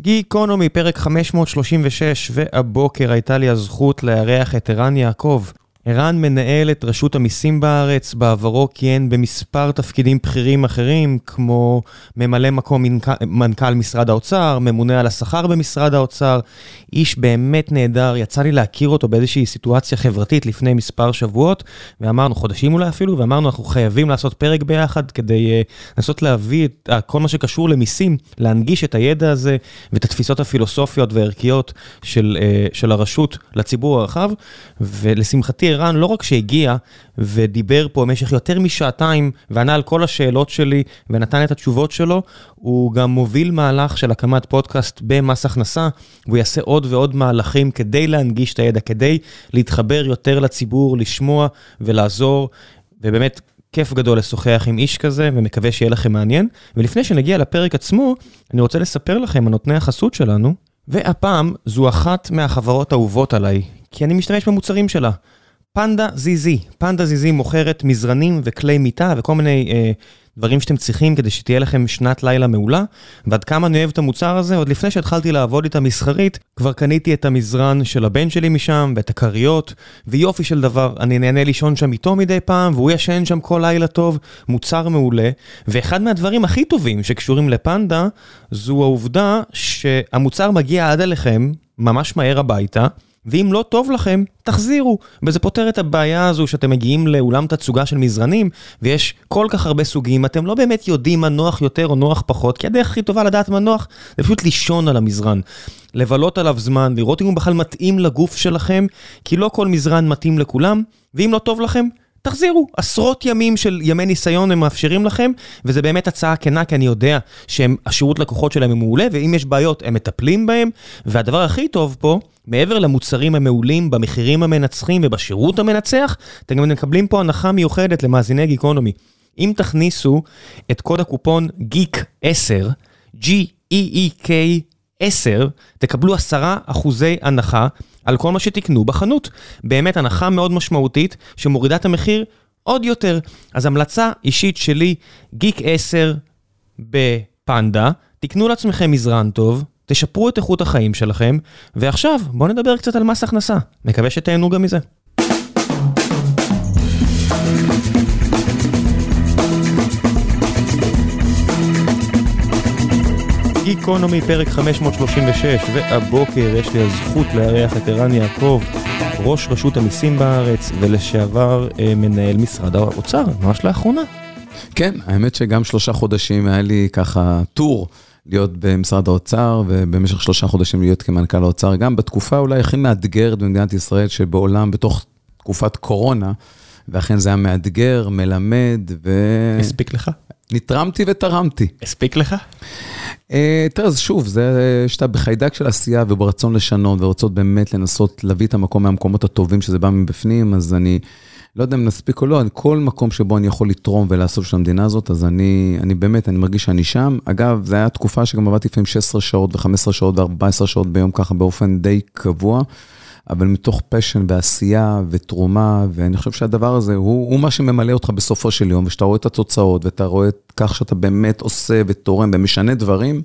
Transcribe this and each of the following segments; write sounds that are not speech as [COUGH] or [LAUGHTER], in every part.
גיקונומי, פרק 536, והבוקר הייתה לי הזכות לארח את ערן יעקב. ערן מנהל את רשות המיסים בארץ, בעברו כיהן במספר תפקידים בכירים אחרים, כמו ממלא מקום מנכ"ל משרד האוצר, ממונה על השכר במשרד האוצר, איש באמת נהדר, יצא לי להכיר אותו באיזושהי סיטואציה חברתית לפני מספר שבועות, ואמרנו, חודשים אולי אפילו, ואמרנו, אנחנו חייבים לעשות פרק ביחד כדי uh, לנסות להביא את uh, כל מה שקשור למיסים, להנגיש את הידע הזה ואת התפיסות הפילוסופיות והערכיות של, uh, של הרשות לציבור הרחב, ולשמחתי, ערן לא רק שהגיע ודיבר פה במשך יותר משעתיים וענה על כל השאלות שלי ונתן את התשובות שלו, הוא גם מוביל מהלך של הקמת פודקאסט במס הכנסה, והוא יעשה עוד ועוד מהלכים כדי להנגיש את הידע, כדי להתחבר יותר לציבור, לשמוע ולעזור, ובאמת... כיף גדול לשוחח עם איש כזה, ומקווה שיהיה לכם מעניין. ולפני שנגיע לפרק עצמו, אני רוצה לספר לכם על נותני החסות שלנו, והפעם זו אחת מהחברות האהובות עליי, כי אני משתמש במוצרים שלה. פנדה זיזי, פנדה זיזי מוכרת מזרנים וכלי מיטה וכל מיני אה, דברים שאתם צריכים כדי שתהיה לכם שנת לילה מעולה. ועד כמה אני אוהב את המוצר הזה, עוד לפני שהתחלתי לעבוד איתה מסחרית, כבר קניתי את המזרן של הבן שלי משם, ואת הכריות, ויופי של דבר, אני נהנה לישון שם איתו מדי פעם, והוא ישן שם כל לילה טוב, מוצר מעולה. ואחד מהדברים הכי טובים שקשורים לפנדה, זו העובדה שהמוצר מגיע עד אליכם, ממש מהר הביתה. ואם לא טוב לכם, תחזירו. וזה פותר את הבעיה הזו שאתם מגיעים לאולם תצוגה של מזרנים, ויש כל כך הרבה סוגים, אתם לא באמת יודעים מה נוח יותר או נוח פחות, כי הדרך הכי טובה לדעת מה נוח, זה פשוט לישון על המזרן. לבלות עליו זמן, לראות אם הוא בכלל מתאים לגוף שלכם, כי לא כל מזרן מתאים לכולם, ואם לא טוב לכם, תחזירו, עשרות ימים של ימי ניסיון הם מאפשרים לכם, וזה באמת הצעה כנה, כי אני יודע שהשירות לקוחות שלהם הוא מעולה, ואם יש בעיות הם מטפלים בהם, והדבר הכי טוב פה, מעבר למוצרים המעולים, במחירים המנצחים ובשירות המנצח, אתם גם מקבלים פה הנחה מיוחדת למאזיני גיקונומי. אם תכניסו את קוד הקופון GEEK10, G-E-E-K 10, תקבלו 10 אחוזי הנחה על כל מה שתקנו בחנות. באמת הנחה מאוד משמעותית שמורידה את המחיר עוד יותר. אז המלצה אישית שלי, גיק 10 בפנדה, תקנו לעצמכם מזרן טוב, תשפרו את איכות החיים שלכם, ועכשיו בואו נדבר קצת על מס הכנסה. מקווה שתהנו גם מזה. גיקונומי, פרק 536, והבוקר יש לי הזכות לארח את ערן יעקב, ראש רשות המיסים בארץ ולשעבר אה, מנהל משרד האוצר, ממש לאחרונה. כן, האמת שגם שלושה חודשים היה לי ככה טור להיות במשרד האוצר, ובמשך שלושה חודשים להיות כמנכ"ל האוצר, גם בתקופה אולי הכי מאתגרת במדינת ישראל, שבעולם בתוך תקופת קורונה, ואכן זה היה מאתגר, מלמד, ו... הספיק לך? נתרמתי ותרמתי. הספיק לך? אה, תראה, אז שוב, זה שאתה בחיידק של עשייה וברצון לשנות, ורוצות באמת לנסות להביא את המקום מהמקומות הטובים שזה בא מבפנים, אז אני לא יודע אם נספיק או לא, כל מקום שבו אני יכול לתרום ולעשות של המדינה הזאת, אז אני, אני באמת, אני מרגיש שאני שם. אגב, זו הייתה תקופה שגם עבדתי לפעמים 16 שעות ו-15 שעות ו-14 שעות ביום ככה באופן די קבוע. אבל מתוך פשן ועשייה ותרומה, ואני חושב שהדבר הזה הוא, הוא מה שממלא אותך בסופו של יום, ושאתה רואה את התוצאות, ואתה רואה את כך שאתה באמת עושה ותורם ומשנה דברים,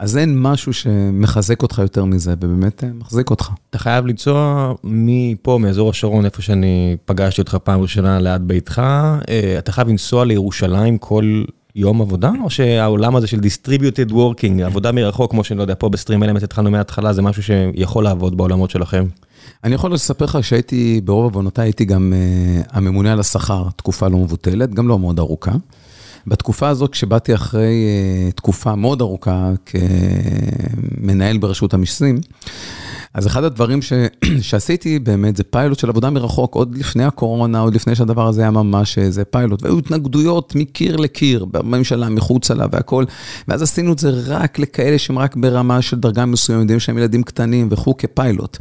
אז אין משהו שמחזק אותך יותר מזה, ובאמת אה, מחזיק אותך. אתה חייב לנסוע מפה, מאזור השרון, איפה שאני פגשתי אותך פעם ראשונה ליד ביתך, אה, אתה חייב לנסוע לירושלים כל יום עבודה, או שהעולם הזה של distributed working, עבודה מרחוק, כמו שאני לא יודע, פה בסטרים אלמנט התחלנו מההתחלה, זה משהו שיכול לעבוד בעולמות שלכם? אני יכול לספר לך שהייתי, ברוב עוונותיי הייתי גם uh, הממונה על השכר, תקופה לא מבוטלת, גם לא מאוד ארוכה. בתקופה הזאת, כשבאתי אחרי uh, תקופה מאוד ארוכה כמנהל ברשות המיסים, אז אחד הדברים ש... [CLEARS THROAT] שעשיתי באמת זה פיילוט של עבודה מרחוק, עוד לפני הקורונה, עוד לפני שהדבר הזה היה ממש איזה פיילוט, והיו התנגדויות מקיר לקיר, בממשלה, מחוצה לה והכל, ואז עשינו את זה רק לכאלה שהם רק ברמה של דרגה מסוימת, יודעים שהם ילדים קטנים וכו' כפיילוט.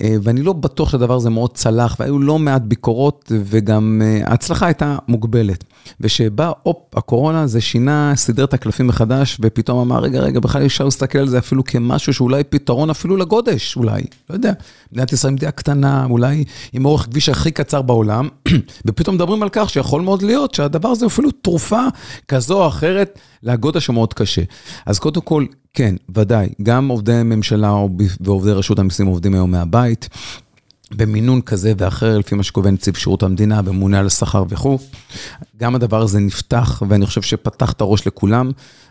אה, ואני לא בטוח שהדבר הזה מאוד צלח, והיו לא מעט ביקורות, וגם אה, ההצלחה הייתה מוגבלת. ושבא, הופ, הקורונה, זה שינה, סידר את הקלפים מחדש, ופתאום אמר, רגע, רגע, בכלל אפשר להסתכל על זה אפילו כמשהו שאולי פתרון אפילו לגודש, אולי, לא יודע. מדינת ישראל מדינה קטנה, אולי עם אורך כביש הכי קצר בעולם, [CLEARS THROAT] ופתאום מדברים על כך שיכול מאוד להיות שהדבר הזה אפילו תרופה כזו או אחרת לגודל שמאוד קשה. אז קודם כל, כן, ודאי, גם עובדי ממשלה ועובדי רשות המיסים עובדים היום מהבית. במינון כזה ואחר, לפי מה שקובע נציב שירות המדינה, ממונה על השכר וכו'. גם הדבר הזה נפתח, ואני חושב שפתח את הראש לכולם.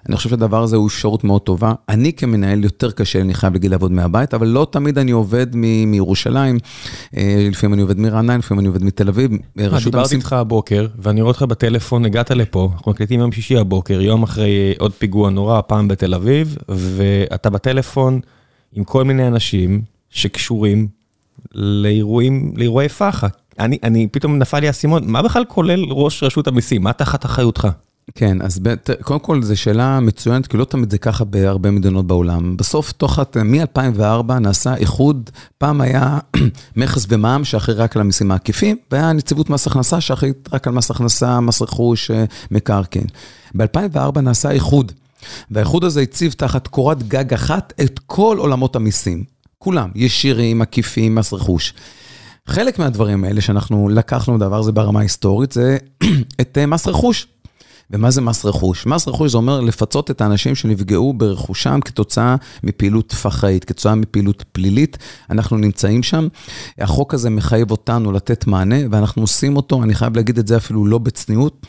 אני חושב שהדבר הזה הוא אפשרות מאוד טובה. אני כמנהל יותר קשה, אני חייב להגיד לעבוד מהבית, אבל לא תמיד אני עובד מירושלים, אה, לפעמים אני עובד מרעננה, לפעמים אני עובד מתל אביב. אה, דיברתי איתך הבוקר, ואני רואה אותך בטלפון, הגעת לפה, אנחנו מקליטים יום שישי הבוקר, יום אחרי עוד פיגוע נורא, פעם בתל אביב, ואתה בטלפון עם כל מיני אנשים שקשורים לאירועים, לאירועי פח"ע. אני, אני, פתאום נפל לי האסימון, מה בכלל כולל ראש רשות המיסים? מה תחת אחריותך? כן, אז בת, קודם כל זו שאלה מצוינת, כי לא תמיד זה ככה בהרבה מדינות בעולם. בסוף, תוך, מ-2004 נעשה איחוד, פעם היה [CLEARS THROAT] מכס ומע"מ שאחראי רק על המיסים העקיפים, והיה נציבות מס הכנסה שאחראי רק על מס הכנסה, מס רכוש, אה, מקרקעין. ב-2004 נעשה איחוד, והאיחוד הזה הציב תחת קורת גג אחת את כל עולמות המיסים. כולם, ישירים, עקיפים, מס רכוש. חלק מהדברים האלה שאנחנו לקחנו דבר הזה ברמה ההיסטורית, זה [CLEARS THROAT] את אה, מס רכוש. ומה זה מס רכוש? מס רכוש זה אומר לפצות את האנשים שנפגעו ברכושם כתוצאה מפעילות פח"עית, כתוצאה מפעילות פלילית. אנחנו נמצאים שם. החוק הזה מחייב אותנו לתת מענה, ואנחנו עושים אותו, אני חייב להגיד את זה אפילו לא בצניעות,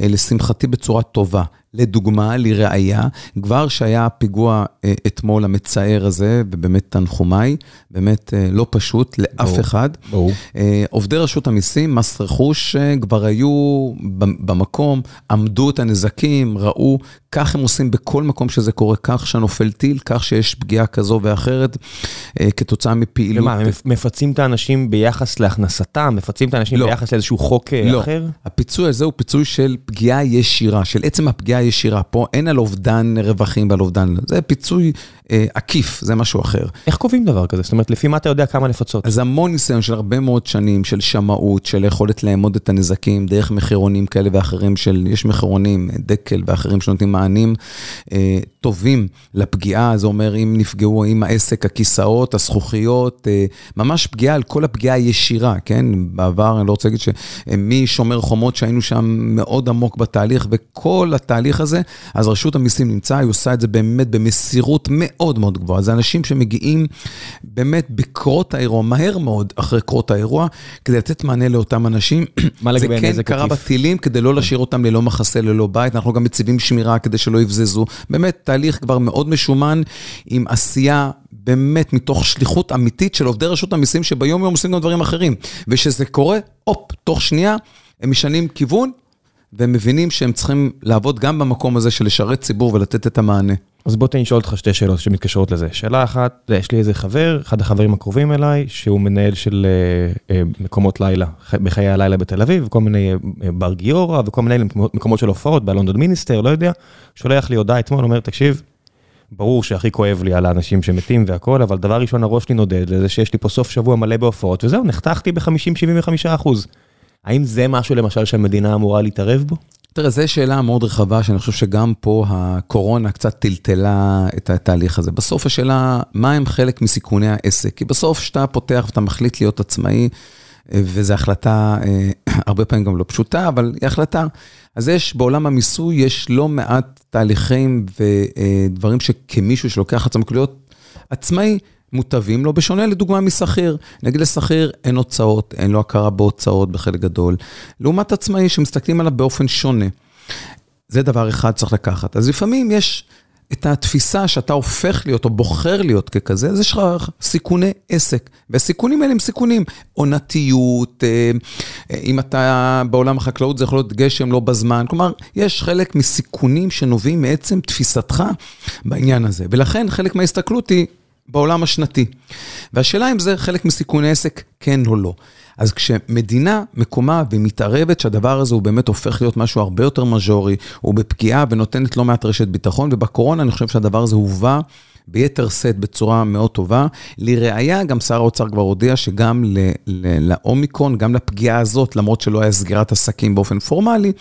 אה, לשמחתי בצורה טובה. לדוגמה, לראיה, כבר שהיה הפיגוע אה, אתמול המצער הזה, ובאמת תנחומיי, באמת אה, לא פשוט לאף ברור, אחד. ברור. אה, עובדי רשות המיסים, מס רכוש, כבר היו במקום, עמדו את הנזקים, ראו, כך הם עושים בכל מקום שזה קורה, כך שנופל טיל, כך שיש פגיעה כזו ואחרת, כתוצאה מפעילות. ומה, מפצים את האנשים ביחס להכנסתם? מפצים את האנשים לא. ביחס לאיזשהו חוק לא. אחר? הפיצוי הזה הוא פיצוי של פגיעה ישירה, של עצם הפגיעה ישירה. פה אין על אובדן רווחים ועל אובדן, זה פיצוי אה, עקיף, זה משהו אחר. איך קובעים דבר כזה? זאת אומרת, לפי מה אתה יודע כמה לפצות? אז המון ניסיון של הרבה מאוד שנים של שמאות, של יכולת לאמוד את הנזקים דרך מחירונים כאלה ואחרים של, יש מחירונים, דקל ואחרים שנותנים מענים אה, טובים לפגיעה, זה אומר אם נפגעו, אם העסק, הכיסאות, הזכוכיות, אה, ממש פגיעה על כל הפגיעה הישירה, כן? בעבר, אני לא רוצה להגיד שמשומר חומות שהיינו שם מאוד עמוק בתהליך, וכל התהליך הזה, אז רשות המיסים נמצא, היא עושה את זה באמת במסירות מאוד. מאוד גבוהה. זה אנשים שמגיעים באמת בקרות האירוע, מהר מאוד אחרי קרות האירוע, כדי לתת מענה לאותם אנשים. מה לגבי נזק עקיף? זה כן קרה בטילים, כדי לא להשאיר אותם ללא מחסה, ללא בית. אנחנו גם מציבים שמירה כדי שלא יבזזו. באמת, תהליך כבר מאוד משומן, עם עשייה באמת מתוך שליחות אמיתית של עובדי רשות המיסים, שביום יום עושים גם דברים אחרים. וכשזה קורה, הופ, תוך שנייה, הם משנים כיוון, והם מבינים שהם צריכים לעבוד גם במקום הזה של לשרת ציבור ולתת את המענה. אז בוא תן לי לשאול אותך שתי שאלות שמתקשרות לזה. שאלה אחת, יש לי איזה חבר, אחד החברים הקרובים אליי, שהוא מנהל של אה, אה, מקומות לילה, בחיי הלילה בתל אביב, כל מיני אה, בר גיורא וכל מיני מקומות של הופעות, בלונדון מיניסטר, לא יודע, שולח לי הודעה אתמול, אומר, תקשיב, ברור שהכי כואב לי על האנשים שמתים והכל, אבל דבר ראשון הראש שלי נודד לזה שיש לי פה סוף שבוע מלא בהופעות, וזהו, נחתכתי ב-50-75 אחוז. האם זה משהו למשל שהמדינה אמורה להתערב בו? תראה, זו שאלה מאוד רחבה, שאני חושב שגם פה הקורונה קצת טלטלה את התהליך הזה. בסוף השאלה, מה הם חלק מסיכוני העסק? כי בסוף כשאתה פותח ואתה מחליט להיות עצמאי, וזו החלטה אה, הרבה פעמים גם לא פשוטה, אבל היא החלטה. אז יש, בעולם המיסוי יש לא מעט תהליכים ודברים שכמישהו שלוקח עצמו להיות עצמאי, מוטבים לו, בשונה לדוגמה משכיר. נגיד לשכיר אין הוצאות, אין לו הכרה בהוצאות בחלק גדול, לעומת עצמאי שמסתכלים עליו באופן שונה. זה דבר אחד צריך לקחת. אז לפעמים יש את התפיסה שאתה הופך להיות או בוחר להיות ככזה, אז יש לך סיכוני עסק. והסיכונים האלה הם סיכונים, עונתיות, אה, אם אתה בעולם החקלאות זה יכול להיות גשם לא בזמן, כלומר, יש חלק מסיכונים שנובעים מעצם תפיסתך בעניין הזה. ולכן חלק מההסתכלות היא, בעולם השנתי. והשאלה אם זה חלק מסיכוני עסק, כן או לא. אז כשמדינה מקומה ומתערבת שהדבר הזה הוא באמת הופך להיות משהו הרבה יותר מז'ורי, הוא בפגיעה ונותנת לא מעט רשת ביטחון, ובקורונה אני חושב שהדבר הזה הובא ביתר שאת בצורה מאוד טובה. לראיה, גם שר האוצר כבר הודיע שגם לאומיקרון, גם לפגיעה הזאת, למרות שלא היה סגירת עסקים באופן פורמלי,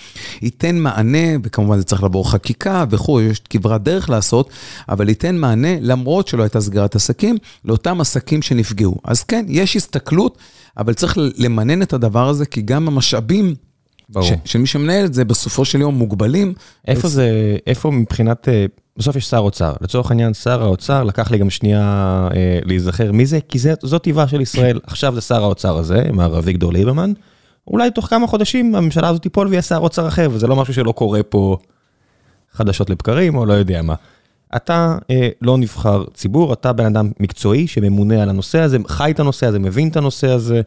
ייתן מענה, וכמובן זה צריך לעבור חקיקה וכו', יש כברת דרך לעשות, אבל ייתן מענה, למרות שלא הייתה סגירת עסקים, לאותם עסקים שנפגעו. אז כן, יש הסתכלות, אבל צריך למנן את הדבר הזה, כי גם המשאבים... ברור. של מי שמנהל את זה, בסופו של יום מוגבלים. איפה זה, איפה מבחינת, אה, בסוף יש שר אוצר. לצורך העניין, שר האוצר, לקח לי גם שנייה אה, להיזכר מי זה, כי זה, זאת טבעה של ישראל. עכשיו זה שר האוצר הזה, מר אביגדור ליברמן. אולי תוך כמה חודשים הממשלה הזאת תיפול ויהיה שר אוצר אחר, וזה לא משהו שלא קורה פה חדשות לבקרים, או לא יודע מה. אתה אה, לא נבחר ציבור, אתה בן אדם מקצועי שממונה על הנושא הזה, חי את הנושא הזה, מבין את הנושא הזה,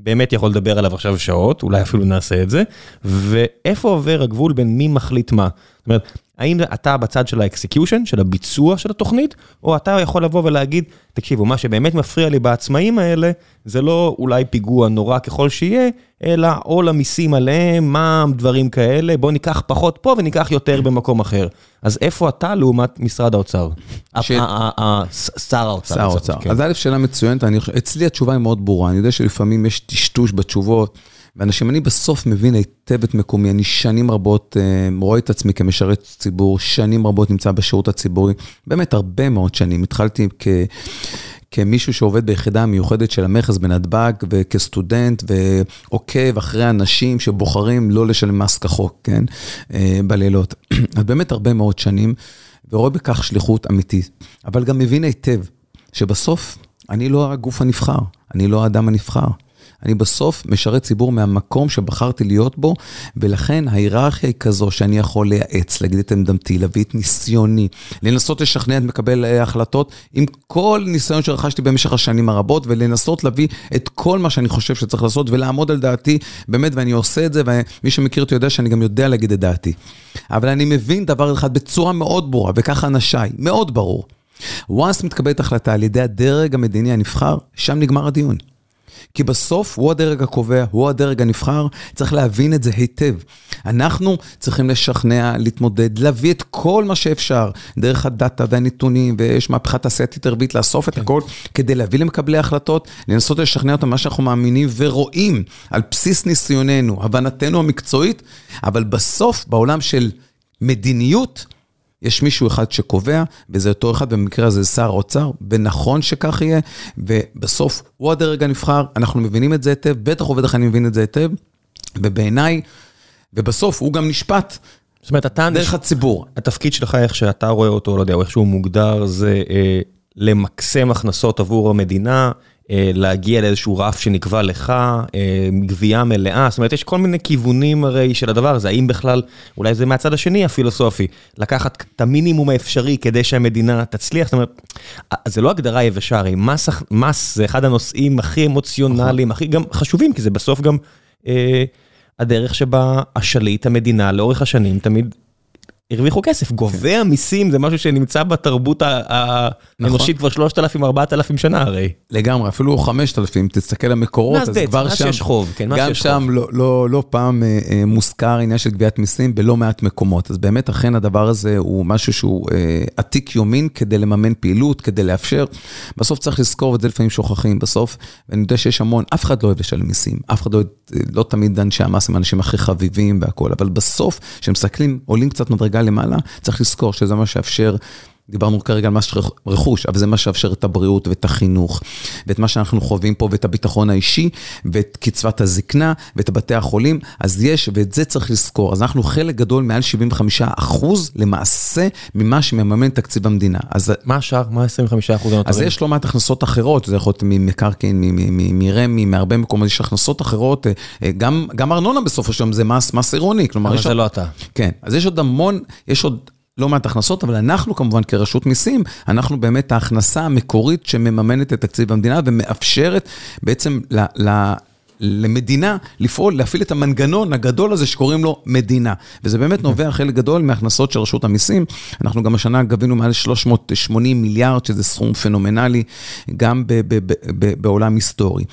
באמת יכול לדבר עליו עכשיו שעות, אולי אפילו נעשה את זה, ואיפה עובר הגבול בין מי מחליט מה? אומרת, האם אתה בצד של ה execution, של הביצוע של התוכנית, או אתה יכול לבוא ולהגיד, תקשיבו, מה שבאמת מפריע לי בעצמאים האלה, זה לא אולי פיגוע נורא ככל שיהיה, אלא עול המיסים עליהם, מע"מ, דברים כאלה, בוא ניקח פחות פה וניקח יותר במקום אחר. אז איפה אתה לעומת משרד האוצר? שר האוצר. שר האוצר. כן. אז א', שאלה מצוינת, אצלי התשובה היא מאוד ברורה, אני יודע שלפעמים יש טשטוש בתשובות, ואנשים, אני בסוף מבין היטב את מקומי, אני שנים רבות אה, רואה את עצמי כמשרת ציבור, שנים רבות נמצא בשירות הציבורי, באמת הרבה מאוד שנים. התחלתי כ... כמישהו שעובד ביחידה המיוחדת של המכס בנתב"ג, וכסטודנט, ועוקב אחרי אנשים שבוחרים לא לשלם מס כחוק, כן? אה, בלילות. [CLEARS THROAT] אז באמת הרבה מאוד שנים, ורואה בכך שליחות אמיתית. אבל גם מבין היטב שבסוף אני לא הגוף הנבחר, אני לא האדם הנבחר. אני בסוף משרת ציבור מהמקום שבחרתי להיות בו, ולכן ההיררכיה היא כזו שאני יכול לייעץ, להגיד את עמדתי, להביא את ניסיוני, לנסות לשכנע את מקבל ההחלטות עם כל ניסיון שרכשתי במשך השנים הרבות, ולנסות להביא את כל מה שאני חושב שצריך לעשות, ולעמוד על דעתי, באמת, ואני עושה את זה, ומי שמכיר אותי יודע שאני גם יודע להגיד את דעתי. אבל אני מבין דבר אחד בצורה מאוד ברורה, וככה אנשיי, מאוד ברור. once מתקבלת החלטה על ידי הדרג המדיני הנבחר, שם נגמר הדיון. כי בסוף הוא הדרג הקובע, הוא הדרג הנבחר, צריך להבין את זה היטב. אנחנו צריכים לשכנע, להתמודד, להביא את כל מה שאפשר, דרך הדאטה והנתונים, ויש מהפכת תעשייתית ערבית, לאסוף את הכל, כדי להביא למקבלי החלטות, לנסות לשכנע אותם מה שאנחנו מאמינים ורואים על בסיס ניסיוננו, הבנתנו המקצועית, אבל בסוף, בעולם של מדיניות, יש מישהו אחד שקובע, וזה אותו אחד, במקרה הזה זה שר האוצר, ונכון שכך יהיה, ובסוף הוא הדרג הנבחר, אנחנו מבינים את זה היטב, בטח ובטח אני מבין את זה היטב, ובעיניי, ובסוף הוא גם נשפט זאת אומרת, אתה... דרך הציבור. התפקיד שלך, איך שאתה רואה אותו, לא יודע, או איך שהוא מוגדר, זה אה, למקסם הכנסות עבור המדינה, להגיע לאיזשהו רף שנקבע לך, אה, גבייה מלאה, זאת אומרת, יש כל מיני כיוונים הרי של הדבר הזה, האם בכלל, אולי זה מהצד השני הפילוסופי, לקחת את המינימום האפשרי כדי שהמדינה תצליח, זאת אומרת, אה, זה לא הגדרה יבשה, הרי מס, מס זה אחד הנושאים הכי אמוציונליים, הכי גם חשובים, כי זה בסוף גם... אה, הדרך שבה השליט, המדינה, לאורך השנים, תמיד הרוויחו כסף. גובה המיסים זה משהו שנמצא בתרבות האנושית כבר 3,000, 4,000 שנה הרי. לגמרי, אפילו 5,000, תסתכל על המקורות, אז כבר שם, שיש חוב, כן, גם שיש שם. לא, לא, לא פעם אה, אה, מוזכר עניין של גביית מיסים בלא מעט מקומות. אז באמת, אכן הדבר הזה הוא משהו שהוא אה, עתיק יומין כדי לממן פעילות, כדי לאפשר. בסוף צריך לזכור, ואת זה לפעמים שוכחים בסוף, ואני יודע שיש המון, אף אחד לא אוהב לשלם מיסים, אף אחד לא, אוהב- לא תמיד אנשי המס הם האנשים הכי חביבים והכול, אבל בסוף, כשמסתכלים, עולים קצת מדרגה למעלה, צריך לזכור שזה מה שיאפשר דיברנו כרגע על מס רכ- רכוש, אבל זה מה שיאפשר את הבריאות ואת החינוך, ואת מה שאנחנו חווים פה, ואת הביטחון האישי, ואת קצבת הזקנה, ואת בתי החולים, אז יש, ואת זה צריך לזכור. אז אנחנו חלק גדול, מעל 75 אחוז, למעשה, ממה שמממן תקציב המדינה. אז מה השאר? מה 25 אחוז הנותרים? אז יש לא מעט הכנסות אחרות, זה יכול להיות ממקרקעין, מרמ"י, מהרבה מקומות, יש הכנסות אחרות, אה, אה, גם, גם ארנונה בסופו של יום זה מס, מס עירוני, כלומר, אבל זה לא אתה. כן, אז יש עוד המון, יש עוד לא מעט הכנסות, אבל אנחנו כמובן כרשות מיסים, אנחנו באמת ההכנסה המקורית שמממנת את תקציב המדינה ומאפשרת בעצם ל... ל למדינה לפעול, להפעיל את המנגנון הגדול הזה שקוראים לו מדינה. וזה באמת נובע חלק גדול מהכנסות של רשות המיסים. אנחנו גם השנה גבינו מעל 380 מיליארד, שזה סכום פנומנלי, גם ב- ב- ב- בעולם היסטורי.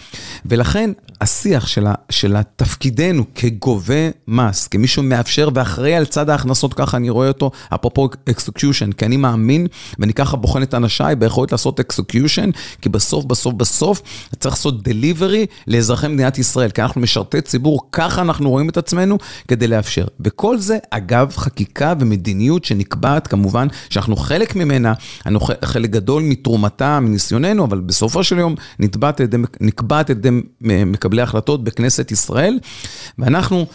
ולכן השיח של, ה, של התפקידנו כגובה מס, כמי שמאפשר ואחראי על צד ההכנסות, ככה אני רואה אותו, אפרופו execution, כי אני מאמין, ואני ככה בוחן את אנשיי ביכולת לעשות execution, כי בסוף, בסוף, בסוף, צריך לעשות deliver לאזרחי מדינת ישראל, כי אנחנו משרתי ציבור, ככה אנחנו רואים את עצמנו, כדי לאפשר. וכל זה, אגב, חקיקה ומדיניות שנקבעת, כמובן, שאנחנו חלק ממנה, אנחנו חלק גדול מתרומתה, מניסיוננו, אבל בסופו של יום נקבעת על ידי מקבלי החלטות בכנסת ישראל, ואנחנו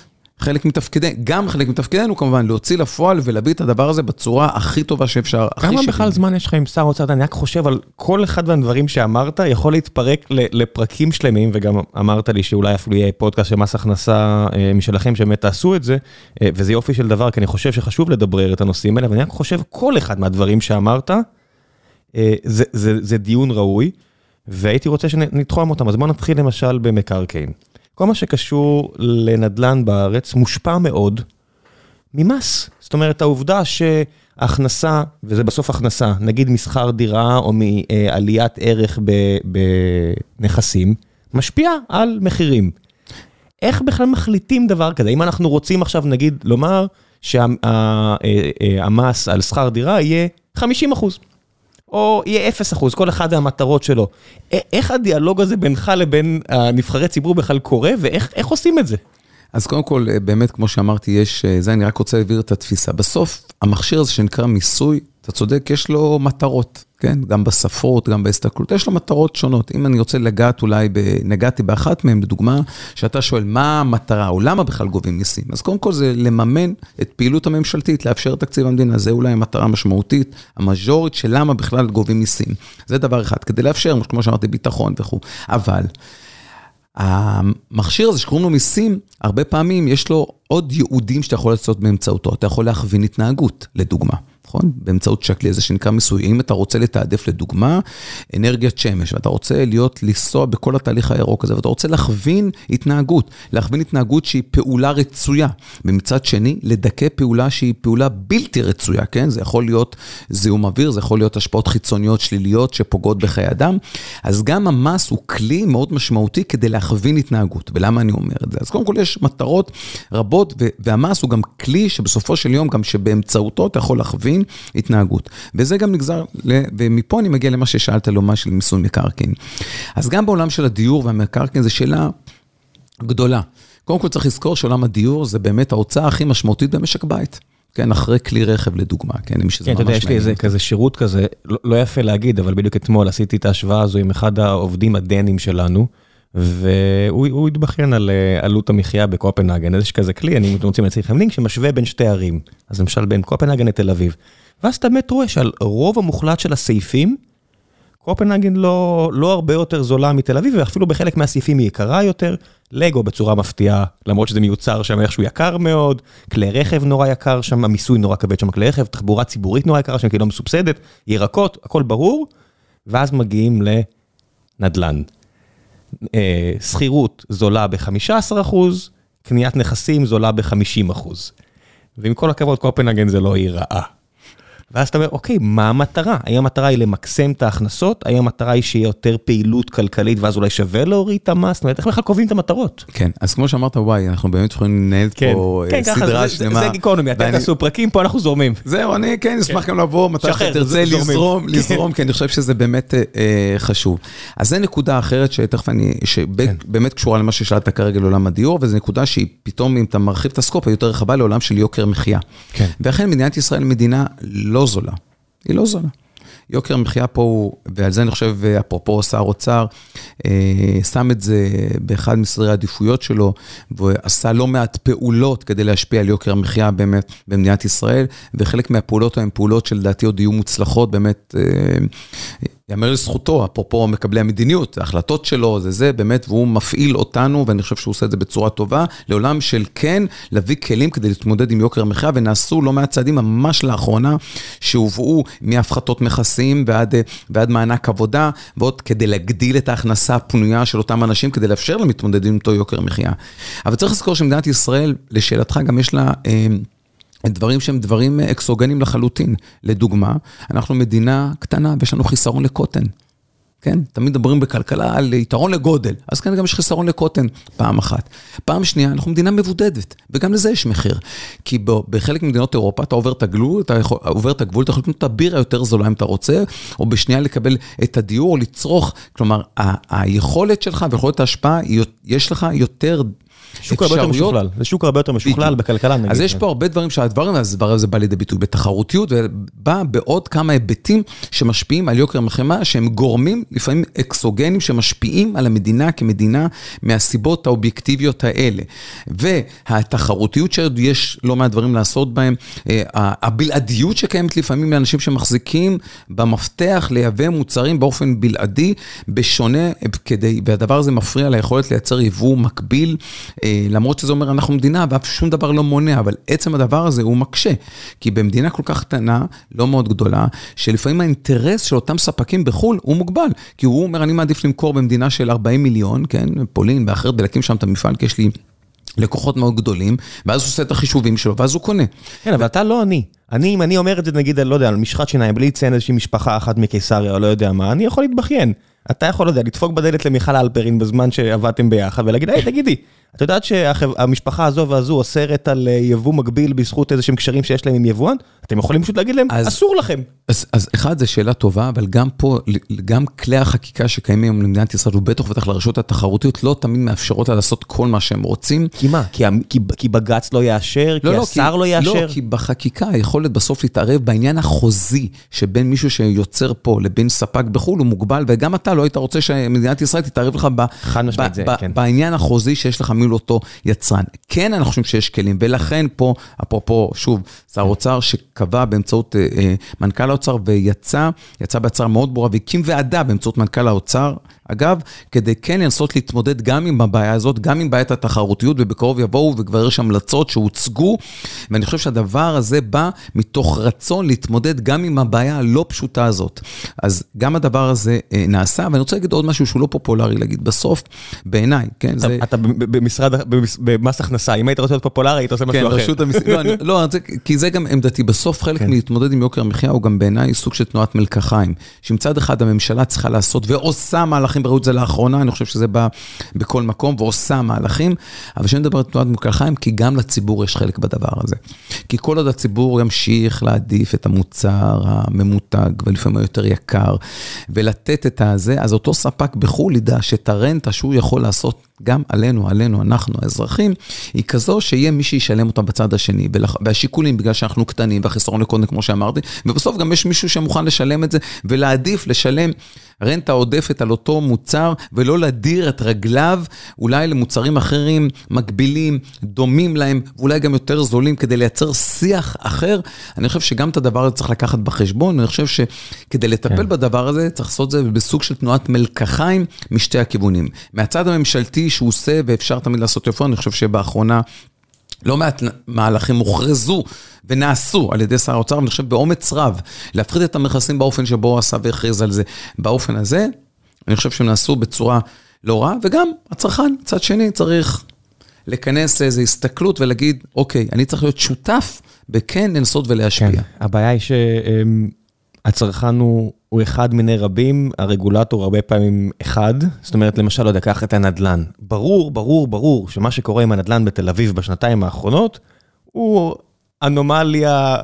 חלק מתפקידנו, גם חלק מתפקידנו כמובן, להוציא לפועל ולהביא את הדבר הזה בצורה הכי טובה שאפשר. כמה בכלל זמן יש לך עם שר אוצר? אני רק חושב על כל אחד מהדברים שאמרת, יכול להתפרק לפרקים שלמים, וגם אמרת לי שאולי אפילו יהיה פודקאסט של מס הכנסה אה, משלכם, שבאמת תעשו את זה, אה, וזה יופי של דבר, כי אני חושב שחשוב לדברר את הנושאים האלה, ואני רק חושב, כל אחד מהדברים שאמרת, אה, זה, זה, זה דיון ראוי, והייתי רוצה שנתחום אותם, אז בואו נתחיל למשל במקרקעין. כל מה שקשור לנדל"ן בארץ מושפע מאוד ממס. זאת אומרת, העובדה שהכנסה, וזה בסוף הכנסה, נגיד משכר דירה או מעליית ערך בנכסים, משפיע על מחירים. איך בכלל מחליטים דבר כזה? אם אנחנו רוצים עכשיו, נגיד, לומר שהמס על שכר דירה יהיה 50 אחוז. או יהיה 0 אחוז, כל אחד המטרות שלו. איך הדיאלוג הזה בינך לבין הנבחרי ציבור בכלל קורה, ואיך עושים את זה? אז קודם כל, באמת, כמו שאמרתי, יש, זה, אני רק רוצה להעביר את התפיסה. בסוף, המכשיר הזה שנקרא מיסוי, אתה צודק, יש לו מטרות, כן? גם בספרות, גם בהסתכלות, יש לו מטרות שונות. אם אני רוצה לגעת אולי, נגעתי באחת מהן, לדוגמה, שאתה שואל מה המטרה, או למה בכלל גובים מיסים. אז קודם כל זה לממן את פעילות הממשלתית, לאפשר תקציב המדינה, זה אולי המטרה המשמעותית, המז'ורית של למה בכלל גובים מיסים. זה דבר אחד, כדי לאפשר, כמו שאמרתי, ביטחון וכו'. אבל... המכשיר הזה שקוראים לו מיסים, הרבה פעמים יש לו עוד ייעודים שאתה יכול לעשות באמצעותו. אתה יכול להכווין התנהגות, לדוגמה. נכון? באמצעות שקלי הזה שנקרא מיסוי. אם אתה רוצה לתעדף לדוגמה אנרגיית שמש, ואתה רוצה להיות, לנסוע בכל התהליך הירוק הזה, ואתה רוצה להכווין התנהגות, להכווין התנהגות שהיא פעולה רצויה. ומצד שני, לדכא פעולה שהיא פעולה בלתי רצויה, כן? זה יכול להיות זיהום אוויר, זה יכול להיות השפעות חיצוניות שליליות שפוגעות בחיי אדם. אז גם המס הוא כלי מאוד משמעותי כדי להכווין התנהגות. ולמה אני אומר את זה? אז קודם כל יש מטרות רבות, והמס הוא גם כלי שבסופו של יום, גם שבאמצעותו אתה יכול להכווין להכווין התנהגות. וזה גם נגזר, ומפה אני מגיע למה ששאלת לו, מה של מיסוי מקרקעין. אז גם בעולם של הדיור והמקרקעין זו שאלה גדולה. קודם כל צריך לזכור שעולם הדיור זה באמת ההוצאה הכי משמעותית במשק בית. כן, אחרי כלי רכב לדוגמה, כן, מי שזה ממש מעניין. כן, אתה יודע, יש לי איזה כזה שירות כזה, לא, לא יפה להגיד, אבל בדיוק אתמול עשיתי את ההשוואה הזו עם אחד העובדים הדנים שלנו, והוא התבכיין על אה, עלות המחיה בקופנהגן, איזה שכזה כלי, אני רוצים להציג לכם לינק שמשווה בין שתי ערים, אז למשל בין קופנהגן לתל אביב. ואז אתה באמת רואה שעל רוב המוחלט של הסעיפים, קופנהגן לא, לא הרבה יותר זולה מתל אביב, ואפילו בחלק מהסעיפים היא יקרה יותר. לגו בצורה מפתיעה, למרות שזה מיוצר שם איכשהו יקר מאוד, כלי רכב נורא יקר שם, המיסוי נורא כבד שם כלי רכב, תחבורה ציבורית נורא יקרה שם, כי היא לא מסובסדת, ירקות, הכל ברור, ואז מגיעים לנדל"ן. אה, שכירות זולה ב-15%, קניית נכסים זולה ב-50%. ועם כל הכבוד, קופנהגן זה לא עיר רעה. ואז אתה אומר, אוקיי, מה המטרה? האם המטרה היא למקסם את ההכנסות? האם המטרה היא שיהיה יותר פעילות כלכלית ואז אולי שווה להוריד את המס? זאת אומרת, איך בכלל קובעים את המטרות? כן, אז כמו שאמרת, וואי, אנחנו באמת יכולים לנהל כן, פה כן, סדרה זה, שלמה. זה גיקונומי, אתם תעשו פרקים, פה אנחנו זורמים. זהו, אני כן אשמח כן. גם לבוא מתי שתרצה לזרום, כן. לזרום, כי אני חושב שזה באמת אה, חשוב. אז זו נקודה אחרת שתכף אני, שבאמת קשורה למה ששאלת כרגע לעולם הדיור, וזו נקודה שהיא פתאום, אם אתה מרחיב את הסקופ, היא יותר רחבה לעולם של יוקר מחיה. כן. ואכן מדינת ישראל מדינה לא זולה. היא לא זולה. יוקר המחיה פה הוא, ועל זה אני חושב, אפרופו שר אוצר, אה, שם את זה באחד מסדרי העדיפויות שלו, ועשה לא מעט פעולות כדי להשפיע על יוקר המחיה באמת במדינת ישראל, וחלק מהפעולות הן פעולות שלדעתי עוד יהיו מוצלחות, באמת אה, יאמר לזכותו, אפרופו מקבלי המדיניות, ההחלטות שלו, זה זה, באמת, והוא מפעיל אותנו, ואני חושב שהוא עושה את זה בצורה טובה, לעולם של כן, להביא כלים כדי להתמודד עם יוקר המחיה, ונעשו לא מעט צעדים ממש לאחרונה, שהובאו מהפחתות מכסים ועד, ועד מענק עבודה, ועוד כדי להגדיל את ההכנסה הפנויה של אותם אנשים, כדי לאפשר להם להתמודד עם אותו יוקר מחיה. אבל צריך לזכור שמדינת ישראל, לשאלתך, גם יש לה... אה, דברים שהם דברים אקסוגנים לחלוטין. לדוגמה, אנחנו מדינה קטנה ויש לנו חיסרון לקוטן. כן? תמיד מדברים בכלכלה על יתרון לגודל, אז כאן גם יש חיסרון לקוטן, פעם אחת. פעם שנייה, אנחנו מדינה מבודדת, וגם לזה יש מחיר. כי בחלק ממדינות אירופה אתה עובר את הגבול, אתה יכול, עובר את הגבול, אתה יכול לקנות את הבירה יותר זולה אם אתה רוצה, או בשנייה לקבל את הדיור או לצרוך. כלומר, ה- היכולת שלך ויכולת ההשפעה, יש לך יותר שוק הרבה יותר משוכלל, זה שוק הרבה יותר משוכלל בכלכלה נגיד. אז יש פה הרבה דברים שהדברים הזה בא לידי ביטוי בתחרותיות, ובא בעוד כמה היבטים שמשפיעים על יוקר המחיה, שהם גורמים לפעמים אקסוגנים שמשפיעים על המדינה כמדינה מהסיבות האובייקטיביות האלה. והתחרותיות שיש לא מעט דברים לעשות בהם, אה, הבלעדיות שקיימת לפעמים לאנשים שמחזיקים במפתח לייבא מוצרים באופן בלעדי, בשונה, כדי, והדבר הזה מפריע ליכולת לייצר יבוא מקביל, למרות שזה אומר אנחנו מדינה ואף שום דבר לא מונע, אבל עצם הדבר הזה הוא מקשה. כי במדינה כל כך קטנה, לא מאוד גדולה, שלפעמים האינטרס של אותם ספקים בחו"ל הוא מוגבל. כי הוא אומר, אני מעדיף למכור במדינה של 40 מיליון, כן, פולין ואחרת, ולהקים שם את המפעל, כי יש לי... לקוחות מאוד גדולים, ואז הוא עושה את החישובים שלו, ואז הוא קונה. כן, אבל אתה לא אני. אני, אם אני אומר את זה, נגיד, לא יודע, על משחת שיניים, בלי לציין איזושהי משפחה אחת מקיסריה או לא יודע מה, אני יכול להתבכיין. אתה יכול, לא יודע, לדפוק בדלת למיכל אלפרין בזמן שעבדתם ביחד ולהגיד, היי, תגידי, את יודעת שהמשפחה הזו והזו אוסרת על אה, יבוא מקביל בזכות איזה שהם קשרים שיש להם עם יבואן? אתם יכולים פשוט להגיד להם, אסור לכם. אז, אז אחד, זו שאלה טובה, אבל גם פה, גם כלי החקיקה שקיימים היום למדינת ישראל, ובטח ובטח לרשות התחרותיות, לא תמיד מאפשרות לה לעשות כל מה שהם רוצים. כי מה? כי, כי, כי בג"ץ לא יאשר? לא, כי לא, השר כי, לא יאשר? לא, כי בחקיקה היכולת בסוף להתערב בעניין החוזי שבין מישהו שיוצר פה לבין ספק בחו"ל הוא מוגבל, וגם אתה לא היית רוצה שמדינת ישראל תתערב לך ב, ב, זה, ב, כן. בעניין החוזי שיש לך מול אותו יצרן. כן, אנחנו חושבים שיש כלים, ולכן פה, אפרופו, שוב, שר אוצר שקבע באמצעות אה, אה, מנכ"ל האוצר ויצא, יצא בהצהרה מאוד ברורה והקים ועדה באמצעות מנכ"ל האוצר, אגב, כדי כן לנסות להתמודד גם עם הבעיה הזאת, גם עם בעיית התחרותיות, ובקרוב יבואו וכבר יש המלצות שהוצגו, ואני חושב שהדבר הזה בא מתוך רצון להתמודד גם עם הבעיה הלא פשוטה הזאת. אז גם הדבר הזה אה, נעשה, ואני רוצה להגיד עוד משהו שהוא לא פופולרי להגיד. בסוף, בעיניי, כן, אתה, זה... אתה במשרד, במס הכנסה, אם היית רוצה להיות פופולרי, היית עושה משהו כן, אחר. רשות המס... לא, לא כי זה גם עמדתי. בסוף חלק כן. מלהתמודד עם יוקר המחיה הוא גם בעיניי סוג של תנועת מלקחיים. שמצד אחד הממשלה צריכה לעשות ועושה מהלכים ראו את זה לאחרונה, אני חושב שזה בא בכל מקום ועושה מהלכים, אבל כשאני מדבר על תנועת מוקלחיים, כי גם לציבור יש חלק בדבר הזה. כי כל עוד הציבור ימשיך להעדיף את המוצר הממותג, ולפעמים היותר יקר, ולתת את הזה, אז אותו ספק בחו"ל ידע שאת הרנטה שהוא יכול לעשות גם עלינו, עלינו, אנחנו האזרחים, היא כזו שיהיה מי שישלם אותה בצד השני, והשיקולים בגלל שאנחנו קטנים, והחיסרון לקודם, כמו שאמרתי, ובסוף גם יש מישהו שמוכן לשלם את זה, ולהעדיף לשלם רנטה עודפת על אותו מוצר, ולא להדיר את רגליו אולי למוצרים אחרים, מקבילים, דומים להם, ואולי גם יותר זולים, כדי לייצר שיח אחר. אני חושב שגם את הדבר הזה צריך לקחת בחשבון, אני חושב שכדי לטפל כן. בדבר הזה, צריך לעשות את זה בסוג של תנועת מלקחיים משתי הכיוונים. מהצד הממשלתי שהוא עושה, ואפשר תמיד לעשות יפה, אני חושב שבאחרונה... לא מעט מהלכים הוכרזו ונעשו על ידי שר האוצר, ואני חושב באומץ רב, להפחית את המכסים באופן שבו הוא עשה והכריז על זה. באופן הזה, אני חושב שהם נעשו בצורה לא רעה, וגם הצרכן, מצד שני, צריך לכנס לאיזו הסתכלות ולהגיד, אוקיי, אני צריך להיות שותף בכן לנסות ולהשפיע. כן, הבעיה היא שהצרכן הוא... הוא אחד מיני רבים, הרגולטור הרבה פעמים אחד, זאת אומרת, למשל, לא יודע, קח את הנדל"ן. ברור, ברור, ברור, שמה שקורה עם הנדל"ן בתל אביב בשנתיים האחרונות, הוא אנומליה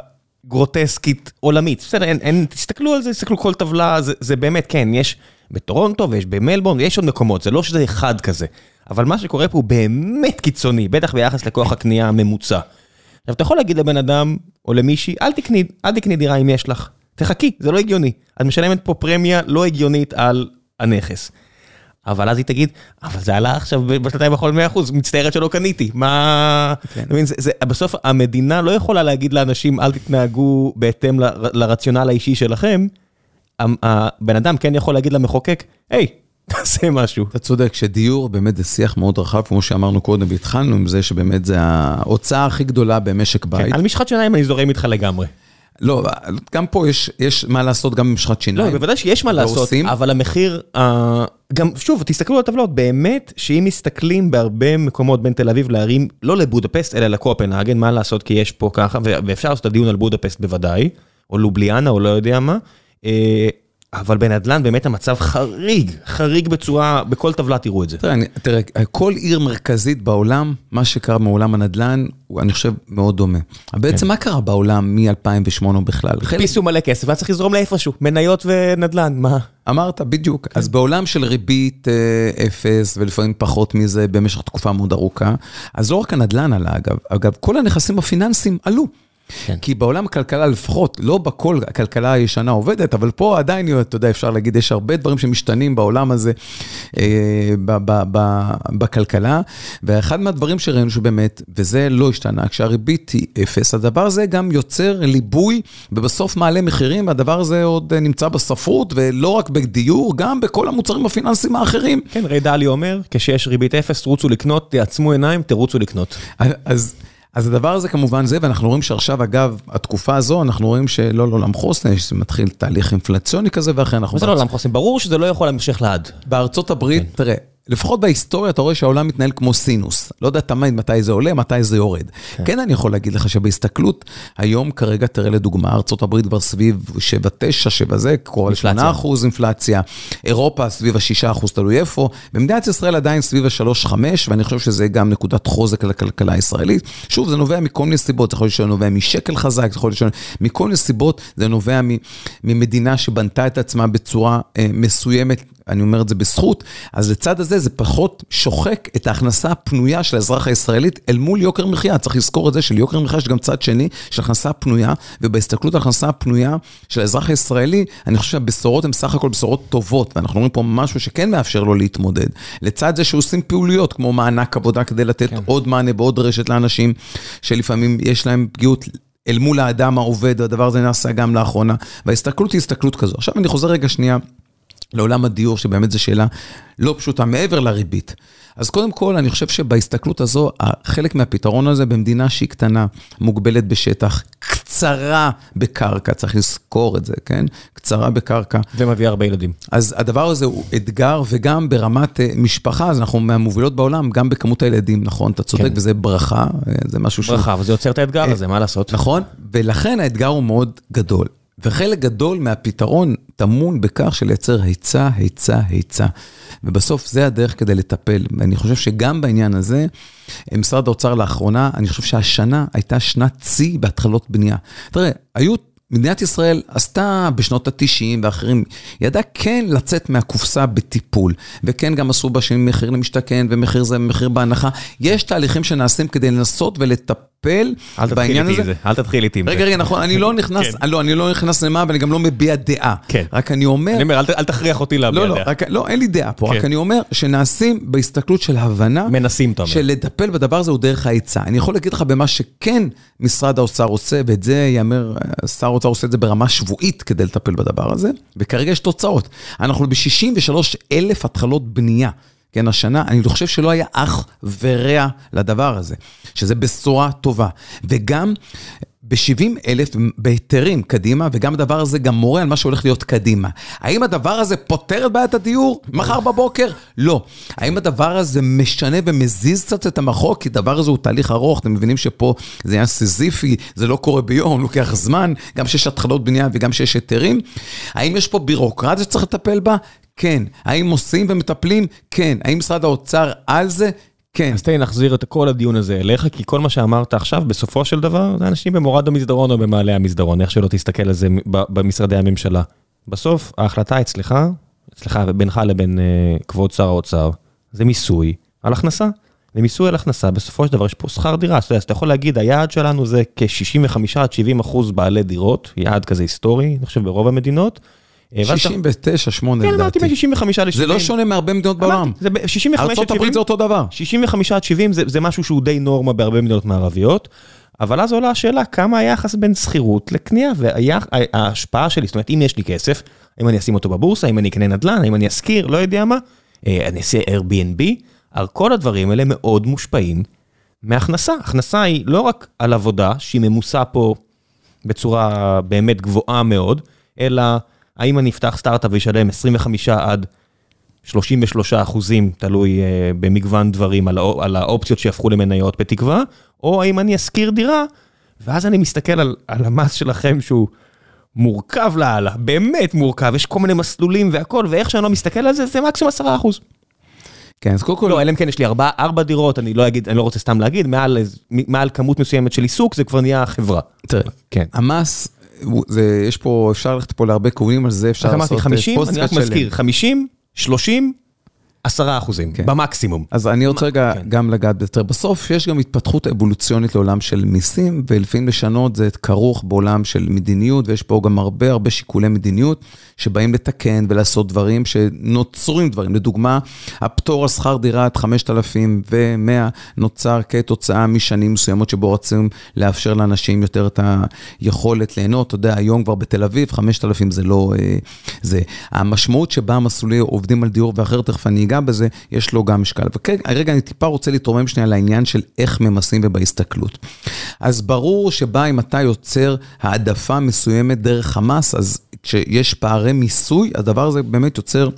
גרוטסקית עולמית. בסדר, אין, אין, תסתכלו על זה, תסתכלו כל טבלה, זה, זה באמת, כן, יש בטורונטו ויש במלבורן, ויש עוד מקומות, זה לא שזה אחד כזה. אבל מה שקורה פה הוא באמת קיצוני, בטח ביחס לכוח הקנייה הממוצע. עכשיו, אתה יכול להגיד לבן אדם, או למישהי, אל תקני, אל תקני דירה אם יש לך. תחכי, זה לא הגיוני. את משלמת פה פרמיה לא הגיונית על הנכס. אבל אז היא תגיד, אבל זה עלה עכשיו בשנתיים האחרונות 100%, מצטערת שלא קניתי, מה... כן. זה, זה, בסוף המדינה לא יכולה להגיד לאנשים, אל תתנהגו בהתאם ל, לרציונל האישי שלכם. הבן אדם כן יכול להגיד למחוקק, היי, [LAUGHS] תעשה משהו. אתה צודק, שדיור באמת זה שיח מאוד רחב, כמו שאמרנו קודם, והתחלנו עם זה שבאמת זה ההוצאה הכי גדולה במשק כן, בית. כן, על משחת שיניים אני זורם איתך לגמרי. לא, גם פה יש, יש מה לעשות גם במשחת שיניים. לא, בוודאי שיש מה לעשות, ועושים. אבל המחיר, uh, גם, שוב, תסתכלו על הטבלות, באמת שאם מסתכלים בהרבה מקומות בין תל אביב לערים, לא לבודפסט, אלא לקופנהגן, מה לעשות, כי יש פה ככה, ואפשר לעשות את הדיון על בודפסט בוודאי, או לובליאנה, או לא יודע מה, uh, אבל בנדל"ן באמת המצב חריג, חריג בצורה, בכל טבלה תראו את זה. תראה, אני, תראה, כל עיר מרכזית בעולם, מה שקרה מעולם הנדל"ן, הוא, אני חושב, מאוד דומה. בעצם כן. מה קרה בעולם מ-2008 בכלל? הדפיסו מלא כסף, היה צריך לזרום לאיפשהו, מניות ונדל"ן, מה? אמרת, בדיוק. כן. אז בעולם של ריבית אה, אפס, ולפעמים פחות מזה במשך תקופה מאוד ארוכה, אז לא רק הנדל"ן עלה, אגב, אגב, כל הנכסים הפיננסיים עלו. כן. כי בעולם הכלכלה לפחות, לא בכל הכלכלה הישנה עובדת, אבל פה עדיין, אתה יודע, אפשר להגיד, יש הרבה דברים שמשתנים בעולם הזה, אה, בכלכלה, ואחד מהדברים שראינו שבאמת, וזה לא השתנה, כשהריבית היא אפס, הדבר הזה גם יוצר ליבוי, ובסוף מעלה מחירים, והדבר הזה עוד נמצא בספרות, ולא רק בדיור, גם בכל המוצרים הפיננסיים האחרים. כן, ריי דלי אומר, כשיש ריבית אפס, רוצו לקנות, תעצמו עיניים, תרוצו לקנות. אז, אז הדבר הזה כמובן זה, ואנחנו רואים שעכשיו, אגב, התקופה הזו, אנחנו רואים שלא לעולם חוסן, מתחיל תהליך אינפלציוני כזה ואחר. אנחנו מה זה לא עולם חוסן? ברור שזה לא יכול להמשיך לעד. בארצות הברית, כן. תראה, לפחות בהיסטוריה אתה רואה שהעולם מתנהל כמו סינוס. לא יודע תמיד מתי זה עולה, מתי זה יורד. כן, אני יכול להגיד לך שבהסתכלות, היום כרגע, תראה לדוגמה, הברית כבר סביב 7-9, 7 זה, קרוב אינפלציה. ל-8 אחוז אינפלציה, אירופה סביב ה-6 אחוז, תלוי איפה, במדינת ישראל עדיין סביב ה-3-5, ואני חושב שזה גם נקודת חוזק לכלכלה הישראלית. שוב, זה נובע מכל מיני סיבות, זה יכול להיות שזה נובע משקל חזק, זה יכול להיות מכל מיני סיבות, זה נובע ממדינה שבנתה את עצמה בצורה אה, מסוימת. אני אומר את זה בזכות, אז לצד הזה זה פחות שוחק את ההכנסה הפנויה של האזרח הישראלית אל מול יוקר מחיה. צריך לזכור את זה שליוקר מחיה יש גם צד שני של הכנסה פנויה, ובהסתכלות על הכנסה הפנויה של האזרח הישראלי, אני חושב שהבשורות הן סך הכל בשורות טובות, ואנחנו רואים פה משהו שכן מאפשר לו להתמודד. לצד זה שעושים פעוליות כמו מענק עבודה כדי לתת כן. עוד מענה ועוד רשת לאנשים שלפעמים יש להם פגיעות אל מול האדם העובד, הדבר הזה נעשה גם לאחרונה, וההסתכלות היא הסתכלות כזו. עכשיו אני חוזר רגע שנייה לעולם הדיור, שבאמת זו שאלה לא פשוטה, מעבר לריבית. אז קודם כל, אני חושב שבהסתכלות הזו, חלק מהפתרון הזה במדינה שהיא קטנה, מוגבלת בשטח, קצרה בקרקע, צריך לזכור את זה, כן? קצרה בקרקע. ומביא הרבה ילדים. אז הדבר הזה הוא אתגר, וגם ברמת אה, משפחה, אז אנחנו מהמובילות בעולם, גם בכמות הילדים, נכון? אתה צודק, כן. וזה ברכה, אה, זה משהו ש... ברכה, אבל זה יוצר את האתגר הזה, מה לעשות? נכון, ולכן האתגר הוא מאוד גדול. וחלק גדול מהפתרון טמון בכך של לייצר היצע, היצע, היצע. ובסוף זה הדרך כדי לטפל. ואני חושב שגם בעניין הזה, משרד האוצר לאחרונה, אני חושב שהשנה הייתה שנת שיא בהתחלות בנייה. תראה, היו... מדינת ישראל עשתה בשנות ה-90 ואחרים, ידעה כן לצאת מהקופסה בטיפול, וכן גם עשו בה שינוי מחיר למשתכן ומחיר זה ומחיר בהנחה. יש תהליכים שנעשים כדי לנסות ולטפל תתחיל בעניין הזה. אל תתחיל איתי עם זה. רגע, רגע, נכון, אני לא [LAUGHS] נכנס, כן. לא, אני לא נכנס למה ואני גם לא מביע דעה. כן. רק אני אומר... אני אומר, אל ת- אל תכריח אותי להביע לא, לא, דעה. רק, לא, אין לי דעה פה, כן. רק אני אומר שנעשים בהסתכלות של הבנה, מנסים, אתה אומר. של לטפל בדבר הזה הוא דרך ההיצע. אני יכול להגיד לך במה שכן משרד האוצר עושה, ואת זה ייאמר, שר האוצר עושה את זה ברמה שבועית כדי לטפל בדבר הזה, וכרגע יש תוצאות. אנחנו ב-63 אלף התחלות בנייה. כן, השנה, אני חושב שלא היה אח ורע לדבר הזה, שזה בשורה טובה. וגם ב-70 אלף בהיתרים קדימה, וגם הדבר הזה גם מורה על מה שהולך להיות קדימה. האם הדבר הזה פותר את בעיית הדיור מחר בבוקר? לא. האם הדבר הזה משנה ומזיז קצת את המחוק? כי הדבר הזה הוא תהליך ארוך, אתם מבינים שפה זה עניין סיזיפי, זה לא קורה ביום, לוקח זמן, גם שיש התחלות בנייה וגם שיש היתרים. האם יש פה בירוקרטיה שצריך לטפל בה? כן. האם עושים ומטפלים? כן. האם משרד האוצר על זה? כן. אז תן לי את כל הדיון הזה אליך, כי כל מה שאמרת עכשיו, בסופו של דבר, זה אנשים במורד המסדרון או במעלה המסדרון, איך שלא תסתכל על זה במשרדי הממשלה. בסוף, ההחלטה אצלך, אצלך ובינך לבין uh, כבוד שר האוצר, זה מיסוי על הכנסה. למיסוי על הכנסה, בסופו של דבר יש פה שכר דירה. אז אתה יכול להגיד, היעד שלנו זה כ-65 עד 70 אחוז בעלי דירות, יעד כזה היסטורי, אני חושב ברוב המדינות. אה, ואז אתה- 69, 8 כן, אמרתי לדעתי. מ-65 ל-70. זה לא שונה מהרבה מדינות בעולם. אמרתי, זה ב- 65 עד 70. ארצות הברית זה אותו דבר. 65 עד 70 זה, משהו שהוא די נורמה בהרבה מדינות מערביות, אבל אז עולה השאלה כמה היחס בין שכירות לקנייה וההשפעה שלי, זאת אומרת אם יש לי כסף, האם אני אשים אותו בבורסה, האם אני אקנה נדל"ן, האם אני אשכיר, לא יודע מה, אה, אני אעשה Airbnb, על כל הדברים האלה מאוד מושפעים מהכנסה. הכנסה היא לא רק על עבודה שהיא ממוסה פה בצורה באמת גבוהה מאוד, אלא האם אני אפתח סטארט-אפ וישלם 25 עד 33 אחוזים, תלוי uh, במגוון דברים, על, האופ- על האופציות שיהפכו למניות בתקווה, או האם אני אשכיר דירה, ואז אני מסתכל על, על המס שלכם שהוא מורכב לאללה, באמת מורכב, יש כל מיני מסלולים והכל, ואיך שאני לא מסתכל על זה, זה מקסימום עשרה אחוז. כן, אז קודם כל... לא, אלא אם כן יש לי ארבע, ארבע דירות, אני לא אגיד, אני לא רוצה סתם להגיד, מעל, מעל כמות מסוימת של עיסוק, זה כבר נהיה חברה. תראה, כן. המס, זה, יש פה, אפשר ללכת פה להרבה קווים על זה, אפשר לעשות פוסט אמרתי 50, אני רק מזכיר, 50, 30, עשרה אחוזים, כן. במקסימום. אז אני רוצה רגע כן. גם לגעת יותר. בסוף יש גם התפתחות אבולוציונית לעולם של מיסים, ולפעמים לשנות זה כרוך בעולם של מדיניות, ויש פה גם הרבה הרבה שיקולי מדיניות, שבאים לתקן ולעשות דברים שנוצרים דברים. לדוגמה, הפטור על שכר דירת 5,100 נוצר כתוצאה משנים מסוימות שבו רצים לאפשר לאנשים יותר את היכולת ליהנות. אתה יודע, היום כבר בתל אביב, 5,000 זה לא... אה, זה. המשמעות שבה המסלולי עובדים על דיור ואחר, תכף אני אגע בזה, יש לו גם משקל. וכרגע אני טיפה רוצה להתרומם שנייה לעניין של איך ממסים ובהסתכלות. אז ברור שבה אם אתה יוצר העדפה מסוימת דרך המס, אז כשיש פערי מיסוי, הדבר הזה באמת יוצר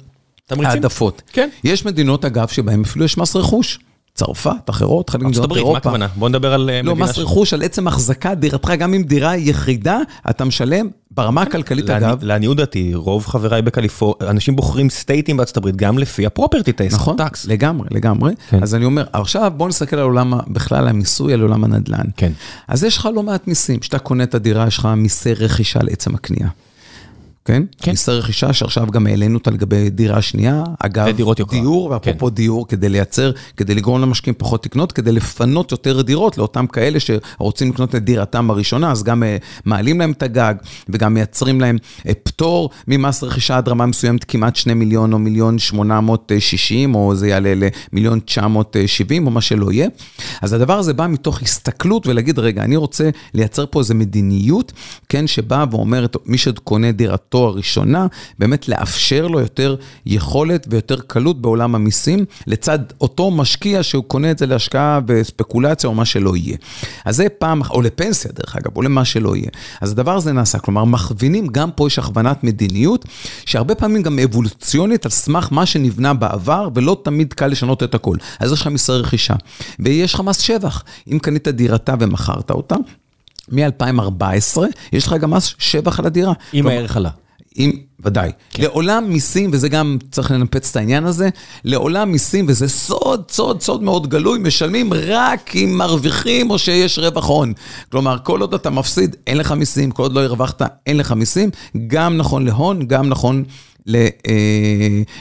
העדפות. כן. יש מדינות, אגב, שבהן אפילו יש מס רכוש. צרפת, אחרות, חלק ממדינות אירופה. מה הכוונה? בוא נדבר על אה, לא, מדינה... לא, מס רכוש על עצם החזקת דירתך, גם אם דירה יחידה, אתה משלם ברמה הכלכלית, אגב. לעניות דעתי, רוב חבריי בקליפורניה, אנשים בוחרים סטייטים בארצות הברית, גם לפי הפרופרטי טייסט, נכון, טקס. לגמרי, לגמרי. כן. אז אני אומר, עכשיו בוא נסתכל על עולם, בכלל המיסוי, על עולם הנדל"ן. כן. אז יש לך לא מעט מיסים. כשאתה קונה את הדירה, יש לך מיסי רכישה לעצם הקנייה. כן? כן. מיסי רכישה שעכשיו גם העלינו אותה לגבי דירה שנייה. אגב, ודירות יוקרה. דיור, ואפרופו כן. דיור, כדי לייצר, כדי לגרום למשקיעים פחות לקנות, כדי לפנות יותר דירות לאותם כאלה שרוצים לקנות את דירתם הראשונה, אז גם uh, מעלים להם את הגג, וגם מייצרים להם uh, פטור ממס רכישה עד רמה מסוימת, כמעט 2 מיליון או מיליון 860, או זה יעלה למיליון 970, או מה שלא יהיה. אז הדבר הזה בא מתוך הסתכלות ולהגיד, רגע, אני רוצה לייצר פה איזו מדיניות, כן, שבאה ואומרת, מי שקונה דירתו, דעתו הראשונה, באמת לאפשר לו יותר יכולת ויותר קלות בעולם המיסים, לצד אותו משקיע שהוא קונה את זה להשקעה וספקולציה או מה שלא יהיה. אז זה פעם, או לפנסיה דרך אגב, או למה שלא יהיה. אז הדבר הזה נעשה, כלומר, מכווינים, גם פה יש הכוונת מדיניות, שהרבה פעמים גם אבולוציונית על סמך מה שנבנה בעבר, ולא תמיד קל לשנות את הכל. אז יש לך מסי רכישה, ויש לך מס שבח. אם קנית דירתה ומכרת אותה, מ-2014, יש לך גם מס שבח על הדירה. אם הערך עלה. אם, ודאי. כן. לעולם מיסים, וזה גם צריך לנפץ את העניין הזה, לעולם מיסים, וזה סוד, סוד, סוד מאוד גלוי, משלמים רק אם מרוויחים או שיש רווח הון. כלומר, כל עוד אתה מפסיד, אין לך מיסים, כל עוד לא הרווחת, אין לך מיסים. גם נכון להון, גם נכון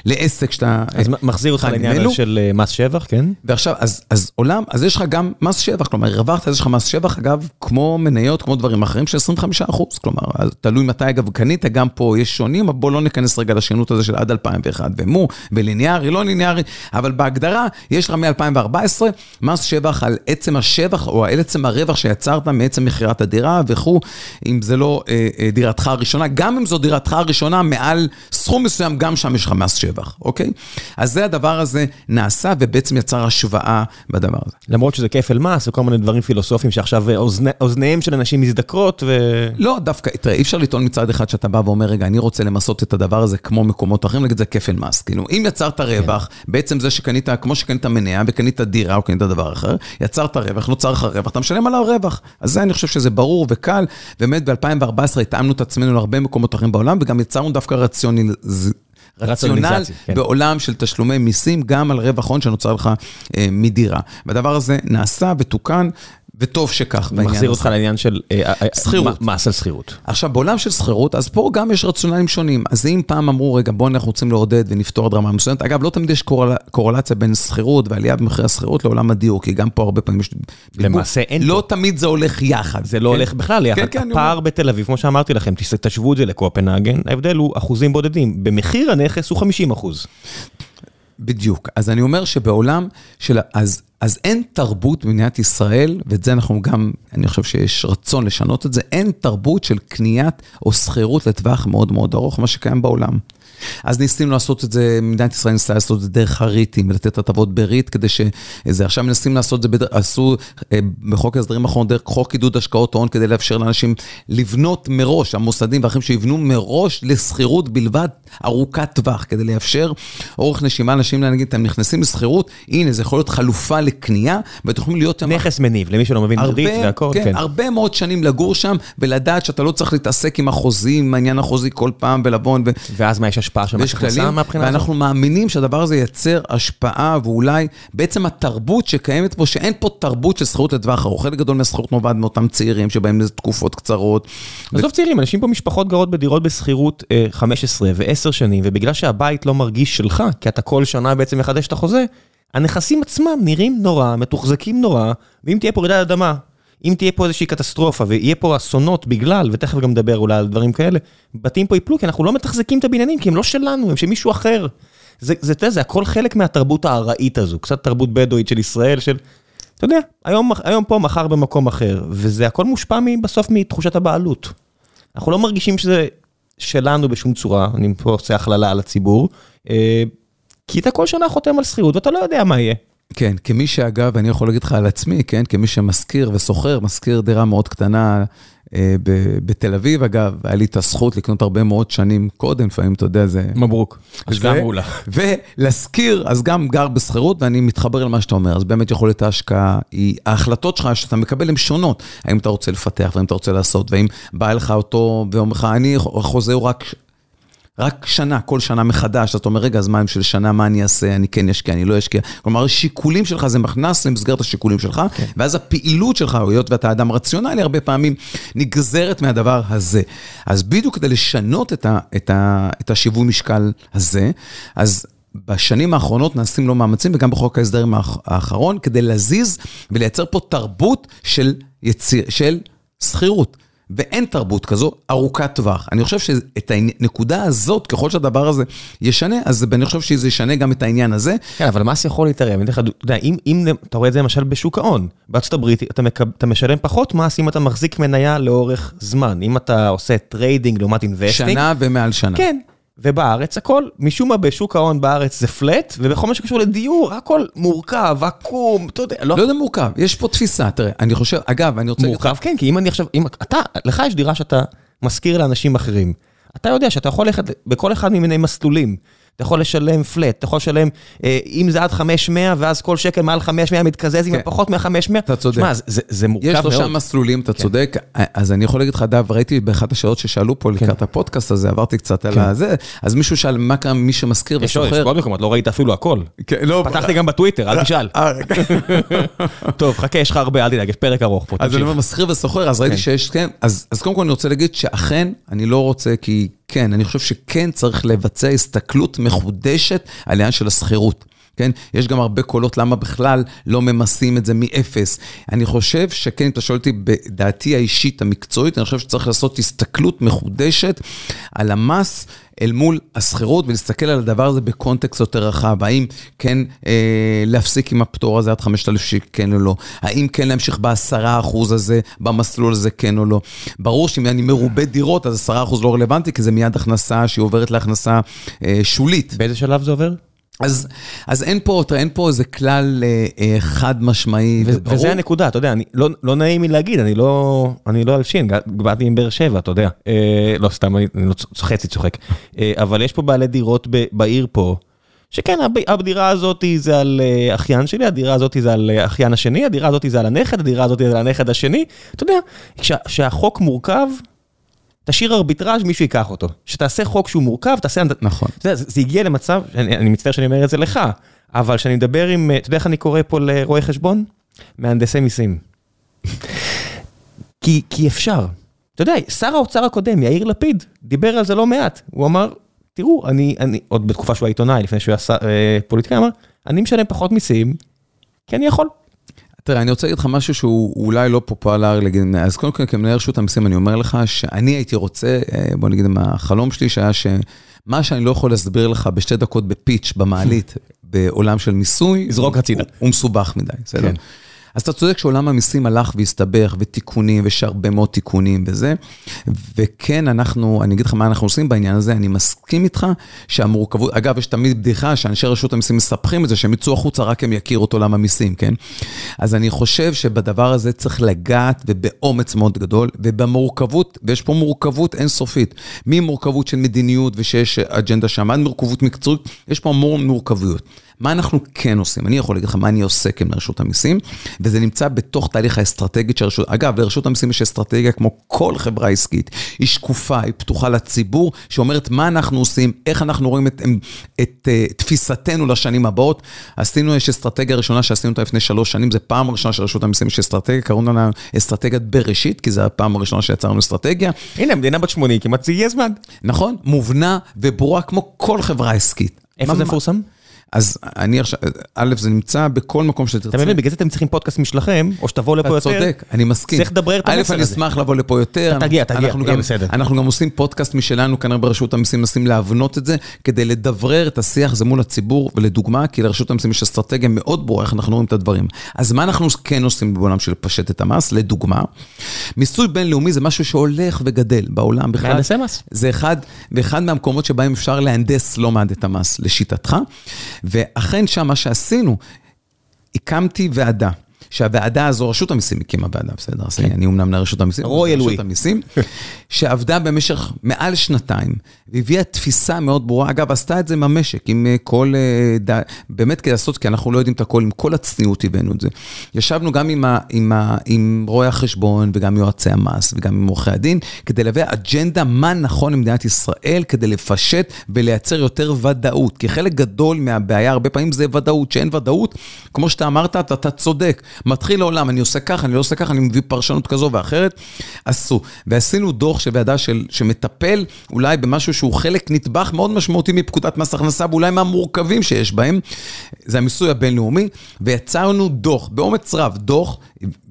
לעסק שאתה... אז מחזיר אותך לעניין של אה, מס שבח, כן? ועכשיו, אז, אז עולם, אז יש לך גם מס שבח, כלומר, הרווחת, אז יש לך מס שבח, אגב, כמו מניות, כמו דברים אחרים, של 25 אחוז, כלומר, תלוי מתי, אגב, קנית, גם פה יש שונים, אבל בואו לא ניכנס רגע לשינות הזה של עד 2001, ומו, וליניארי, לא ליניארי, אבל בהגדרה, יש לך מ-2014 מס שבח על עצם השבח, או על עצם הרווח שיצרת מעצם מכירת הדירה וכו', אם זה לא אה, אה, דירתך הראשונה, גם אם זו דירתך הראשונה מעל סכום... בסכום מסוים גם שם יש לך מס שבח, אוקיי? אז זה הדבר הזה נעשה ובעצם יצר השוואה בדבר הזה. למרות שזה כפל מס וכל מיני דברים פילוסופיים שעכשיו אוזני, אוזניהם של אנשים מזדקרות ו... לא, דווקא, תראה, אי אפשר לטעון מצד אחד שאתה בא ואומר, רגע, אני רוצה למסות את הדבר הזה כמו מקומות אחרים, נגיד זה כפל מס. כאילו, אם יצרת רווח, כן. בעצם זה שקנית, כמו שקנית מניה וקנית דירה או קנית דבר אחר, יצרת רווח, נוצר לך רווח, אתה משלם עליו רווח. אז זה, אני חושב שזה ברור וקל. באמת, ב-2014 התאמנו את עצמנו להרבה מקומות אחרים בעולם, וגם יצרנו דווקא רציונל... רציונל כן. בעולם של תשלומי מיסים, גם על רווח הון שנוצר לך אה, מדירה. והדבר הזה נעשה ותוקן, וטוב שכך בעניין הזה. מחזיר אותך לעניין של שכירות. אה, אה, מס על שכירות. עכשיו, בעולם של שכירות, אז פה גם יש רציונלים שונים. אז אם פעם אמרו, רגע, בואו אנחנו רוצים לעודד ונפתור עד רמה מסוימת, אגב, לא תמיד יש קורלציה בין שכירות ועלייה במחירי השכירות לעולם הדיור, כי גם פה הרבה פעמים יש... למעשה אין לא תמיד זה הולך יחד. זה לא כן? הולך בכלל יחד. כן, כן, הפער בתל אביב, כמו שאמרתי לכם, תשוו את זה לקופנהגן, ההבדל הוא אחוזים בודדים. במחיר הנכס הוא 50 אחוז. בדיוק. אז אני אומר שבעולם של... אז, אז אין תרבות במדינת ישראל, ואת זה אנחנו גם, אני חושב שיש רצון לשנות את זה, אין תרבות של קניית או שכירות לטווח מאוד מאוד ארוך, מה שקיים בעולם. אז ניסינו לעשות את זה, מדינת ישראל ניסתה לעשות את זה דרך הריטים, לתת הטבות בריט, כדי שזה, עכשיו מנסים לעשות את זה, עשו אה, בחוק ההסדרים האחרון, דרך חוק עידוד השקעות הון, כדי לאפשר לאנשים לבנות מראש, המוסדים ואחרים שיבנו מראש לשכירות בלבד ארוכת טווח, כדי לאפשר אורך נשימה, אנשים, נגיד, אתם נכנסים לשכירות, הנה, זה יכול להיות חלופה לקנייה, ואתם יכולים להיות. נכס מניב, למי שלא מבין ריט והכל, כן. כן. הרבה מאוד שנים לגור שם, ולדעת שאתה לא צריך להתעסק עם החוזים, עם העניין החוזי כל פעם, ולבוא... ו... ואז מה, יש השפעה של מס הכנסה מהבחינה הזאת? ואנחנו מאמינים שהדבר הזה ייצר השפעה, ואולי בעצם התרבות שקיימת פה, שאין פה תרבות של שכירות לטווח ארוך. חלק גדול מהשכירות נובעת מאותם צעירים, שבהם זה תקופות קצרות. עזוב ו... צעירים, אנשים פה משפחות גרות בדירות בשכירות 15 אה, ו-10 שנים, ובגלל שהבית לא מרגיש שלך, כי אתה כל שנה בעצם מחדש את החוזה, הנכסים עצמם נראים נורא, מתוחזקים נורא, ואם תהיה פה רעידת אדמה, אם תהיה פה איזושהי קטסטרופה ויהיה פה אסונות בגלל, ותכף גם נדבר אולי על דברים כאלה, בתים פה ייפלו כי אנחנו לא מתחזקים את הבניינים, כי הם לא שלנו, הם של מישהו אחר. זה, זה, זה, זה הכל חלק מהתרבות הארעית הזו, קצת תרבות בדואית של ישראל, של, אתה יודע, היום, היום פה, מחר במקום אחר, וזה הכל מושפע בסוף מתחושת הבעלות. אנחנו לא מרגישים שזה שלנו בשום צורה, אני פה עושה הכללה על הציבור, אה, כי אתה כל שנה חותם על שכירות ואתה לא יודע מה יהיה. כן, כמי שאגב, אני יכול להגיד לך על עצמי, כן, כמי שמשכיר ושוכר, משכיר דירה מאוד קטנה אה, בתל אביב, אגב, היה לי את הזכות לקנות הרבה מאוד שנים קודם, לפעמים, אתה יודע, זה... מברוק, השקעה מעולה. ולהשכיר, אז גם גר בשכירות, ואני מתחבר למה שאתה אומר, אז באמת יכולת ההשקעה, היא, ההחלטות שלך שאתה מקבל הן שונות, האם אתה רוצה לפתח, והאם אתה רוצה לעשות, והאם בא לך אותו ואומר לך, אני חוזה הוא רק רק שנה, כל שנה מחדש, אתה אומר, רגע, אז מה עם של שנה, מה אני אעשה, אני כן אשקיע, אני לא אשקיע. כלומר, השיקולים שלך, זה מכנס למסגרת השיקולים שלך. כן. ואז הפעילות שלך, היות ואתה אדם רציונלי, הרבה פעמים נגזרת מהדבר הזה. אז בדיוק כדי לשנות את, ה, את, ה, את השיווי משקל הזה, אז... בשנים האחרונות נעשים לו מאמצים, וגם בחוק ההסדרים האחרון, כדי להזיז ולייצר פה תרבות של, יציר, של שכירות. ואין תרבות כזו ארוכת טווח. אני חושב שאת הנקודה הזאת, ככל שהדבר הזה ישנה, אז אני חושב שזה ישנה גם את העניין הזה. כן, אבל מס יכול להתערב. אתה יודע, אם, אם אתה רואה את זה למשל בשוק ההון, בארצות הברית אתה, מקב, אתה משלם פחות מס אם אתה מחזיק מניה לאורך זמן. אם אתה עושה trading לעומת investing. שנה ומעל שנה. כן. ובארץ הכל, משום מה בשוק ההון בארץ זה פלט, ובכל מה שקשור לדיור, הכל מורכב, עקום, אתה יודע, לא... לא יודע מורכב, יש פה תפיסה, תראה, אני חושב, אגב, אני רוצה... מורכב, כן, כי אם אני עכשיו, אם אתה, לך יש דירה שאתה משכיר לאנשים אחרים, אתה יודע שאתה יכול ללכת בכל אחד ממיני מסלולים. אתה יכול לשלם פלט, אתה יכול לשלם, אה, אם זה עד 500, ואז כל שקל מעל 500 מתקזז עם כן. פחות מ-500. אתה צודק. שמע, זה, זה מורכב מאוד. יש שלושה מסלולים, אתה כן. צודק. אז אני יכול להגיד לך, דב, ראיתי באחת השאלות ששאלו פה כן. לקראת הפודקאסט הזה, עברתי קצת כן. על הזה, אז מישהו שאל, מה קרה מי שמזכיר וסוחר? יש עוד מקומות, לא ראית אפילו הכל. כן, לא, פתחתי גם בטוויטר, אל תשאל. אה, [LAUGHS] טוב, חכה, יש לך הרבה, אל תדאג, יש פרק ארוך פה, אז אני אומר, משכיר וסוחר, אז ראיתי כן. שיש, כן, אז קודם כל אני רוצה להגיד שאכן, אני לא רוצה, כי כן, אני חושב שכן צריך לבצע הסתכלות מחודשת על העניין של השכירות. כן? יש גם הרבה קולות למה בכלל לא ממסים את זה מאפס. אני חושב שכן, אם אתה שואל אותי בדעתי האישית המקצועית, אני חושב שצריך לעשות הסתכלות מחודשת על המס. אל מול השכירות ולהסתכל על הדבר הזה בקונטקסט יותר רחב. האם כן אה, להפסיק עם הפטור הזה עד 5,000 שקל, כן או לא? האם כן להמשיך בעשרה אחוז הזה, במסלול הזה, כן או לא? ברור שאם אני מרובה דירות, אז עשרה אחוז לא רלוונטי, כי זה מיד הכנסה שהיא עוברת להכנסה אה, שולית. באיזה שלב זה עובר? אז, אז אין פה, תראה, אין פה איזה כלל אה, אה, חד משמעי וברור. וזה הנקודה, אתה יודע, אני, לא, לא נעים לי להגיד, אני לא, אני לא אלשין, באתי עם באר שבע, אתה יודע. אה, לא, סתם, אני, אני לא חצי צוחק. אה, אבל יש פה בעלי דירות ב, בעיר פה, שכן, הדירה הזאת זה על אה, אחיין שלי, הדירה הזאת זה על אה, אחיין השני, הדירה הזאת זה על הנכד, הדירה הזאת זה על הנכד השני. אתה יודע, כשהחוק מורכב, תשאיר ארביטראז', מישהו ייקח אותו. שתעשה חוק שהוא מורכב, תעשה... נכון. זה, זה, זה הגיע למצב, אני, אני מצטער שאני אומר את זה לך, אבל כשאני מדבר עם, אתה יודע איך אני קורא פה לרואי חשבון? מהנדסי מיסים. כי, כי אפשר. אתה יודע, שר האוצר הקודם, יאיר לפיד, דיבר על זה לא מעט. הוא אמר, תראו, אני, אני עוד בתקופה שהוא היה עיתונאי, לפני שהוא היה אה, פוליטיקאי, אמר, אני משלם פחות מיסים, כי אני יכול. תראה, אני רוצה להגיד לך משהו שהוא אולי לא פופולרי להגיד, אז קודם כל כמנהל רשות המיסים אני אומר לך שאני הייתי רוצה, אה, בוא נגיד, החלום שלי שהיה שמה שאני לא יכול להסביר לך בשתי דקות בפיץ', במעלית, [LAUGHS] בעולם של מיסוי, זרוק הצידה. הוא מסובך מדי, בסדר? כן. אז אתה צודק שעולם המיסים הלך והסתבך, ותיקונים, ויש הרבה מאוד תיקונים וזה. וכן, אנחנו, אני אגיד לך מה אנחנו עושים בעניין הזה, אני מסכים איתך שהמורכבות, אגב, יש תמיד בדיחה שאנשי רשות המיסים מספחים את זה, שהם יצאו החוצה, רק הם יכירו את עולם המיסים, כן? אז אני חושב שבדבר הזה צריך לגעת, ובאומץ מאוד גדול, ובמורכבות, ויש פה מורכבות אינסופית. ממורכבות של מדיניות ושיש אג'נדה שם, עד מורכבות מקצועית, יש פה המון מורכבויות. מה אנחנו כן עושים? אני יכול להגיד לך מה אני עושה כמרשות המיסים, וזה נמצא בתוך תהליך האסטרטגית של רשות, אגב, לרשות המיסים יש אסטרטגיה כמו כל חברה עסקית, היא שקופה, היא פתוחה לציבור, שאומרת מה אנחנו עושים, איך אנחנו רואים את, את, את uh, תפיסתנו לשנים הבאות. עשינו, יש אסטרטגיה ראשונה שעשינו אותה לפני שלוש שנים, זו פעם ראשונה של רשות המיסים יש אסטרטגיה, קראו לה אסטרטגיית בראשית, כי זו הפעם הראשונה שיצרנו אסטרטגיה. הנה, מדינה בת 80, כמעט זה יהיה זמן. נכון, מובנה וברורה כמו כל חברה עסקית. איפה זה מפורסם? אז אני עכשיו, א', זה נמצא בכל מקום שתרצה. אתה מבין, בגלל זה אתם צריכים פודקאסט משלכם, או שתבואו לפה יותר. אתה צודק, אני מסכים. צריך לדבר את המסר הזה. א', אני אשמח לבוא לפה יותר. תגיע, תגיע, יהיה בסדר. אנחנו גם עושים פודקאסט משלנו, כנראה ברשות המיסים מנסים להבנות את זה, כדי לדברר את השיח הזה מול הציבור, ולדוגמה, כי לרשות המיסים יש אסטרטגיה מאוד ברורה איך אנחנו רואים את הדברים. אז מה אנחנו כן עושים בעולם של לפשט את המס? לדוגמה, מיסוי בינלאומי זה משהו שהולך וגדל בעולם בכלל. מהנדסי מס. זה אחד, ואחד מהמקומות שבהם אפשר להנדס לא מעט את המס, לשיטתך. ואכן שם מה שעשינו, הקמתי ועדה. שהוועדה הזו, רשות המיסים הקימה ועדה, בסדר? כן. אני אומנם לרשות המיסים. רשות המיסים, שעבדה במשך מעל שנתיים, והביאה תפיסה מאוד ברורה. אגב, עשתה את זה עם המשק, עם אה, כל... אה, באמת כדי לעשות, כי אנחנו לא יודעים את הכל, עם כל הצניעות הבאנו את זה. ישבנו גם עם, ה, עם, ה, עם רואי החשבון, וגם עם יועצי המס, וגם עם עורכי הדין, כדי להביא אג'נדה מה נכון למדינת ישראל, כדי לפשט ולייצר יותר ודאות. כי חלק גדול מהבעיה, הרבה פעמים זה ודאות, שאין ודאות, כמו שאתה אמרת, אתה, אתה צודק. מתחיל העולם, אני עושה ככה, אני לא עושה ככה, אני מביא פרשנות כזו ואחרת, עשו. ועשינו דוח של ועדה של, שמטפל אולי במשהו שהוא חלק נדבך מאוד משמעותי מפקודת מס הכנסה, ואולי מהמורכבים שיש בהם, זה המיסוי הבינלאומי, ויצרנו דוח, באומץ רב, דוח,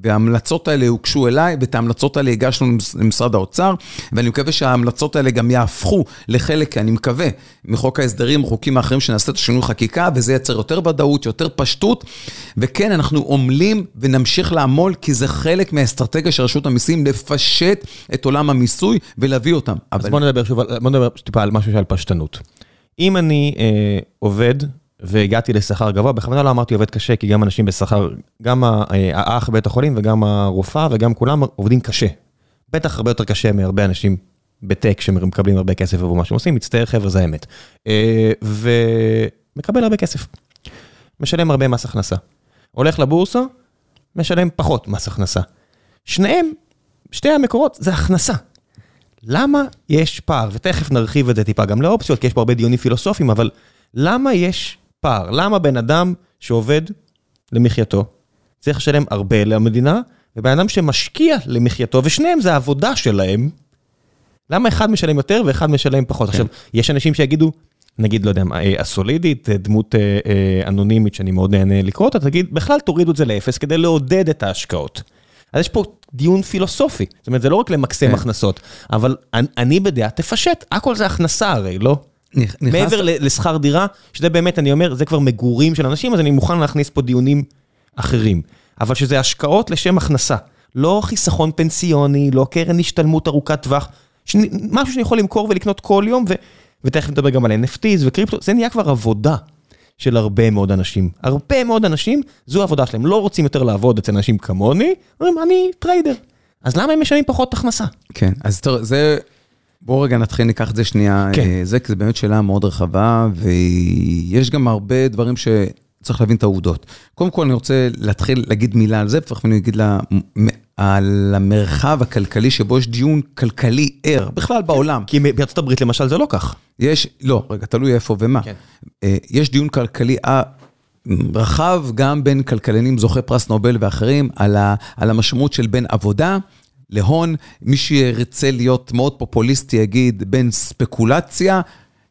וההמלצות האלה הוגשו אליי, ואת ההמלצות האלה הגשנו למשרד האוצר, ואני מקווה שההמלצות האלה גם יהפכו לחלק, אני מקווה, מחוק ההסדרים, חוקים האחרים שנעשה את השינוי חקיקה, וזה ייצר יותר ודאות, יותר פשטות, וכן, אנחנו עמלים ונמשיך לעמול, כי זה חלק מהאסטרטגיה של רשות המיסים, לפשט את עולם המיסוי ולהביא אותם. אז אבל... בוא נדבר שוב, בוא נדבר טיפה על משהו של פשטנות. אם אני אה, עובד והגעתי לשכר גבוה, בכוונה לא אמרתי עובד קשה, כי גם אנשים בשכר, גם אה, האח בבית החולים וגם הרופאה וגם כולם עובדים קשה. בטח הרבה יותר קשה מהרבה אנשים בטק שמקבלים הרבה כסף עבור מה שהם עושים, מצטער חבר'ה, זה האמת. אה, ומקבל הרבה כסף. משלם הרבה מס הכנסה. הולך לבורסה, משלם פחות מס הכנסה. שניהם, שתי המקורות זה הכנסה. למה יש פער? ותכף נרחיב את זה טיפה גם לאופציות, כי יש פה הרבה דיונים פילוסופיים, אבל למה יש פער? למה בן אדם שעובד למחייתו צריך לשלם הרבה למדינה, ובן אדם שמשקיע למחייתו, ושניהם זה העבודה שלהם, למה אחד משלם יותר ואחד משלם פחות? כן. עכשיו, יש אנשים שיגידו, נגיד, לא יודע, הסולידית, דמות אה, אה, אנונימית שאני מאוד נהנה לקרוא אותה, תגיד, בכלל תורידו את זה לאפס כדי לעודד את ההשקעות. אז יש פה דיון פילוסופי, זאת אומרת, זה לא רק למקסם כן. הכנסות, אבל אני בדעה, תפשט, הכל זה הכנסה הרי, לא? מעבר לשכר דירה, שזה באמת, אני אומר, זה כבר מגורים של אנשים, אז אני מוכן להכניס פה דיונים אחרים. אבל שזה השקעות לשם הכנסה, לא חיסכון פנסיוני, לא קרן השתלמות ארוכת טווח, משהו שאני יכול למכור ולקנות כל יום, ו... ותכף נדבר גם על NFTs וקריפטו, זה נהיה כבר עבודה של הרבה מאוד אנשים. הרבה מאוד אנשים, זו העבודה שלהם, לא רוצים יותר לעבוד אצל אנשים כמוני, אומרים, אני trader. אז למה הם משלמים פחות הכנסה? כן, אז תראה, זה... בואו רגע נתחיל, ניקח את זה שנייה, כן. אה, זה, כי זו באמת שאלה מאוד רחבה, ויש גם הרבה דברים שצריך להבין את העובדות. קודם כל, אני רוצה להתחיל להגיד מילה על זה, ותכף אני אגיד לה, על המרחב הכלכלי שבו יש דיון כלכלי ער, בכלל בעולם. כי בארצות הברית למשל זה לא כך. יש, לא, רגע, תלוי איפה ומה. כן. אה, יש דיון כלכלי רחב גם בין כלכלנים זוכי פרס נובל ואחרים, על, ה, על המשמעות של בין עבודה להון. מי שירצה להיות מאוד פופוליסטי יגיד בין ספקולציה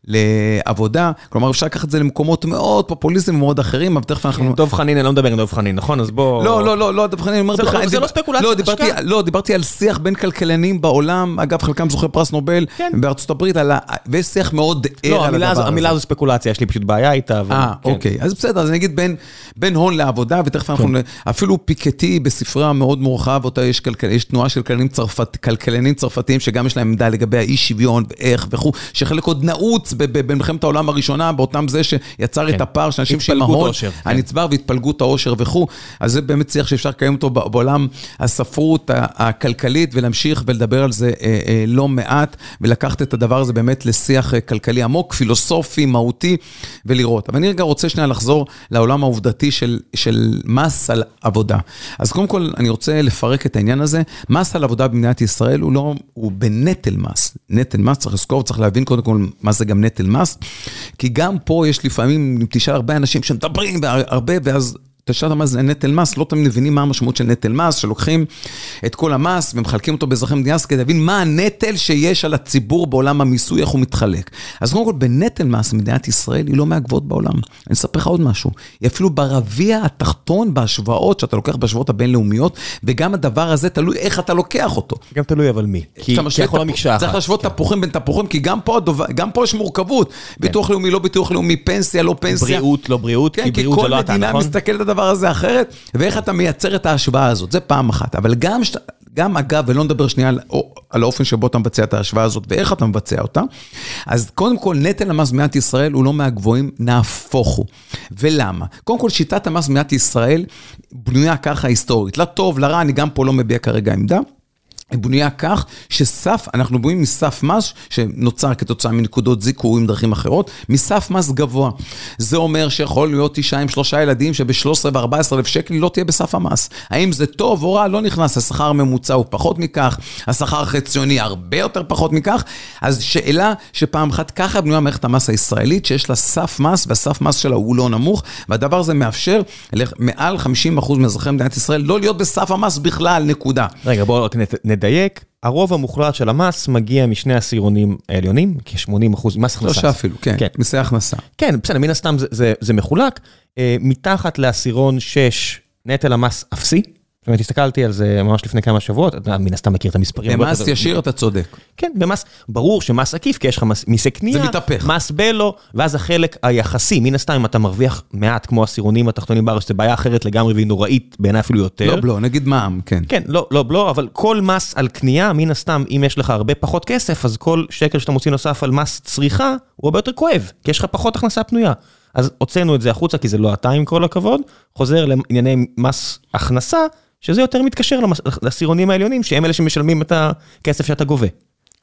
לעבודה, כלומר אפשר לקחת את זה למקומות מאוד פופוליסטיים ומאוד אחרים, אבל תכף אנחנו... דוב חנין, אני לא מדבר עם דוב חנין, נכון? אז בוא... לא, לא, לא, לא, דב חנין, אני אומר זה לא- לא ספקולציה, לא, דיברתי- השקעה. לא, דיברתי על שיח בין כלכלנים בעולם, אגב, חלקם זוכי פרס נובל, כן. בארצות הברית, ויש שיח מאוד ער לא, על המילה הדבר הזו- המילה הזה. הזו ספקולציה, יש לי פשוט בעיה איתה. אה, כן. אוקיי. אז בסדר, אז נגיד בין, בין הון לעבודה, ותכף אנחנו... כן. אפילו פיקטי בספרה מאוד מורחב, אותה יש, תנועה של כלכלנים, צרפת, כלכלנים צרפתיים, שגם יש להם עמדה לגבי האי שוויון ואיך וכו', שחלק עוד נעוץ במלחמת העולם הראשונה, באותם זה שיצר כן. את הפער של אנשים התפלגות ההון, עושר, כן. הנצבר והתפלגות העושר וכו'. אז זה באמת שיח שאפשר לקיים אותו בעולם הספרות הכלכלית, ולהמשיך ולדבר על זה אה, אה, לא מעט, ולקחת את הדבר הזה באמת לשיח אה, כלכלי עמוק, פילוסופי, מהותי, ולראות. אבל אני רגע רוצה שנייה לחזור לעולם העובדתי של, של מס על עבודה. אז קודם כל, אני רוצה לפרק את העניין הזה. מס על עבודה במדינת ישראל הוא לא, הוא בנטל מס. נטל מס, צריך לזכור, צריך להבין קודם כל מה זה גם נטל מס. כי גם פה יש לפעמים, אם תשאל הרבה אנשים שמדברים הרבה, ואז... תשאל אותם מה זה נטל מס, לא תמיד מבינים מה המשמעות של נטל מס, שלוקחים את כל המס ומחלקים אותו באזרחי מדינת ישראל כדי להבין מה הנטל שיש על הציבור בעולם המיסוי, איך הוא מתחלק. אז קודם כל, בנטל מס מדינת ישראל היא לא מהגבוהות בעולם. אני אספר לך עוד משהו. היא אפילו ברביע התחתון בהשוואות שאתה לוקח בהשוואות הבינלאומיות, וגם הדבר הזה תלוי איך אתה לוקח אותו. גם תלוי אבל מי. כי אתה כי המקשה אחת. צריך להשוות כן. תפוחים בין תפוחים, כי גם פה, הדוב... גם פה יש מורכבות. ביטוח לאומי, לא ביטוח לאומי, פנסיה, לא פנסיה. בריאות, לא בריאות, כן, כי כי בריאות זה כל לא אתה, מדינה נכון? הדבר הזה אחרת, ואיך אתה מייצר את ההשוואה הזאת, זה פעם אחת. אבל גם, גם אגב, ולא נדבר שנייה על, או- על האופן שבו אתה מבצע את ההשוואה הזאת ואיך אתה מבצע אותה, אז קודם כל, נטל המס במדינת ישראל הוא לא מהגבוהים, נהפוך הוא. ולמה? קודם כל, שיטת המס במדינת ישראל בנויה ככה היסטורית. לטוב, לרע, אני גם פה לא מביע כרגע עמדה. היא בנויה כך שסף, אנחנו בנויים מסף מס שנוצר כתוצאה מנקודות זיכוי עם דרכים אחרות, מסף מס גבוה. זה אומר שיכול להיות אישה עם שלושה ילדים שב-13 ו-14 אלף שקל לא תהיה בסף המס. האם זה טוב או רע? לא נכנס. השכר הממוצע הוא פחות מכך, השכר החציוני הרבה יותר פחות מכך. אז שאלה שפעם אחת ככה בנויה מערכת המס הישראלית, שיש לה סף מס, והסף מס שלה הוא לא נמוך, והדבר הזה מאפשר מעל 50% מאזרחי מדינת ישראל לא להיות בסף המס בכלל, נקודה. רגע, בואו רק נדייק. הרוב המוחלט של המס מגיע משני העשירונים העליונים, כ-80 אחוז, מס הכנסה. שלושה אפילו, כן, כן. מיסי הכנסה. כן, בסדר, מן הסתם זה, זה, זה מחולק. אה, מתחת לעשירון 6, נטל המס אפסי. זאת אומרת, הסתכלתי על זה ממש לפני כמה שבועות, אתה מן הסתם מכיר את המספרים. במס ישיר אתה צודק. כן, במס, ברור שמס עקיף, כי יש לך מיסי קנייה, זה מתהפך. מס בלו, ואז החלק היחסי, מן הסתם, אם אתה מרוויח מעט כמו העשירונים התחתונים בארץ, זו בעיה אחרת לגמרי והיא נוראית, בעיניי אפילו יותר. לא בלו, נגיד מע"מ, כן. כן, לא, לא בלו, אבל כל מס על קנייה, מן הסתם, אם יש לך הרבה פחות כסף, אז כל שקל שאתה מוציא נוסף על מס צריכה, הוא הרבה יותר כואב, כי יש לך פחות הכנסה פנויה. אז הוצאנו את זה החוצה, כי זה לא אתה עם כל הכבוד, חוזר לענייני מס הכנסה, שזה יותר מתקשר לעשירונים העליונים, שהם אלה שמשלמים את הכסף שאתה גובה.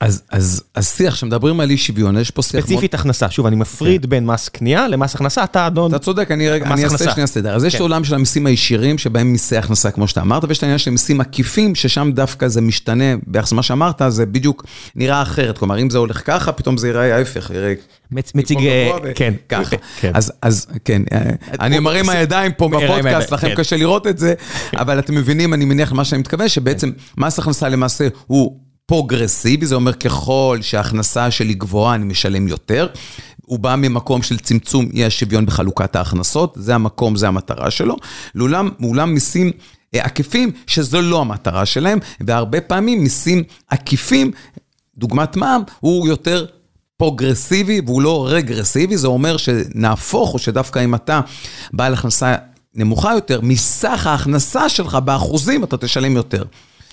אז, אז, אז שיח, כשמדברים על אי שוויון, יש פה שיח מאוד... ספציפית הכנסה, שוב, אני מפריד בין מס קנייה למס הכנסה, אתה אדון, אתה צודק, אני, רגע, אני אעשה. שנייה סדר. אז יש את כן. העולם של המיסים הישירים, שבהם מיסי הכנסה, כמו שאתה אמרת, ויש את העניין של מיסים עקיפים, ששם דווקא זה משתנה, ביחס למה שאמרת, זה בדיוק נראה אחרת. כלומר, אם זה הולך ככה, פתאום זה ייראה ההפך, יראה... מצ- מציג, אה, כן, ככה. כן. אז, אז כן, אה, אני מרים הידיים פה בפודקאסט, לכם כן. קשה לראות את זה, אבל אתם מבינים, אני מניח למה שאני מתכוון, שבעצם מס הכנסה למעשה הוא פרוגרסיבי, זה אומר ככל שההכנסה שלי גבוהה, אני משלם יותר. הוא בא ממקום של צמצום אי השוויון בחלוקת ההכנסות, זה המקום, זה המטרה שלו. לעולם, מעולם מיסים אה, עקיפים, שזו לא המטרה שלהם, והרבה פעמים מיסים עקיפים, דוגמת מע"מ, הוא יותר פרוגרסיבי והוא לא רגרסיבי, זה אומר שנהפוך, או שדווקא אם אתה בעל הכנסה נמוכה יותר, מסך ההכנסה שלך באחוזים אתה תשלם יותר.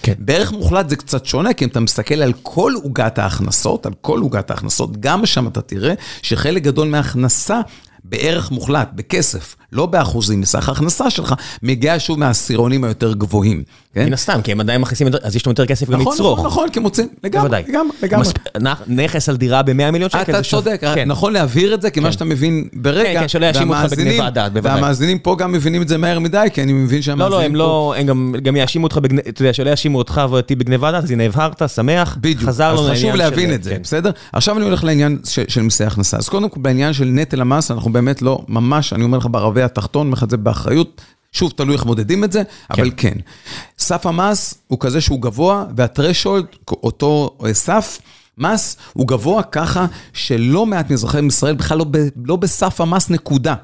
כן. בערך מוחלט זה קצת שונה, כי אם אתה מסתכל על כל עוגת ההכנסות, על כל עוגת ההכנסות, גם שם אתה תראה שחלק גדול מההכנסה בערך מוחלט, בכסף, לא באחוזים מסך ההכנסה שלך, מגיע שוב מהעשירונים היותר גבוהים. כן? מן הסתם, כי הם עדיין מכניסים, אז יש להם יותר כסף גם נכון, לצרוך. נכון, נכון, כי מוצאים, לגמרי. לגמרי, לגמרי. מספ- נכס על דירה ב-100 מיליון שקל. אתה צודק, כן. נכון להבהיר את זה, כי מה שאתה מבין ברגע, כן, כן, שלא יאשימו אותך והמאזינים- בגניבת דעת, בוודאי. והמאזינים פה גם מבינים את זה מהר מדי, כי אני מבין לא, שהמאזינים לא, הם לא, הם גם- גם יאשימו אותך, בגנ- אתה יודע, שלא יאשימו אותך ואותי בגניבת דעת, אז הנה הבהרת, שמח, בדיוק, חזר לנו אז חשוב לעניין להבין של- את זה, כן. בסדר? עכשיו אני הולך לעניין של, של מיסי הכנסה. אז קודם כל, בעניין של נטל המס, אנחנו באמת לא, ממש, אני אומר לך ברבי התחתון, זה באחריות. שוב, תלוי איך מודדים את זה, אבל כן. סף המס הוא כזה שהוא גבוה, והטרשולד, אותו אה, סף, מס הוא גבוה ככה שלא מעט מאזרחי ישראל בכלל לא, ב, לא בסף המס נקודה.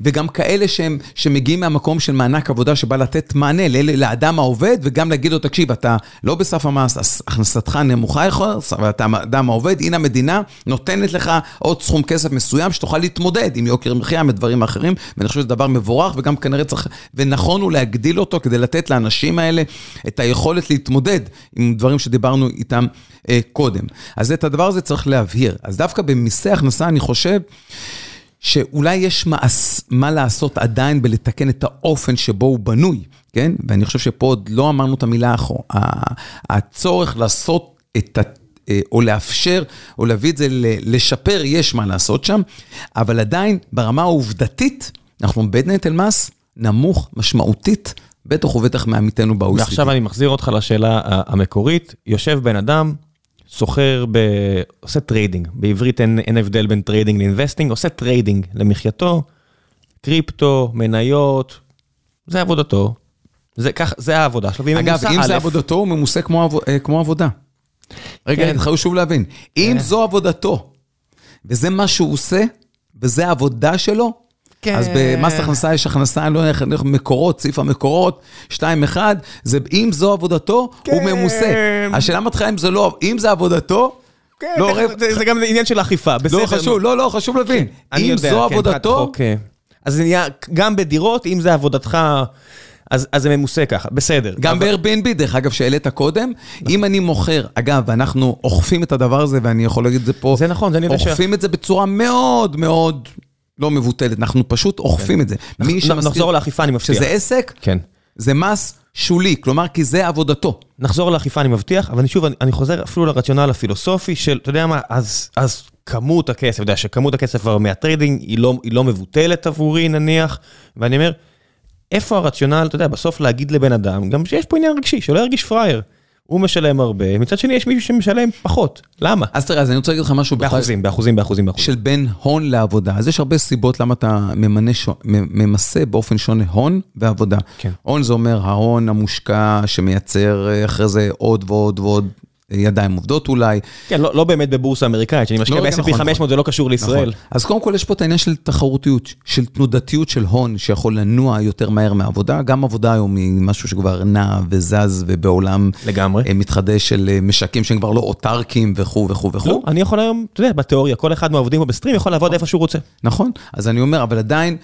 וגם כאלה שהם, שמגיעים מהמקום של מענק עבודה שבא לתת מענה לאדם העובד, וגם להגיד לו, תקשיב, אתה לא בסף המס, הכנסתך נמוכה יותר, ואתה אדם העובד, הנה המדינה נותנת לך עוד סכום כסף מסוים שתוכל להתמודד עם יוקר מחיה, מדברים אחרים, ואני חושב שזה דבר מבורך, וגם כנראה צריך, ונכון הוא להגדיל אותו כדי לתת לאנשים האלה את היכולת להתמודד עם דברים שדיברנו איתם אה, קודם. אז את הדבר הזה צריך להבהיר. אז דווקא במיסי הכנסה, אני חושב... שאולי יש מעש, מה לעשות עדיין בלתקן את האופן שבו הוא בנוי, כן? ואני חושב שפה עוד לא אמרנו את המילה האחרונה. הצורך לעשות את ה... או לאפשר, או להביא את זה, לשפר, יש מה לעשות שם, אבל עדיין ברמה העובדתית, אנחנו בנטל מס נמוך משמעותית, בטח ובטח מעמיתנו ב-OECD. ועכשיו אני מחזיר אותך לשאלה המקורית, יושב בן אדם, סוחר, ב... עושה trading, בעברית אין, אין הבדל בין trading ל investing, עושה trading למחייתו, קריפטו, מניות, זה עבודתו, זה, כך, זה העבודה שלו, אגב, אם א', זה עבודתו, הוא ממוסה כמו, עב... אה, כמו עבודה. רגע, כן. חייב שוב להבין, אם כן. זו עבודתו, וזה מה שהוא עושה, וזה העבודה שלו, כן. אז במס הכנסה יש הכנסה, לא יודע, מקורות, סעיף המקורות, 2-1, זה אם זו עבודתו, כן. הוא ממוסה. השאלה מתחילה אם זה לא, אם זה עבודתו, כן, לא, רב... זה, זה גם עניין של אכיפה, בסדר. לא חשוב, לא, לא, חשוב להבין. כן, אם יודע, זו כן, עבודתו... חוק, כן. אז זה נהיה, גם בדירות, אם זה עבודתך... אז, אז זה ממוסה ככה, בסדר. גם אבל... ב-Airbnb, דרך אגב, שהעלית קודם, נכון. אם אני מוכר, אגב, אנחנו אוכפים את הדבר הזה, ואני יכול להגיד את זה פה, זה נכון, זה אני יודע ש... אוכפים את זה בצורה מאוד מאוד לא מבוטלת, אנחנו פשוט אוכפים את זה. נחזור לאכיפה, אני מבטיח. שזה עסק, כן. זה מס שולי, כלומר, כי זה עבודתו. נחזור לאכיפה, אני מבטיח, אבל שוב, אני חוזר אפילו לרציונל הפילוסופי של, אתה יודע מה, אז כמות הכסף, אתה יודע שכמות הכסף כבר מה trading לא, היא לא מבוטלת עבורי נניח, ואני אומר, איפה הרציונל, אתה יודע, בסוף להגיד לבן אדם, גם שיש פה עניין רגשי, שלא ירגיש פראייר. הוא משלם הרבה, מצד שני יש מישהו שמשלם פחות, למה? אז תראה, אז אני רוצה להגיד לך משהו באחוזים, באחוזים, באחוזים, באחוזים. של בין הון לעבודה. אז יש הרבה סיבות למה אתה ממסה באופן שונה הון ועבודה. כן. הון זה אומר ההון המושקע שמייצר אה, אחרי זה עוד ועוד ועוד ידיים עובדות אולי. כן, לא, לא באמת בבורסה אמריקאית, שאני משקיע לא, ב-S&P נכון, 500 נכון. זה לא קשור לישראל. נכון. אז קודם כל יש פה את העניין של תחרותיות, של תנודתיות של הון שיכול לנוע יותר מהר מעבודה. גם עבודה היום היא משהו שכבר נע וזז ובעולם לגמרי. אה, מתחדש של אה, משקים שהם כבר לא אוטרקים וכו' וכו' וכו'. לא, אני יכול היום, אתה יודע, בתיאוריה, כל אחד מהעובדים פה בסטרים יכול לעבוד איפה שהוא רוצה. נכון, אז אני אומר, אבל עדיין,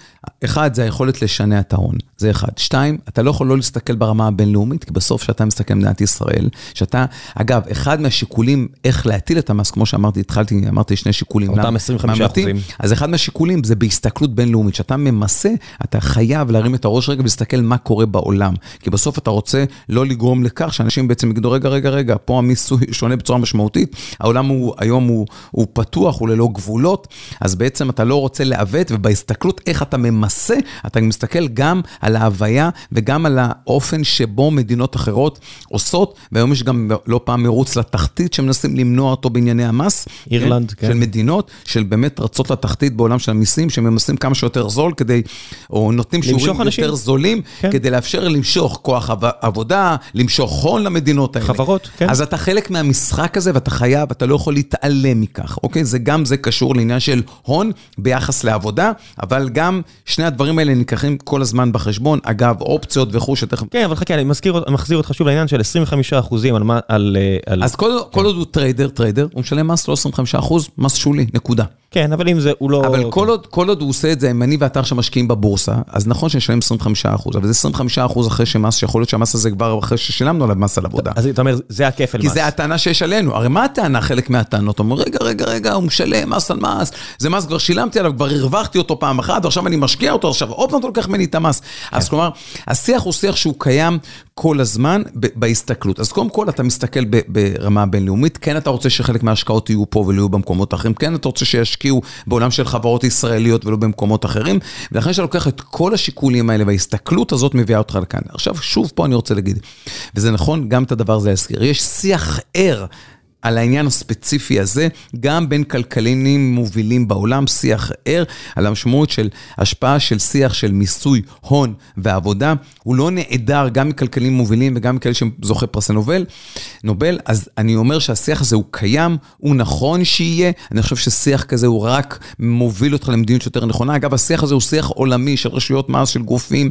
אחד, זה היכולת לשנע את ההון, זה אחד. שתיים, אתה לא יכול לא להסתכל ברמה הבינלאומית, כי בסוף כשאתה מסתכל במדינת ישראל, שאתה, אגב, אחד מהשיקולים שיקולים איך להטיל את המס, כמו שאמרתי, התחלתי, אמרתי שני שיקולים. אותם 25 אחוזים. אז אחד מהשיקולים זה בהסתכלות בינלאומית, שאתה ממסה, אתה חייב להרים את הראש רגע ולהסתכל מה קורה בעולם. כי בסוף אתה רוצה לא לגרום לכך שאנשים בעצם יגידו, רגע, רגע, רגע, פה המיסוי שונה בצורה משמעותית, העולם הוא, היום הוא, הוא פתוח, הוא ללא גבולות, אז בעצם אתה לא רוצה לעוות, ובהסתכלות איך אתה ממסה, אתה מסתכל גם על ההוויה וגם על האופן שבו מדינות אחרות עושות, והיום יש גם לא פעם מרוץ לתחתית שמנסים למנוע אותו בענייני המס. אירלנד, כן. כן. של מדינות, של באמת רצות לתחתית בעולם של המיסים, שממסים כמה שיותר זול כדי, או נותנים שיעורים יותר זולים, כן. כדי לאפשר למשוך כוח עבודה, למשוך הון למדינות האלה. חברות, כן. אז אתה חלק מהמשחק הזה ואתה חייב, אתה לא יכול להתעלם מכך, אוקיי? זה גם זה קשור לעניין של הון ביחס לעבודה, אבל גם שני הדברים האלה נלקחים כל הזמן בחשבון. אגב, אופציות וכו' שתכף... כן, אבל חכה, אני מזכיר, מחזיר אותך שוב לעניין של 25 אחוזים על... על, על... אז כל, כל כל עוד הוא trader, trader, הוא משלם מס לא 25 אחוז, מס שולי, נקודה. כן, אבל אם זה, הוא לא... אבל כל עוד, כל עוד הוא עושה את זה, אם אני ואתה עכשיו משקיעים בבורסה, אז נכון שנשלם 25 אחוז, אבל זה 25 אחוז אחרי שמס, שיכול להיות שהמס הזה כבר אחרי ששילמנו עליו מס על עבודה. אז אתה אומר, זה הכפל מס. כי זה הטענה שיש עלינו. הרי מה הטענה, חלק מהטענות? הוא אומר, רגע, רגע, רגע, הוא משלם מס על מס, זה מס כבר שילמתי עליו, כבר הרווחתי אותו פעם אחת, ועכשיו אני משקיע אותו, עכשיו עוד פעם אתה לוקח ממני את המס. אז כן. כלומר, השיח הוא שיח שהוא קיים כל הזמן בהסתכלות. אז קודם כל, אתה מסתכל ברמה הבינלאומית, כן אתה רוצה שחלק מההשקעות יהיו פה ולא יהיו במקומות אחרים, כן אתה רוצה שישקיעו בעולם של חברות ישראליות ולא במקומות אחרים, ולכן שאתה לוקח את כל השיקולים האלה וההסתכלות הזאת מביאה אותך לכאן. עכשיו, שוב פה אני רוצה להגיד, וזה נכון, גם את הדבר הזה להזכיר, יש שיח ער. על העניין הספציפי הזה, גם בין כלכלנים מובילים בעולם, שיח ער, על המשמעות של השפעה של שיח של מיסוי, הון ועבודה. הוא לא נעדר גם מכלכלנים מובילים וגם מכאלה שזוכה פרסי נובל. נובל, אז אני אומר שהשיח הזה הוא קיים, הוא נכון שיהיה, אני חושב ששיח כזה הוא רק מוביל אותך למדיניות יותר נכונה. אגב, השיח הזה הוא שיח עולמי של רשויות מס, של גופים,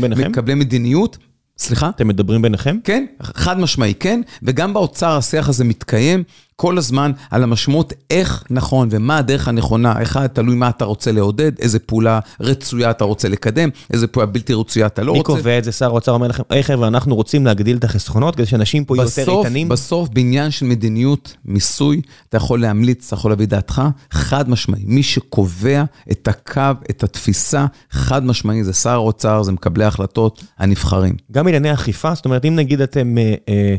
ביניכם? מקבלי מדיניות. סליחה? אתם מדברים ביניכם? כן, חד משמעי, כן. וגם באוצר השיח הזה מתקיים כל הזמן על המשמעות איך נכון ומה הדרך הנכונה. אחד, תלוי מה אתה רוצה לעודד, איזה פעולה רצויה אתה רוצה לקדם, איזה פעולה בלתי רצויה אתה לא מי רוצה. קובע את זה? שר האוצר אומר לכם, היי חבר'ה, אנחנו רוצים להגדיל את החסכונות כדי שאנשים פה יהיו יותר איתנים. בסוף, בעניין של מדיניות מיסוי, אתה יכול להמליץ, אתה יכול להביא דעתך, חד משמעי. מי שקובע את הקו, את התפיסה, חד משמעי, זה שר האוצר, זה מקבלי ההחלטות הנבחרים. גם ענייני אכיפה, זאת אומרת, אם נגיד אתם... אה, אה,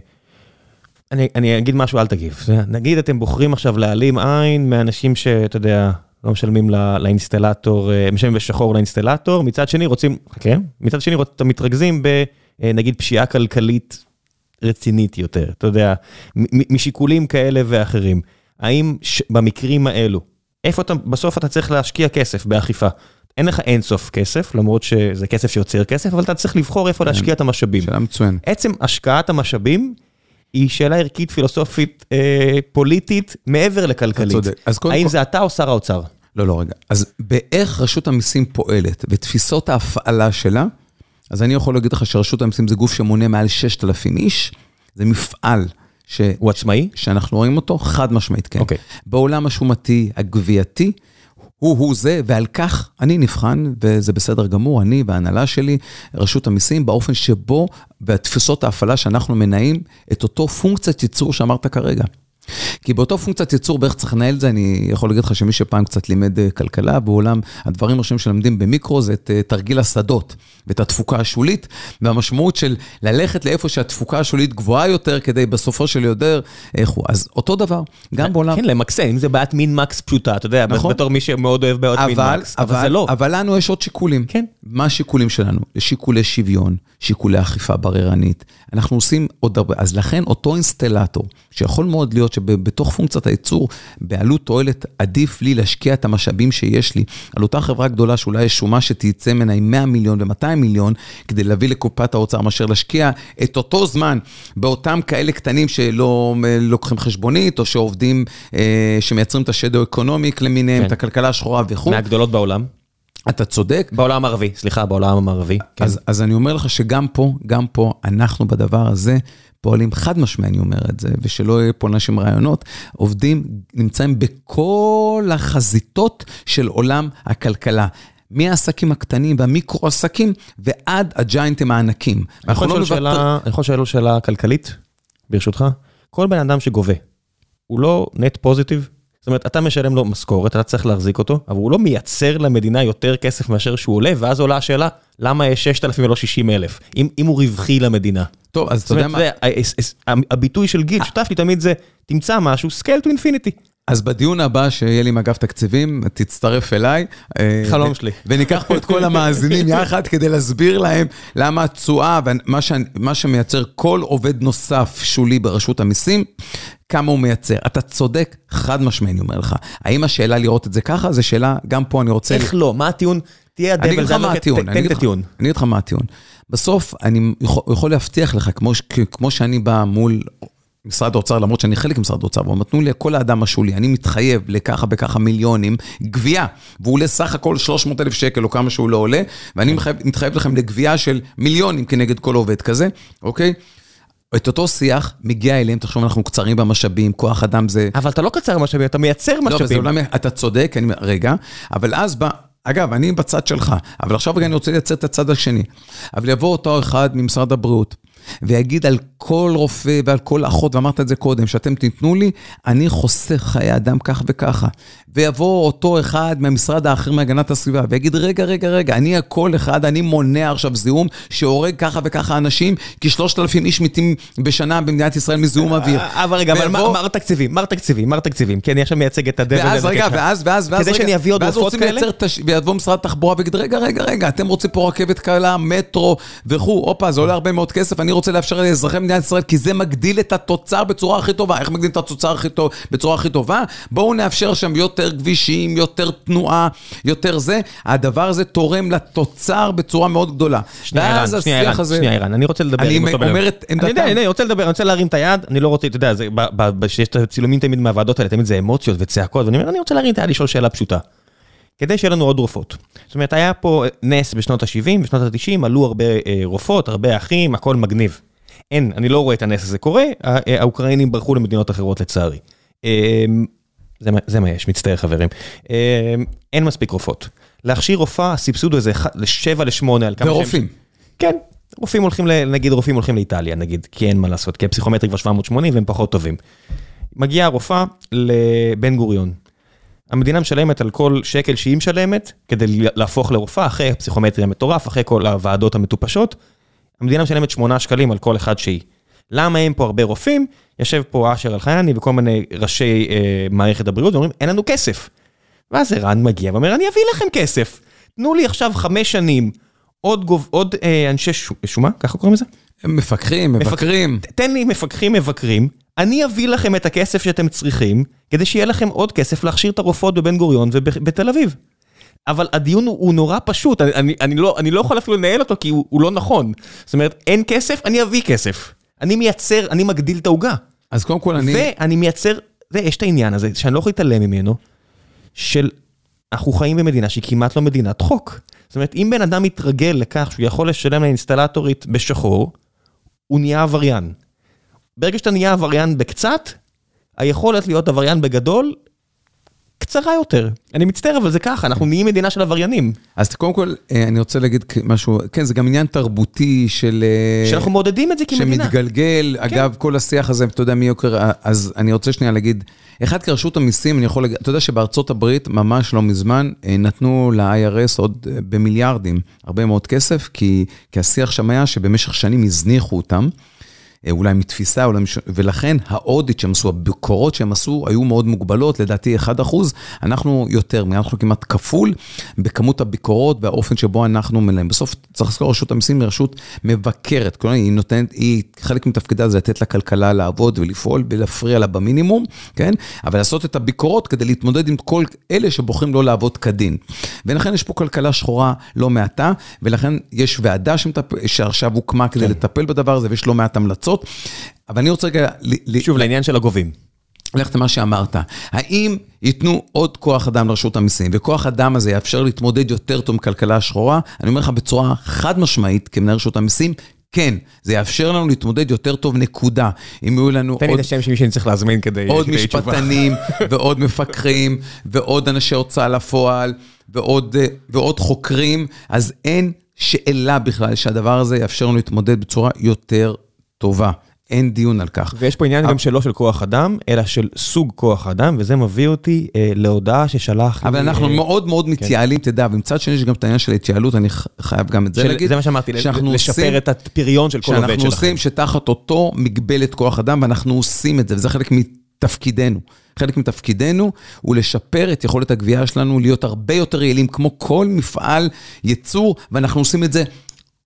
אני, אני אגיד משהו, אל תגיב. נגיד אתם בוחרים עכשיו להעלים עין מאנשים שאתה יודע, לא משלמים לא, לאינסטלטור, אה, משלמים בשחור לאינסטלטור, מצד שני רוצים, כן? מצד שני אתם מתרכזים בנגיד פשיעה כלכלית רצינית יותר, אתה יודע, משיקולים כאלה ואחרים. האם ש- במקרים האלו, איפה אתה, בסוף אתה צריך להשקיע כסף באכיפה. אין לך אינסוף כסף, למרות שזה כסף שיוצר כסף, אבל אתה צריך לבחור איפה להשקיע את המשאבים. שאלה מצוינת. עצם השקעת המשאבים היא שאלה ערכית, פילוסופית, אה, פוליטית, מעבר לכלכלית. אתה צודק. אז קודם האם כל- זה אתה או שר האוצר? לא, לא, רגע. אז באיך רשות המיסים פועלת ותפיסות ההפעלה שלה, אז אני יכול להגיד לך שרשות המיסים זה גוף שמונה מעל 6,000 איש, זה מפעל ש... הוא עצמאי? שאנחנו רואים אותו, חד משמעית, כן. אוקיי. בעולם השומתי, הגבייתי, הוא-הוא זה, ועל כך אני נבחן, וזה בסדר גמור, אני וההנהלה שלי, רשות המיסים, באופן שבו, בתפיסות ההפעלה שאנחנו מנעים את אותו פונקציית ייצור שאמרת כרגע. כי באותו פונקציית ייצור, באיך צריך לנהל את זה, אני יכול להגיד לך שמי שפעם קצת לימד אה, כלכלה, בעולם הדברים הראשונים שלמדים במיקרו זה את אה, תרגיל השדות ואת התפוקה השולית, והמשמעות של ללכת לאיפה שהתפוקה השולית גבוהה יותר, כדי בסופו של יותר, איך הוא. אז אותו דבר, גם בעולם... כן, למקסם, אם זה בעיית מין מקס פשוטה, אתה יודע, נכון. בתור מי שמאוד אוהב בעיות מין אבל, מקס, אבל זה לא. אבל לנו יש עוד שיקולים. כן. מה השיקולים שלנו? שיקולי שוויון, שיקולי אכיפה בררנית. אנחנו עושים עוד הרבה, אז לכן אותו אינסטלטור, שיכול מאוד להיות שבתוך פונקציית הייצור, בעלות תועלת, עדיף לי להשקיע את המשאבים שיש לי על אותה חברה גדולה שאולי יש שומה שתצא ממנה עם 100 מיליון ו-200 מיליון, כדי להביא לקופת האוצר, מאשר להשקיע את אותו זמן באותם כאלה קטנים שלא לוקחים חשבונית, או שעובדים, אה, שמייצרים את השדו אקונומיק למיניהם, כן. את הכלכלה השחורה וכו'. מהגדולות בעולם. אתה צודק. בעולם הערבי, סליחה, בעולם המערבי. כן. אז, אז אני אומר לך שגם פה, גם פה, אנחנו בדבר הזה פועלים חד משמעי, אני אומר את זה, ושלא יהיה פה אנשים רעיונות, עובדים, נמצאים בכל החזיתות של עולם הכלכלה. מהעסקים הקטנים והמיקרו-עסקים ועד הג'יינטים הענקים. לא אני יכול לשאול שאלה כלכלית, ברשותך? כל בן אדם שגובה, הוא לא נט פוזיטיב? זאת אומרת, אתה משלם לו משכורת, אתה צריך להחזיק אותו, אבל הוא לא מייצר למדינה יותר כסף מאשר שהוא עולה, ואז עולה השאלה, למה יש 6,000 ולא 60,000, אם אם הוא רווחי למדינה. טוב, אז אתה יודע מה? הביטוי של גיל, שותף לי תמיד זה, תמצא משהו, scale to infinity. אז בדיון הבא שיהיה לי עם אגף תקציבים, תצטרף אליי. אה, חלום שלי. וניקח פה את כל המאזינים [LAUGHS] יחד כדי להסביר להם למה התשואה ומה ש- שמייצר כל עובד נוסף שולי ברשות המיסים, כמה הוא מייצר. אתה צודק, חד משמעי, אני אומר לך. האם השאלה לראות את זה ככה? זו שאלה, גם פה אני רוצה... איך לא? מה הטיעון? תהיה הדבל, הטיעון. תן את הטיעון. אני אגיד לך מה הטיעון. בסוף, אני יכול, להבטיח לך, כמו, שאני בא מול משרד האוצר, למרות שאני חלק ממשרד האוצר, אבל נתנו לי כל האדם השולי, אני מתחייב לככה וככה מיליונים, גבייה, והוא עולה סך הכל 300 אלף שקל או כמה שהוא לא עולה, ואני מתחייב, מתחייב לכם לגבייה של מיליונים כנגד כל עובד כזה, אוקיי? את אותו שיח מגיע אליהם, תחשוב, אנחנו קצרים במשאבים, כוח אדם זה... אבל אתה לא קצר משאבים, אתה מייצר לא, אבל משאבים. אתה צודק, אני, רגע, אבל אז בא, אגב, אני בצד שלך, אבל עכשיו רגע אני רוצה לייצר את הצד השני. אבל יבוא אותו אחד ממשרד הבריאות, ויגיד על כל רופא ועל כל אחות, ואמרת את זה קודם, שאתם תיתנו לי, אני חוסך חיי אדם כך וככה. ויבוא אותו אחד מהמשרד האחר מהגנת הסביבה, ויגיד, רגע, רגע, רגע, אני הכל אחד, אני מונע עכשיו זיהום שהורג ככה וככה אנשים, כי 3,000 איש מתים בשנה במדינת ישראל מזיהום אוויר. אבל רגע, אבל מר תקציבים, מר תקציבים, מר תקציבים, כי אני עכשיו מייצג את הדבל ואז רגע, ואז, ואז, ואז, כדי שאני אביא עוד רופאות כאלה? ויבוא משרד התחבורה ויגיד, רגע, רגע, רגע, אתם רוצים פה רכבת קלה, מטרו וכו', הופה, זה עולה הרבה מאוד כסף, אני רוצה לאפשר לאזרחי מדינת ישראל, כי זה מגדיל את התוצר בצורה הכי טובה. איך מגדיל את התוצר הכי טוב, בצורה הכי טובה? בואו נאפשר שם יותר כבישים, יותר תנועה, יותר זה. הדבר הזה תורם לתוצר בצורה מאוד גדולה. שנייה, ערן, שנייה, ערן, שנייה, ערן, אני רוצה לדבר אני אומר את עמדתם. אני יודע, אני רוצה לדבר, אני רוצה להרים את היד, אני לא רוצה, אתה יודע, שיש את הצילומים תמיד מהוועדות האלה, תמיד זה אמוציות וצעקות, ואני אומר, אני רוצה להרים את היד לשאול שאלה פשוטה. כדי שיהיה לנו עוד רופאות. זאת אומרת, היה פה נס בשנות ה-70, בשנות ה-90, עלו הרבה אה, רופאות, הרבה אחים, הכל מגניב. אין, אני לא רואה את הנס הזה קורה, אה, האוקראינים ברחו למדינות אחרות לצערי. אה, זה, זה מה יש, מצטער חברים. אה, אין מספיק רופאות. להכשיר רופאה, הסבסוד הוא איזה 7 ל-8 על כמה שהם... ורופאים. כן, רופאים הולכים, נגיד רופאים הולכים לאיטליה, נגיד, כי אין מה לעשות, כי הפסיכומטרי כבר 780 והם פחות טובים. מגיעה הרופאה לבן גוריון. המדינה משלמת על כל שקל שהיא משלמת, כדי להפוך לרופאה, אחרי הפסיכומטרי המטורף, אחרי כל הוועדות המטופשות, המדינה משלמת 8 שקלים על כל אחד שהיא. למה אין פה הרבה רופאים? יושב פה אשר אלחייני וכל מיני ראשי אה, מערכת הבריאות ואומרים, אין לנו כסף. ואז ערן מגיע ואומר, אני אביא לכם כסף. תנו לי עכשיו חמש שנים עוד, גוב, עוד אה, אנשי שומה, ככה קוראים לזה? מפקחים, מבקרים. מפק... תן לי מפקחים מבקרים, אני אביא לכם את הכסף שאתם צריכים, כדי שיהיה לכם עוד כסף להכשיר את הרופאות בבן גוריון ובתל אביב. אבל הדיון הוא, הוא נורא פשוט, אני, אני, אני, לא, אני לא יכול אפילו לנהל אותו כי הוא, הוא לא נכון. זאת אומרת, אין כסף, אני אביא כסף. אני מייצר, אני מגדיל את העוגה. אז קודם כל אני... ואני מייצר, ויש את העניין הזה, שאני לא יכול להתעלם ממנו, של אנחנו חיים במדינה שהיא כמעט לא מדינת חוק. זאת אומרת, אם בן אדם מתרגל לכך שהוא יכול לשלם לאינסטלטורית בשחור, הוא נהיה עבריין. ברגע שאתה נהיה עבריין בקצת, היכולת להיות עבריין בגדול, קצרה יותר. אני מצטער, אבל זה ככה, אנחנו נהיים מדינה של עבריינים. אז קודם כל, אה, אני רוצה להגיד משהו, כן, זה גם עניין תרבותי של... אה, שאנחנו מעודדים את זה כמדינה. שמתגלגל, כן. אגב, כל השיח הזה, אתה יודע מי יוקר, אז אני רוצה שנייה להגיד, אחד כרשות המיסים, אני יכול להגיד, אתה יודע שבארצות הברית, ממש לא מזמן, אה, נתנו ל-IRS עוד במיליארדים, הרבה מאוד כסף, כי, כי השיח שם היה שבמשך שנים הזניחו אותם. אה, אולי מתפיסה, אולי מש... ולכן האודיט שהם עשו, הביקורות שהם עשו, היו מאוד מוגבלות, לדעתי 1 אחוז, אנחנו יותר, אנחנו כמעט כפול בכמות הביקורות והאופן שבו אנחנו מלאים. בסוף צריך לזכור, רשות המיסים היא רשות מבקרת, כלומר היא נותנת, היא, חלק מתפקידה זה לתת לכלכלה לעבוד ולפעול ולהפריע לה במינימום, כן? אבל לעשות את הביקורות כדי להתמודד עם כל אלה שבוחרים לא לעבוד כדין. ולכן יש פה כלכלה שחורה לא מעטה, ולכן יש ועדה שמטפ... שעכשיו הוקמה כדי כן. לטפל בדבר הזה, ויש לא מעט המלצות. לעשות, אבל אני רוצה רגע... שוב, לעניין של הגובים. ללכת למה שאמרת, האם ייתנו עוד כוח אדם לרשות המיסים, וכוח אדם הזה יאפשר להתמודד יותר טוב עם כלכלה השחורה? אני אומר לך בצורה חד משמעית, כמנהל רשות המיסים, כן, זה יאפשר לנו להתמודד יותר טוב, נקודה. אם יהיו לנו עוד... תן לי את השם של מי שאני צריך להזמין כדי... עוד משפטנים, [LAUGHS] ועוד מפקחים, ועוד אנשי הוצאה לפועל, ועוד, ועוד חוקרים, אז אין שאלה בכלל שהדבר הזה יאפשר לנו להתמודד בצורה יותר טובה. אין דיון על כך. ויש פה עניין גם שלא של כוח אדם, אלא של סוג כוח אדם, וזה מביא אותי אה, להודעה ששלח... אבל לי, אנחנו אה, מאוד מאוד כן. מתייעלים, תדע, ומצד שני יש גם את העניין של התייעלות, אני חייב גם את זה של, להגיד. זה מה שאמרתי, לשפר עושים, את הפריון של כל עובד שלכם. שאנחנו עושים שתחת אותו מגבלת כוח אדם, ואנחנו עושים את זה, וזה חלק מתפקידנו. חלק מתפקידנו הוא לשפר את יכולת הגבייה שלנו, להיות הרבה יותר יעילים, כמו כל מפעל ייצור, ואנחנו עושים את זה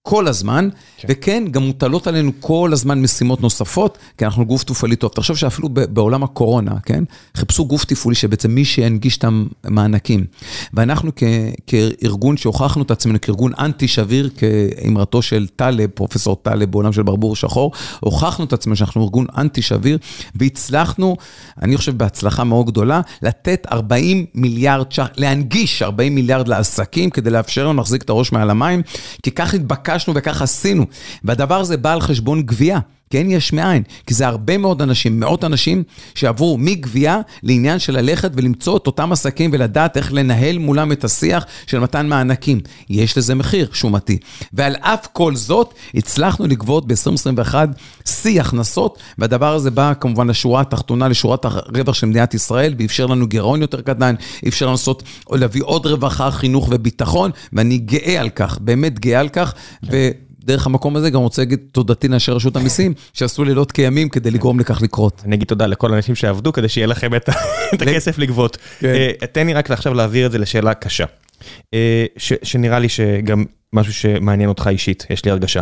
כל הזמן, כן. וכן, גם מוטלות עלינו כל הזמן משימות נוספות, כי אנחנו גוף תפעולי טוב. תחשוב שאפילו בעולם הקורונה, כן? חיפשו גוף תפעולי שבעצם מי שינגיש את המענקים. ואנחנו כ, כארגון שהוכחנו את עצמנו כארגון אנטי שביר, כאמרתו של טלב, פרופסור טלב בעולם של ברבור שחור, הוכחנו את עצמנו שאנחנו ארגון אנטי שביר, והצלחנו, אני חושב בהצלחה מאוד גדולה, לתת 40 מיליארד ש"ח, להנגיש 40 מיליארד לעסקים, כדי לאפשר לנו להחזיק את הראש מעל המים, כי כך התבקשנו. ביקשנו וכך עשינו. והדבר הזה בא על חשבון גבייה. כן יש מאין, כי זה הרבה מאוד אנשים, מאות אנשים שעברו מגבייה לעניין של ללכת ולמצוא את אותם עסקים ולדעת איך לנהל מולם את השיח של מתן מענקים. יש לזה מחיר שומתי. ועל אף כל זאת, הצלחנו לגבות ב-2021 שיא הכנסות, והדבר הזה בא כמובן לשורה התחתונה, לשורת הרווח של מדינת ישראל, ואפשר לנו גירעון יותר קטן, אפשר לנו לעשות, להביא עוד רווחה, חינוך וביטחון, ואני גאה על כך, באמת גאה על כך. כן. דרך המקום הזה גם רוצה להגיד תודתי לאנשי רשות המיסים, שעשו לילות כימים כדי לגרום לכך לקרות. אני אגיד תודה לכל האנשים שעבדו כדי שיהיה לכם את [LAUGHS] הכסף לגבות. כן. אה, תן לי רק עכשיו להעביר את זה לשאלה קשה, אה, שנראה לי שגם משהו שמעניין אותך אישית, יש לי הרגשה.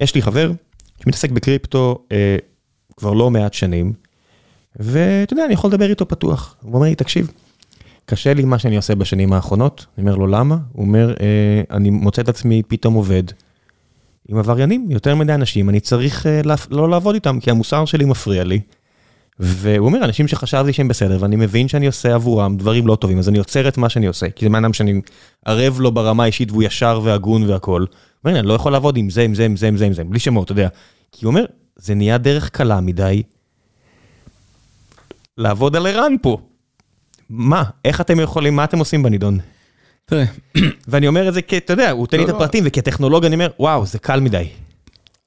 יש לי חבר שמתעסק בקריפטו אה, כבר לא מעט שנים, ואתה יודע, אני יכול לדבר איתו פתוח. הוא אומר לי, תקשיב, קשה לי מה שאני עושה בשנים האחרונות. אני אומר לו, למה? הוא אומר, אני מוצא את עצמי פתאום עובד עם עבריינים, יותר מדי אנשים, אני צריך אה, לא, לעבוד איתם, כי המוסר שלי מפריע לי. והוא אומר, אנשים שחשבתי שהם בסדר, ואני מבין שאני עושה עבורם דברים לא טובים, אז אני עוצר את מה שאני עושה, כי זה מעניין שאני ערב לו ברמה האישית והוא ישר והגון והכול. הוא אומר, אני לא יכול לעבוד עם זה, עם זה, עם זה, עם זה, עם זה, בלי שמות, אתה יודע. כי הוא אומר, זה נהיה דרך קלה מדי לעבוד על ערן פה. מה? איך אתם יכולים, מה אתם עושים בנידון? תראה, ואני אומר את זה כי, אתה יודע, הוא נותן לי את. הפרטים, וכטכנולוג אני אומר, וואו, זה קל מדי.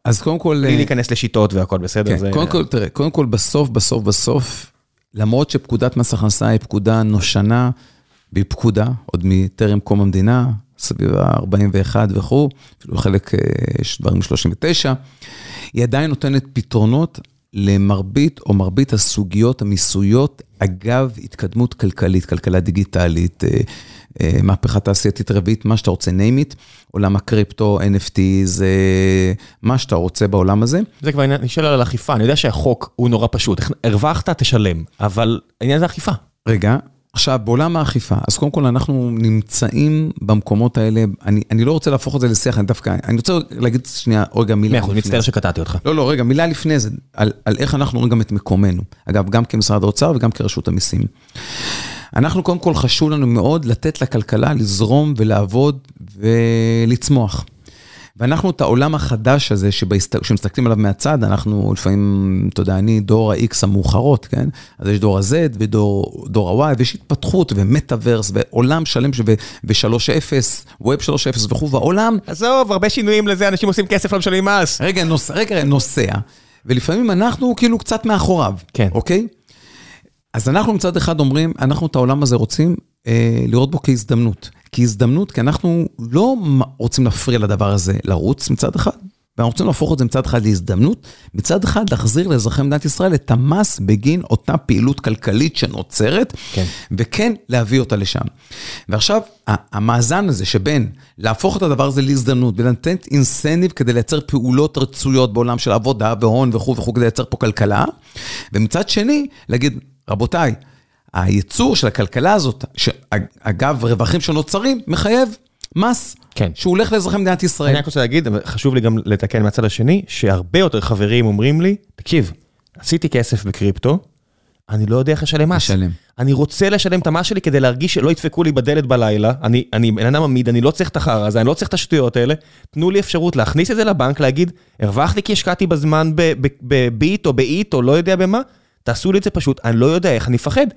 אז קודם כל... בלי אה, להיכנס לשיטות והכל בסדר. כן, זה- קודם כל, תראה, קודם כל, בסוף, בסוף, בסוף, למרות שפקודת מס הכנסה היא פקודה נושנה, והיא פקודה, עוד מטרם קום המדינה, סביב ה-41 וכו', אפילו חלק, אה, יש דברים 39, היא עדיין נותנת פתרונות למרבית או מרבית הסוגיות המיסויות, אגב התקדמות כלכלית, כלכלה דיגיטלית, אה, מהפכה תעשייתית רביעית, מה שאתה רוצה, name it, עולם הקריפטו, NFT, זה מה שאתה רוצה בעולם הזה. זה כבר עניין, אני שואל על אכיפה, אני יודע שהחוק הוא נורא פשוט, הרווחת, תשלם, אבל העניין זה אכיפה. רגע, עכשיו, בעולם האכיפה, אז קודם כל אנחנו נמצאים במקומות האלה, אני, אני לא רוצה להפוך את זה לשיח, אני דווקא, אני רוצה להגיד שנייה, רגע, מילה. מאה לפני מצטער. שקטעתי אותך. לא, לא, רגע, מילה לפני זה, על, על איך אנחנו רואים גם את מקומנו. אגב, גם כמשרד האוצר וגם כרשות המיסים. אנחנו קודם כל חשוב לנו מאוד לתת לכלכלה לזרום ולעבוד ולצמוח. ואנחנו את העולם החדש הזה, שמסתכלים עליו מהצד, אנחנו לפעמים, אתה יודע, אני דור ה-X המאוחרות, כן? אז יש דור ה-Z ודור דור ה-Y, ויש התפתחות ומטאוורס ועולם שלם ש- ו- ו-3.0, Web 3.0 וכו', והעולם עזוב, הרבה שינויים לזה, אנשים עושים כסף, לא משלמים מס. רגע, נוס, רגע, נוסע, ולפעמים אנחנו כאילו קצת מאחוריו, כן. אוקיי? אז אנחנו מצד אחד אומרים, אנחנו את העולם הזה רוצים אה, לראות בו כהזדמנות. כהזדמנות, כי אנחנו לא רוצים להפריע לדבר הזה לרוץ מצד אחד, ואנחנו רוצים להפוך את זה מצד אחד להזדמנות, מצד אחד להחזיר לאזרחי מדינת ישראל את המס בגין אותה פעילות כלכלית שנוצרת, כן. וכן להביא אותה לשם. ועכשיו, המאזן הזה שבין להפוך את הדבר הזה להזדמנות ולתת אינסנטיב כדי לייצר פעולות רצויות בעולם של עבודה והון וכו' וכו', כדי לייצר פה כלכלה, ומצד שני, להגיד, רבותיי, הייצור של הכלכלה הזאת, שאגב, רווחים שנוצרים, מחייב מס. כן. שהוא הולך לאזרחי מדינת ישראל. אני רק רוצה להגיד, חשוב לי גם לתקן מהצד השני, שהרבה יותר חברים אומרים לי, תקשיב, עשיתי כסף בקריפטו, אני לא יודע איך לשלם מס. לשלם. אני רוצה לשלם את המס שלי כדי להרגיש שלא ידפקו לי בדלת בלילה, אני, בן אדם עמיד, אני לא צריך את החרא הזה, אני לא צריך את השטויות האלה, תנו לי אפשרות להכניס את זה לבנק, להגיד, הרווחתי כי השקעתי בזמן בביט או באיט או לא יודע במה, תעשו לי את זה פשוט, אני לא יודע איך אני אפחד.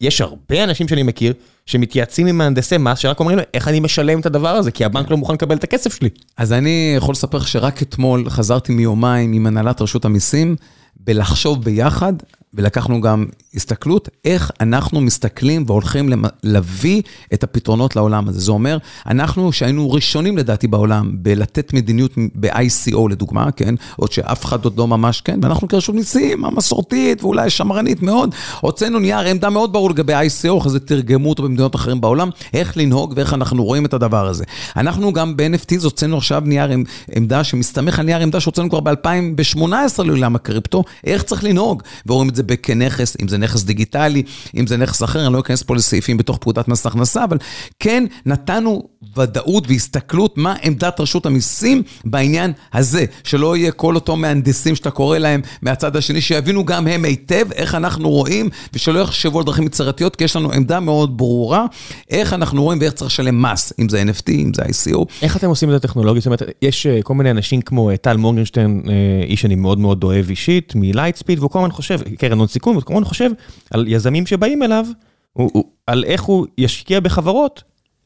יש הרבה אנשים שאני מכיר שמתייעצים עם מהנדסי מס שרק אומרים להם איך אני משלם את הדבר הזה, כי הבנק לא מוכן לקבל את הכסף שלי. אז אני יכול לספר לך שרק אתמול חזרתי מיומיים עם הנהלת רשות המיסים, בלחשוב ביחד, ולקחנו גם הסתכלות, איך אנחנו מסתכלים והולכים להביא את הפתרונות לעולם הזה. זה אומר, אנחנו שהיינו ראשונים לדעתי בעולם בלתת מדיניות ב-ICO לדוגמה, כן? עוד שאף אחד עוד לא ממש כן, ואנחנו כרשות מיסים, המסורתית ואולי שמרנית מאוד, הוצאנו נייר עמדה מאוד ברור לגבי ICO, אחרי זה תרגמו אותו במדינות אחרים בעולם, איך לנהוג ואיך אנחנו רואים את הדבר הזה. אנחנו גם ב-NFTs הוצאנו עכשיו נייר עמ- עמדה שמסתמך על נייר עמדה שהוצאנו כבר ב-2018 לעולם הקריפטו, איך צריך לנהוג, ורואים את זה ב- כנכס, אם זה נכס דיגיטלי, אם זה נכס אחר, אני לא אכנס פה לסעיפים בתוך פקודת מס הכנסה, אבל כן נתנו ודאות והסתכלות מה עמדת רשות המיסים בעניין הזה, שלא יהיה כל אותו מהנדסים שאתה קורא להם מהצד השני, שיבינו גם הם היטב איך אנחנו רואים, ושלא יחשבו על דרכים יצירתיות, כי יש לנו עמדה מאוד ברורה, איך אנחנו רואים ואיך צריך לשלם מס, אם זה NFT, אם זה ICO. איך אתם עושים את זה טכנולוגית? זאת אומרת, יש אה, כל מיני אנשים כמו אה, טל מורגנשטיין, אה, איש שאני מאוד מאוד אוהב אישית, מלייטספיד, והוא כל הזמן חושב, קרן הון סיכון, והוא כל הזמן חושב על יזמים שבאים אליו, הוא, הוא, על איך הוא ישקיע בחברות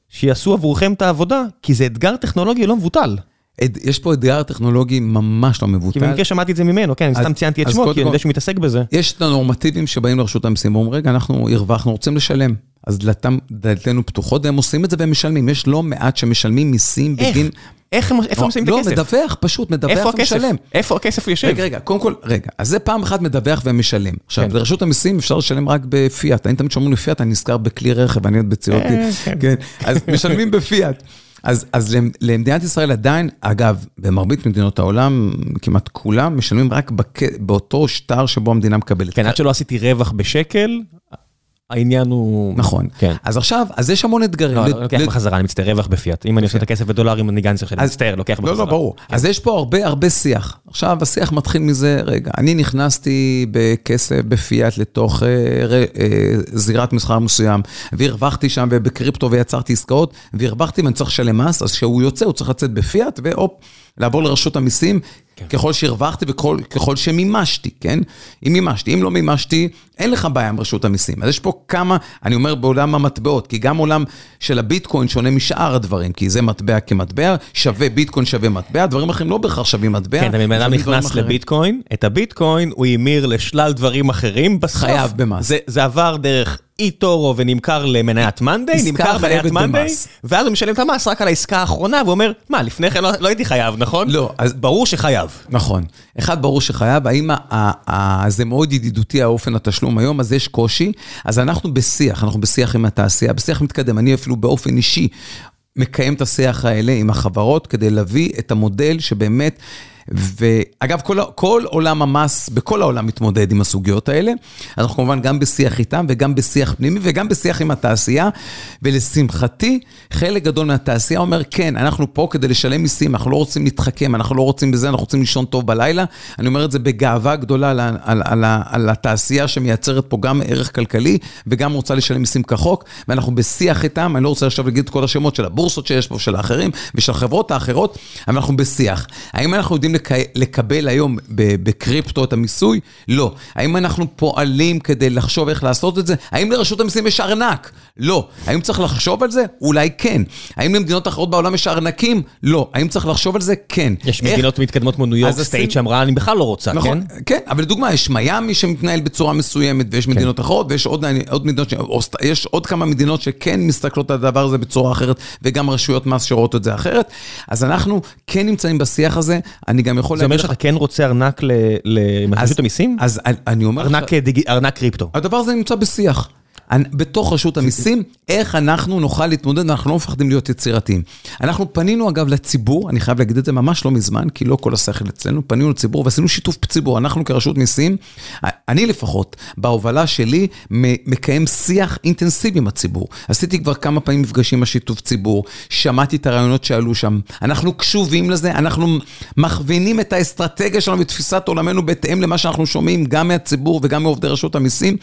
שיעשו עבורכם את העבודה, כי זה אתגר טכנולוגי לא מבוטל. יש פה אתגר טכנולוגי ממש לא מבוטל. כי במקרה שמעתי את זה ממנו, כן, אני סתם ציינתי את שמו, כי אני יודע שהוא מתעסק בזה. יש את הנורמטיבים שבאים לרשות המיסים ואומרים, רגע, אנחנו הרווחנו, רוצים לשלם. אז דלתנו פתוחות, והם עושים את זה והם משלמים. יש לא מעט שמשלמים מיסים? בגין... איך הם איפה הם שמים את לא, הכסף? מדווח, פשוט מדווח? ומשלם. איפה הכסף יושב? רגע, רגע, קודם כל, רגע, אז זה פעם אחת מדווח ומשלם. עכשיו, כן. לרשות המיסים אפשר לשלם רק בפיאט. אני תמיד שאומרים לי פיאט, אני נזכר בכלי רכב, אני עוד בציותי. אה, כן. כן, אז משלמים בפיאט. אז, אז למדינת ישראל עדיין, אגב, במרבית מדינות העולם, כמעט כולם משלמים רק בק... באותו שטר שבו המדינה מקבלת. כן, עד שלא עשיתי רווח בשקל, העניין הוא... נכון. כן. אז עכשיו, אז יש המון אתגרים. לא, אני לוקח בחזרה, אני מצטער, רווח בפיאט. אם אני עושה את הכסף בדולרים, אני גם צריך להצטער, לוקח בחזרה. לא, לא, ברור. אז יש פה הרבה הרבה שיח. עכשיו, השיח מתחיל מזה, רגע, אני נכנסתי בכסף, בפיאט, לתוך אה, אה, זירת מסחר מסוים, והרווחתי שם בקריפטו ויצרתי עסקאות, והרווחתי ואני צריך לשלם מס, אז כשהוא יוצא, הוא צריך לצאת בפיאט, והופ, לעבור לרשות המיסים, כן. ככל שהרווחתי וככל שמימשתי, כן? אם מימשתי, אם לא מימשתי, אין לך בעיה עם רשות המיסים. אז יש פה כמה, אני אומר בעולם המטבעות, כי גם עולם של הביטקוין שונה משאר הדברים, כי זה מטבע כמטבע, שווה ביטקוין שווה מטבע, דברים אחרים לא בהכרח שווים מטבע. כן, בן אדם נכנס לביטקוין, את הביטקוין הוא המיר לשלל דברים אחרים, בסוף. חייב במס. זה, זה עבר דרך אי-טורו ונמכר למניית מאנדיי, נמכר מניית מאנדיי, ואז הוא משלם את המס רק על העסקה האחרונה, ואומר, מה, לפני כן לא, לא הייתי חייב, נכון? לא. אז ברור שחייב. נכון. אחד, ברור שחייב, האם זה מאוד ידידותי האופן התשלום היום, אז יש קושי. אז אנחנו בשיח, אנחנו בשיח עם התעשייה, בשיח מתקדם. אני אפילו באופן אישי מקיים את השיח האלה עם החברות, כדי להביא את המודל שבאמת... ואגב, כל, כל עולם המס, בכל העולם מתמודד עם הסוגיות האלה. אנחנו כמובן גם בשיח איתם וגם בשיח פנימי וגם בשיח עם התעשייה. ולשמחתי, חלק גדול מהתעשייה אומר, כן, אנחנו פה כדי לשלם מיסים, אנחנו לא רוצים להתחכם, אנחנו לא רוצים בזה, אנחנו רוצים לישון טוב בלילה. אני אומר את זה בגאווה גדולה על, על, על, על התעשייה שמייצרת פה גם ערך כלכלי וגם רוצה לשלם מיסים כחוק, ואנחנו בשיח איתם, אני לא רוצה עכשיו להגיד את כל השמות של הבורסות שיש פה, של האחרים ושל החברות האחרות, אבל אנחנו בשיח. האם אנחנו יודעים לקבל היום בקריפטו את המיסוי? לא. האם אנחנו פועלים כדי לחשוב איך לעשות את זה? האם לרשות המיסים יש ארנק? לא. האם צריך לחשוב על זה? אולי כן. האם למדינות אחרות בעולם יש ארנקים? לא. האם צריך לחשוב על זה? כן. יש איך... מדינות מתקדמות כמו New York State שאמרה, אני בכלל לא רוצה, נכון, כן? כן, אבל לדוגמה, יש מיאמי שמתנהל בצורה מסוימת, ויש כן. מדינות אחרות, ויש עוד, עוד מדינות, ש... יש עוד כמה מדינות שכן מסתכלות על הדבר הזה בצורה אחרת, וגם רשויות מס שרואות את זה אחרת. אז אנחנו כן נמצאים בשיח הזה. אני גם יכול להגיד לך... זה אומר שאתה כן רוצה ארנק לרשות המיסים? אז אני אומר לך... ארנק קריפטו. הדבר הזה נמצא בשיח. בתוך רשות המיסים, איך אנחנו נוכל להתמודד, אנחנו לא מפחדים להיות יצירתיים. אנחנו פנינו אגב לציבור, אני חייב להגיד את זה ממש לא מזמן, כי לא כל השכל אצלנו, פנינו לציבור ועשינו שיתוף ציבור. אנחנו כרשות מיסים, אני לפחות, בהובלה שלי, מקיים שיח אינטנסיבי עם הציבור. עשיתי כבר כמה פעמים מפגשים עם השיתוף ציבור, שמעתי את הרעיונות שעלו שם. אנחנו קשובים לזה, אנחנו מכווינים את האסטרטגיה שלנו ותפיסת עולמנו בהתאם למה שאנחנו שומעים, גם מהציבור וגם מעובדי רשות המיסים,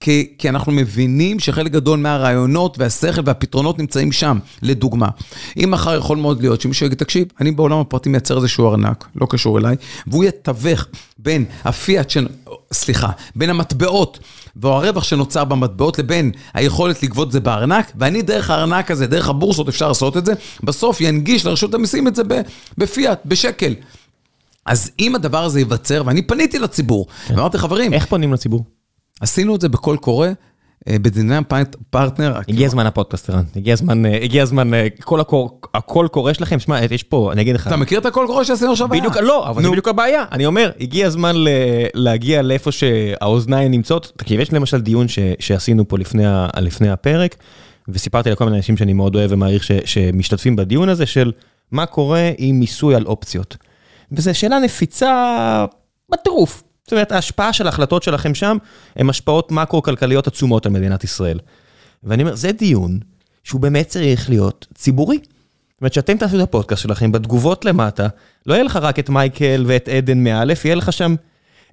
כי, כי אנחנו מבינים... מבינים שחלק גדול מהרעיונות והשכל והפתרונות נמצאים שם, לדוגמה. אם מחר יכול מאוד להיות שמישהו יגיד, תקשיב, אני בעולם הפרטי מייצר איזשהו ארנק, לא קשור אליי, והוא יתווך בין הפיאט, ש... סליחה, בין המטבעות והרווח שנוצר במטבעות לבין היכולת לגבות את זה בארנק, ואני דרך הארנק הזה, דרך הבורסות אפשר לעשות את זה, בסוף ינגיש לרשות המיסים את זה בפיאט, בשקל. אז אם הדבר הזה ייווצר, ואני פניתי לציבור, כן. ואמרתי, חברים... איך פונים לציבור? עשינו את זה בקול קורא. אה, בדיני פרטנר. הגיע זמן הפודקאסט, ערן. הגיע זמן, אה, הגיע זמן, אה, כל הקול קורא שלכם, שמע, יש פה, אני אגיד לך. אתה מכיר את הקול קורא שעשינו עכשיו? בדיוק, לא, אבל זה בדיוק הבעיה. אני אומר, הגיע הזמן להגיע לאיפה שהאוזניים נמצאות. תקשיב, יש למשל דיון שעשינו פה לפני הפרק, וסיפרתי לכל מיני אנשים שאני מאוד אוהב ומעריך שמשתתפים בדיון הזה, של מה קורה עם מיסוי על אופציות. וזו שאלה נפיצה בטירוף. זאת אומרת, ההשפעה של ההחלטות שלכם שם, הן השפעות מקרו-כלכליות עצומות על מדינת ישראל. ואני אומר, זה דיון שהוא באמת צריך להיות ציבורי. זאת אומרת, שאתם תעשו את הפודקאסט שלכם, בתגובות למטה, לא יהיה לך רק את מייקל ואת עדן מאלף, יהיה לך שם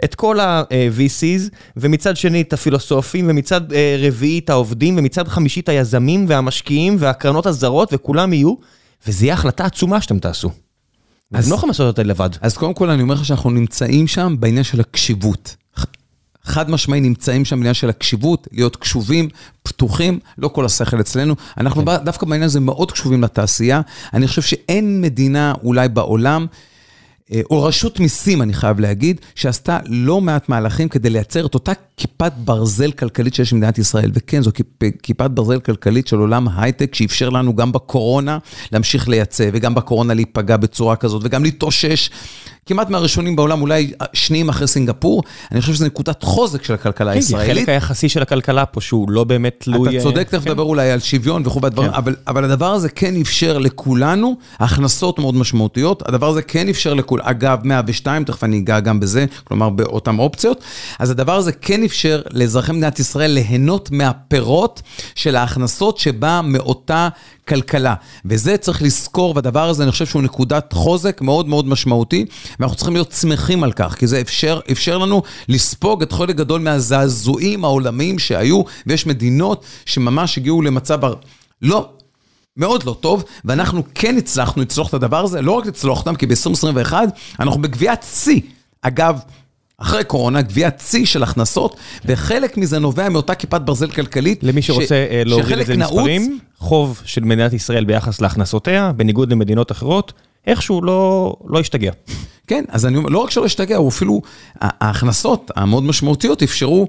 את כל ה-VCs, ומצד שני את הפילוסופים, ומצד אה, רביעי את העובדים, ומצד חמישי את היזמים והמשקיעים והקרנות הזרות, וכולם יהיו, וזו יהיה החלטה עצומה שאתם תעשו. אז לא יכולים לעשות אותה לבד. אז קודם כל אני אומר לך שאנחנו נמצאים שם בעניין של הקשיבות. חד משמעי נמצאים שם בעניין של הקשיבות, להיות קשובים, פתוחים, לא כל השכל אצלנו. אנחנו כן. דווקא בעניין הזה מאוד קשובים לתעשייה. אני חושב שאין מדינה אולי בעולם, אה, או רשות מיסים, אני חייב להגיד, שעשתה לא מעט מהלכים כדי לייצר את אותה כיפת ברזל כלכלית שיש במדינת ישראל, וכן, זו כיפת ברזל כלכלית של עולם הייטק, שאפשר לנו גם בקורונה להמשיך לייצא, וגם בקורונה להיפגע בצורה כזאת, וגם להתאושש. כמעט מהראשונים בעולם, אולי שניים אחרי סינגפור, אני חושב שזו נקודת חוזק של הכלכלה הישראלית. כן, חלק היחסי של הכלכלה פה, שהוא לא באמת תלוי... אתה צודק, תכף כן. נדבר אולי על שוויון וכו' והדברים, אבל, אבל הדבר הזה כן אפשר לכולנו הכנסות מאוד משמעותיות, הדבר הזה כן אפשר לכולנו, אגב, 102, תכף אני אגע גם בזה, כלומר באותן אופציות, אז הדבר הזה כן אפשר לאזרחי מדינת ישראל ליהנות מהפירות של ההכנסות שבאה מאותה כלכלה. וזה צריך לזכור, והדבר הזה אני חושב שהוא נקודת חוזק מאוד מאוד משמעותי, ואנחנו צריכים להיות שמחים על כך, כי זה אפשר, אפשר לנו לספוג את חלק גדול מהזעזועים העולמיים שהיו, ויש מדינות שממש הגיעו למצב לא... מאוד לא טוב, ואנחנו כן הצלחנו לצלוח את הדבר הזה, לא רק לצלוח אותם, כי ב-2021 אנחנו בגביית שיא. אגב, אחרי קורונה, גביית שיא של הכנסות, וחלק מזה נובע מאותה כיפת ברזל כלכלית. למי שרוצה ש... להוריד את זה למספרים, חוב של מדינת ישראל ביחס להכנסותיה, בניגוד למדינות אחרות, איכשהו לא, לא השתגע. כן, אז אני אומר, לא רק שלא השתגע, הוא אפילו, ההכנסות המאוד משמעותיות אפשרו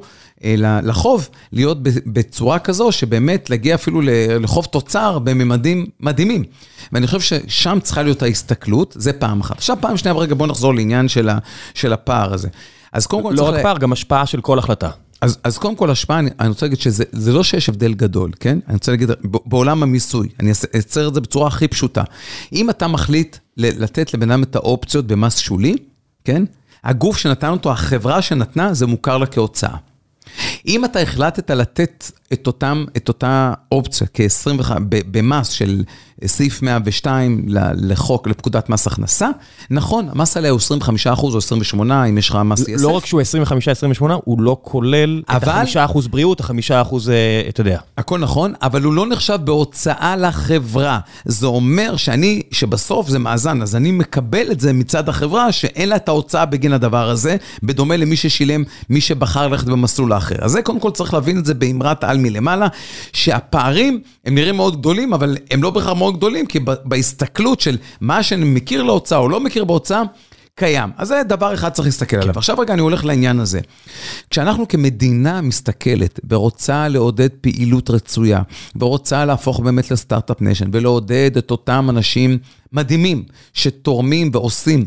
לחוב להיות בצורה כזו, שבאמת להגיע אפילו לחוב תוצר בממדים מדהימים. ואני חושב ששם צריכה להיות ההסתכלות, זה פעם אחת. עכשיו פעם שנייה, רגע, בואו נחזור לעניין של, ה, של הפער הזה. אז קודם כל... לא רק לה... פער, גם השפעה של כל החלטה. אז, אז קודם כל השפעה, אני, אני רוצה להגיד שזה לא שיש הבדל גדול, כן? אני רוצה להגיד, בעולם המיסוי, אני אצייר את זה בצורה הכי פשוטה. אם אתה מחליט לתת לבן אדם את האופציות במס שולי, כן? הגוף שנתן אותו, החברה שנתנה, זה מוכר לה כהוצאה. אם אתה החלטת לתת את, אותם, את אותה אופציה כ-25, במס של סעיף 102 לחוק, לפקודת מס הכנסה, נכון, המס עליה הוא 25 אחוז או 28, אם יש לך מס יסף. לא רק שהוא 25-28, הוא לא כולל אבל... את ה-5 אחוז בריאות, ה-5 אחוז, אה, אתה יודע. הכל נכון, אבל הוא לא נחשב בהוצאה לחברה. זה אומר שאני, שבסוף זה מאזן, אז אני מקבל את זה מצד החברה, שאין לה את ההוצאה בגין הדבר הזה, בדומה למי ששילם, מי שבחר ללכת במסלול האחר. אז זה קודם כל צריך להבין את זה באמרת על מלמעלה, שהפערים הם נראים מאוד גדולים, אבל הם לא בהכרח מאוד גדולים, כי בהסתכלות של מה שאני מכיר להוצאה או לא מכיר בהוצאה, קיים. אז זה דבר אחד צריך להסתכל עליו. כן. עכשיו רגע, אני הולך לעניין הזה. כשאנחנו כמדינה מסתכלת ורוצה לעודד פעילות רצויה, ורוצה להפוך באמת לסטארט-אפ ניישן, ולעודד את אותם אנשים מדהימים שתורמים ועושים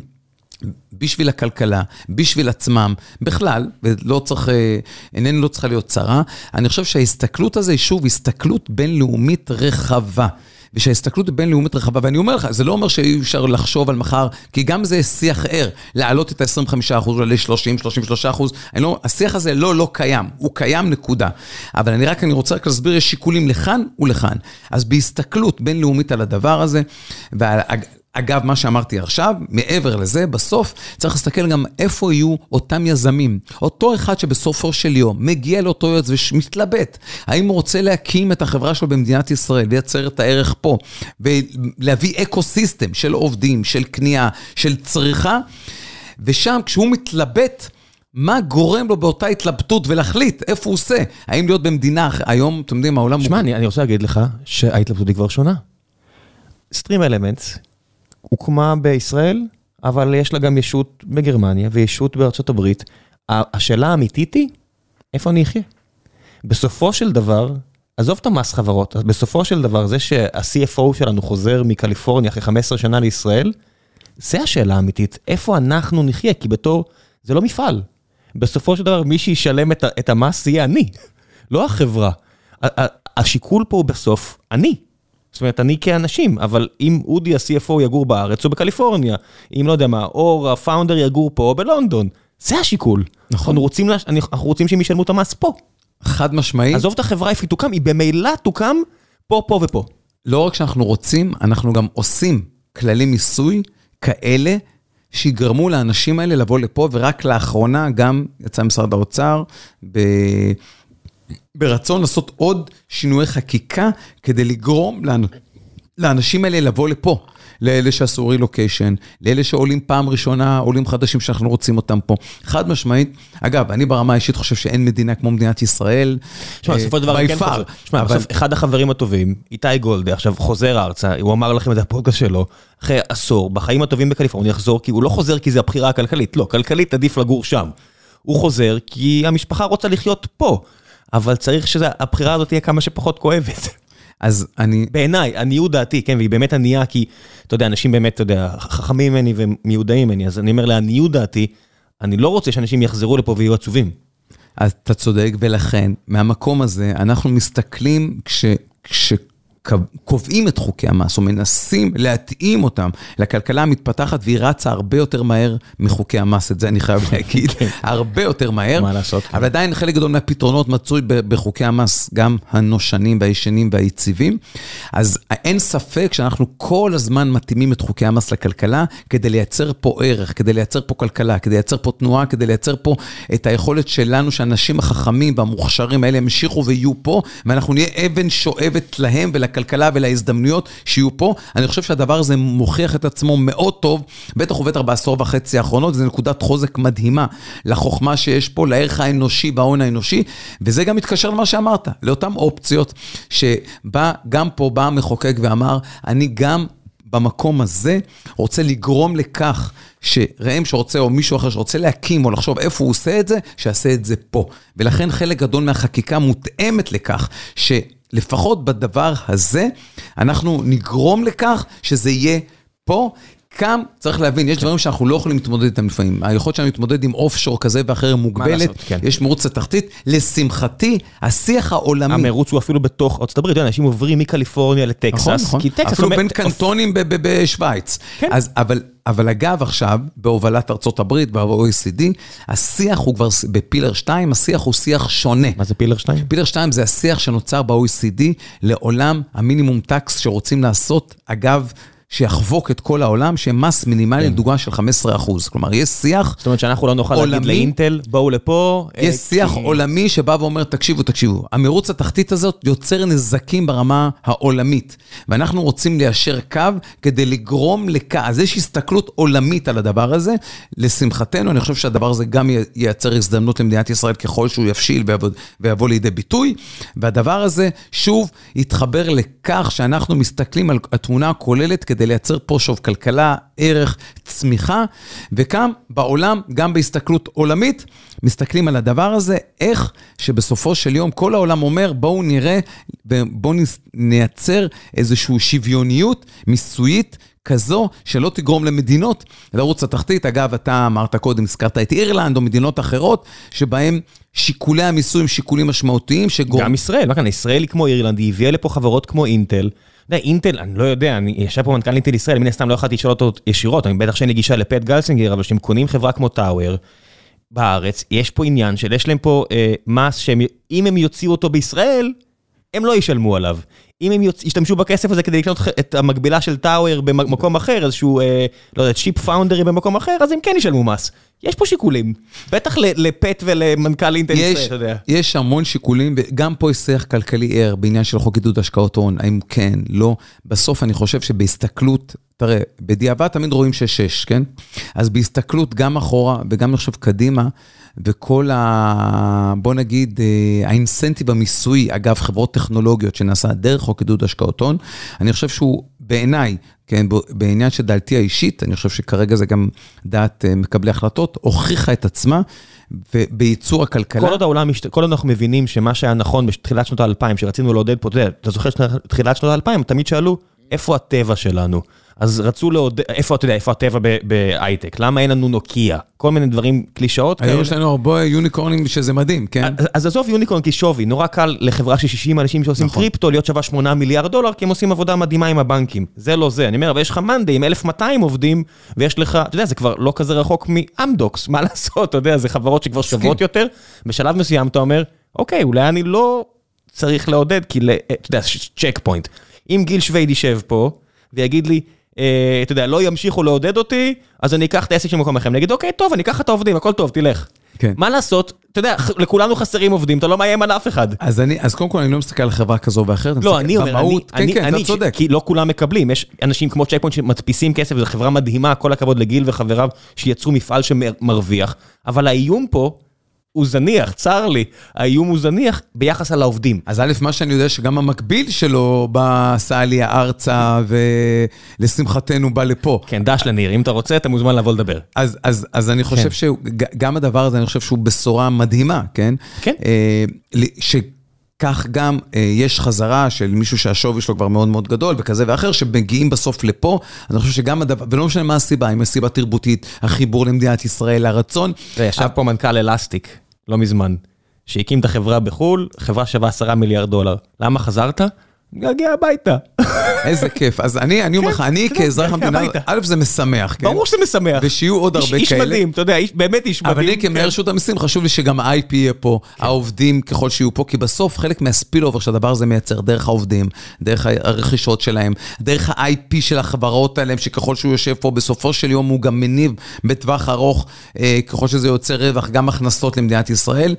בשביל הכלכלה, בשביל עצמם, בכלל, ולא צריך, אה, איננו לא צריכה להיות צרה, אני חושב שההסתכלות הזו היא שוב הסתכלות בינלאומית רחבה. ושההסתכלות בינלאומית רחבה, ואני אומר לך, זה לא אומר שאי אפשר לחשוב על מחר, כי גם זה שיח ער, להעלות את ה-25% ל-30-33%, לא, השיח הזה לא לא קיים, הוא קיים נקודה. אבל אני רק, אני רוצה רק להסביר, יש שיקולים לכאן ולכאן. אז בהסתכלות בינלאומית על הדבר הזה, ועל... אגב, מה שאמרתי עכשיו, מעבר לזה, בסוף צריך להסתכל גם איפה יהיו אותם יזמים. אותו אחד שבסופו של יום מגיע לאותו יועץ ומתלבט, האם הוא רוצה להקים את החברה שלו במדינת ישראל, לייצר את הערך פה, ולהביא אקו סיסטם של עובדים, של קנייה, של צריכה, ושם כשהוא מתלבט, מה גורם לו באותה התלבטות ולהחליט איפה הוא עושה? האם להיות במדינה, היום, אתם יודעים, העולם... שמע, אני, אני רוצה להגיד לך שההתלבטות היא כבר שונה. סטרים אלמנטס הוקמה בישראל, אבל יש לה גם ישות בגרמניה וישות בארצות הברית. השאלה האמיתית היא, איפה אני אחיה? בסופו של דבר, עזוב את המס חברות, בסופו של דבר זה שה-CFO שלנו חוזר מקליפורניה אחרי 15 שנה לישראל, זה השאלה האמיתית, איפה אנחנו נחיה? כי בתור, זה לא מפעל. בסופו של דבר מי שישלם את, את המס יהיה אני, לא החברה. השיקול פה הוא בסוף אני. זאת אומרת, אני כאנשים, אבל אם אודי ה-CFO יגור בארץ או בקליפורניה, אם לא יודע מה, או הפאונדר יגור פה או בלונדון, זה השיקול. נכון. אנחנו רוצים, אנחנו רוצים שהם ישלמו את המס פה. חד משמעית. עזוב את החברה איפה היא תוקם, היא במילא תוקם פה, פה ופה. לא רק שאנחנו רוצים, אנחנו גם עושים כללי מיסוי כאלה שיגרמו לאנשים האלה לבוא לפה, ורק לאחרונה גם יצא משרד האוצר ב... ברצון לעשות עוד שינויי חקיקה כדי לגרום לאנשים האלה לבוא לפה. לאלה שעשו רילוקיישן, לאלה שעולים פעם ראשונה, עולים חדשים שאנחנו רוצים אותם פה. חד משמעית, אגב, אני ברמה האישית חושב שאין מדינה כמו מדינת ישראל. תשמע, בסופו של דבר אני כן חושב, תשמע, בסוף אחד החברים הטובים, איתי גולדה, עכשיו חוזר ארצה, הוא אמר לכם את הפודקאסט שלו, אחרי עשור, בחיים הטובים בקליפורניה, יחזור, כי הוא לא חוזר כי זה הבחירה הכלכלית, לא, כלכלית עדיף לגור שם. הוא חוזר כי המשפחה רוצה לחיות פה, אבל צריך שהבחירה הזאת תהיה כמה שפחות כואבת. אז אני... בעיניי, עניות דעתי, כן, והיא באמת ענייה כי, אתה יודע, אנשים באמת, אתה יודע, חכמים ממני ומיודעים ממני, אז אני אומר לעניות דעתי, אני לא רוצה שאנשים יחזרו לפה ויהיו עצובים. אז אתה צודק, ולכן, מהמקום הזה, אנחנו מסתכלים כש... כש... קובעים את חוקי המס, או מנסים להתאים אותם לכלכלה המתפתחת, והיא רצה הרבה יותר מהר מחוקי המס, את זה אני חייב [LAUGHS] להגיד, כן. הרבה יותר מהר. מה לעשות? אבל עדיין חלק גדול מהפתרונות מצוי בחוקי המס, גם הנושנים והישנים והיציבים. אז אין ספק שאנחנו כל הזמן מתאימים את חוקי המס לכלכלה, כדי לייצר פה ערך, כדי לייצר פה כלכלה, כדי לייצר פה תנועה, כדי לייצר פה את היכולת שלנו, שהאנשים החכמים והמוכשרים האלה ימשיכו ויהיו פה, ואנחנו נהיה אבן שואבת להם ולכלכלה. לכלכלה ולהזדמנויות שיהיו פה. אני חושב שהדבר הזה מוכיח את עצמו מאוד טוב, בטח ובטח בעשור וחצי האחרונות, וזו נקודת חוזק מדהימה לחוכמה שיש פה, לערך האנושי בהון האנושי, וזה גם מתקשר למה שאמרת, לאותן אופציות, שבא, גם פה בא המחוקק ואמר, אני גם... במקום הזה רוצה לגרום לכך שראם שרוצה, או מישהו אחר שרוצה להקים או לחשוב איפה הוא עושה את זה, שיעשה את זה פה. ולכן חלק גדול מהחקיקה מותאמת לכך ש... לפחות בדבר הזה, אנחנו נגרום לכך שזה יהיה פה. כאן צריך להבין, יש דברים שאנחנו לא יכולים להתמודד איתם לפעמים. היכולת שלנו להתמודד עם אוף שור כזה ואחר מוגבלת, כן. יש מרוץ לתחתית. לשמחתי, השיח העולמי... המרוץ הוא אפילו בתוך ארצות הברית, אנשים עוברים מקליפורניה לטקסס. נכון, נכון. אפילו בין קנטונים בשוויץ. כן. אבל אבל אגב, עכשיו, בהובלת ארצות הברית, ב-OECD, השיח הוא כבר, בפילר 2, השיח הוא שיח שונה. מה זה פילר 2? פילר 2 זה השיח שנוצר ב-OECD לעולם המינימום טקס שרוצים לעשות, אגב, שיחבוק את כל העולם, שמס מינימלי כן. לדוגמה של 15 אחוז. כלומר, יש שיח זאת אומרת שאנחנו לא נוכל עולמי, להגיד לאינטל, בואו לפה. יש אה, שיח כי... עולמי שבא ואומר, תקשיבו, תקשיבו, המרוץ התחתית הזאת יוצר נזקים ברמה העולמית, ואנחנו רוצים ליישר קו כדי לגרום לכך, אז יש הסתכלות עולמית על הדבר הזה. לשמחתנו, אני חושב שהדבר הזה גם ייצר הזדמנות למדינת ישראל ככל שהוא יבשיל ויבוא, ויבוא לידי ביטוי, והדבר הזה, שוב, יתחבר לכך שאנחנו מסתכלים על התמונה הכוללת כדי כדי לייצר פה שוב כלכלה, ערך, צמיחה, וכאן בעולם, גם בהסתכלות עולמית, מסתכלים על הדבר הזה, איך שבסופו של יום כל העולם אומר, בואו נראה, בואו נייצר איזושהי שוויוניות מיסויית. כזו שלא תגרום למדינות לרוץ לתחתית. אגב, אתה אמרת קודם, הזכרת את אירלנד או מדינות אחרות, שבהן שיקולי המיסוי הם שיקולים משמעותיים שגורם... גם ישראל, מה כאן, ישראל היא כמו אירלנד, היא הביאה לפה חברות כמו אינטל. יודע, אינטל, אני לא יודע, אני ישב פה מנכ"ל אינטל ישראל, מן הסתם לא יכולתי לשאול אותו ישירות, אני בטח שאין לי גישה לפט גלסינגר, אבל כשהם קונים חברה כמו טאוור בארץ, יש פה עניין של יש להם פה אה, מס שאם הם יוציאו אותו בישראל, הם לא ישלמו עליו. אם הם ישתמשו בכסף הזה כדי לקנות את המקבילה של טאוור במקום אחר, איזשהו, אה, לא יודע, צ'יפ פאונדרי במקום אחר, אז הם כן ישלמו מס. יש פה שיקולים. בטח לפט ולמנכ"ל אינטל ישראל, אתה יודע. יש המון שיקולים, וגם פה יש שיח כלכלי ער בעניין של חוק עידוד השקעות הון, האם כן, לא. בסוף אני חושב שבהסתכלות, תראה, בדיעבד תמיד רואים 6-6, כן? אז בהסתכלות גם אחורה וגם אני חושב קדימה, וכל ה... בוא נגיד, אה, האינסנטיב המיסוי, אגב, חברות טכנולוגיות שנעשה דרך חוק עידוד השקעות הון, אני חושב שהוא בעיניי, כן, בעניין של דעתי האישית, אני חושב שכרגע זה גם דעת אה, מקבלי החלטות, הוכיחה את עצמה. ובייצור הכלכלה. כל עוד העולם, כל עוד אנחנו מבינים שמה שהיה נכון בתחילת שנות האלפיים, שרצינו לעודד פה, אתה יודע, אתה זוכר שתחילת שנות האלפיים, תמיד שאלו, איפה הטבע שלנו? אז רצו לעודד, איפה אתה יודע, איפה הטבע בהייטק? למה אין לנו נוקיה? כל מיני דברים, קלישאות כאלה. היום יש לנו הרבה יוניקורנים שזה מדהים, כן? אז עזוב יוניקורן כשווי, נורא קל לחברה של 60 אנשים שעושים נכון. קריפטו להיות שווה 8 מיליארד דולר, כי הם עושים עבודה מדהימה עם הבנקים. זה לא זה. אני אומר, אבל יש לך מאנדי עם 1,200 עובדים, ויש לך, אתה יודע, זה כבר לא כזה רחוק מאמדוקס, מה [LAUGHS] לעשות, אתה יודע, זה חברות שכבר שוות יותר. בשלב מסוים אתה אומר, אוקיי, אולי אני לא צריך לעודד, כי, אתה יודע, Check Point. אם גיל שוויד יישב פה, ויגיד לי, אתה יודע, לא ימשיכו לעודד אותי, אז אני אקח את העסק של מקום אחר. אני אגיד, אוקיי, טוב, אני אקח את העובדים, הכל טוב, תלך. כן. מה לעשות? אתה יודע, לכולנו חסרים עובדים, אתה לא מאיים על אף אחד. אז אני, אז קודם כל אני לא מסתכל על חברה כזו ואחרת, לא, אני אומר, במהות, אני, כן, כן, אתה צודק. כי לא כולם מקבלים, יש אנשים כמו Check Point שמדפיסים כסף, זו חברה מדהימה, כל הכבוד לגיל וחבריו שיצרו מפעל שמרוויח, אבל האיום פה, הוא זניח, צר לי, האיום הוא זניח ביחס על העובדים. אז א', מה שאני יודע שגם המקביל שלו בא, עשה עלייה ארצה, ולשמחתנו בא לפה. כן, דש לניר, אם אתה רוצה, אתה מוזמן לבוא לדבר. אז, אז, אז אני חושב כן. שגם הדבר הזה, אני חושב שהוא בשורה מדהימה, כן? כן. אה, ש... כך גם אה, יש חזרה של מישהו שהשווי שלו כבר מאוד מאוד גדול וכזה ואחר, שמגיעים בסוף לפה, אני חושב שגם הדבר, ולא משנה מה הסיבה, אם הסיבה תרבותית, החיבור למדינת ישראל, הרצון. וישב פה מנכ"ל אלסטיק, לא מזמן, שהקים את החברה בחו"ל, חברה שווה עשרה מיליארד דולר. למה חזרת? להגיע הביתה. איזה כיף. אז אני, אומר לך, אני כאזרח המדינה, א', זה משמח, כן? ברור שזה משמח. ושיהיו עוד הרבה כאלה. איש מדהים, אתה יודע, באמת איש מדהים. אבל אני כמנהל כן. רשות המיסים, חשוב לי שגם ה-IP יהיה פה, כן. העובדים ככל שיהיו פה, כי בסוף חלק מה spillover שהדבר הזה מייצר, דרך העובדים, דרך הרכישות שלהם, דרך ה-IP של החברות האלה, שככל שהוא יושב פה, בסופו של יום הוא גם מניב בטווח ארוך, אה, ככל שזה יוצר רווח, גם הכנסות למדינת ישראל.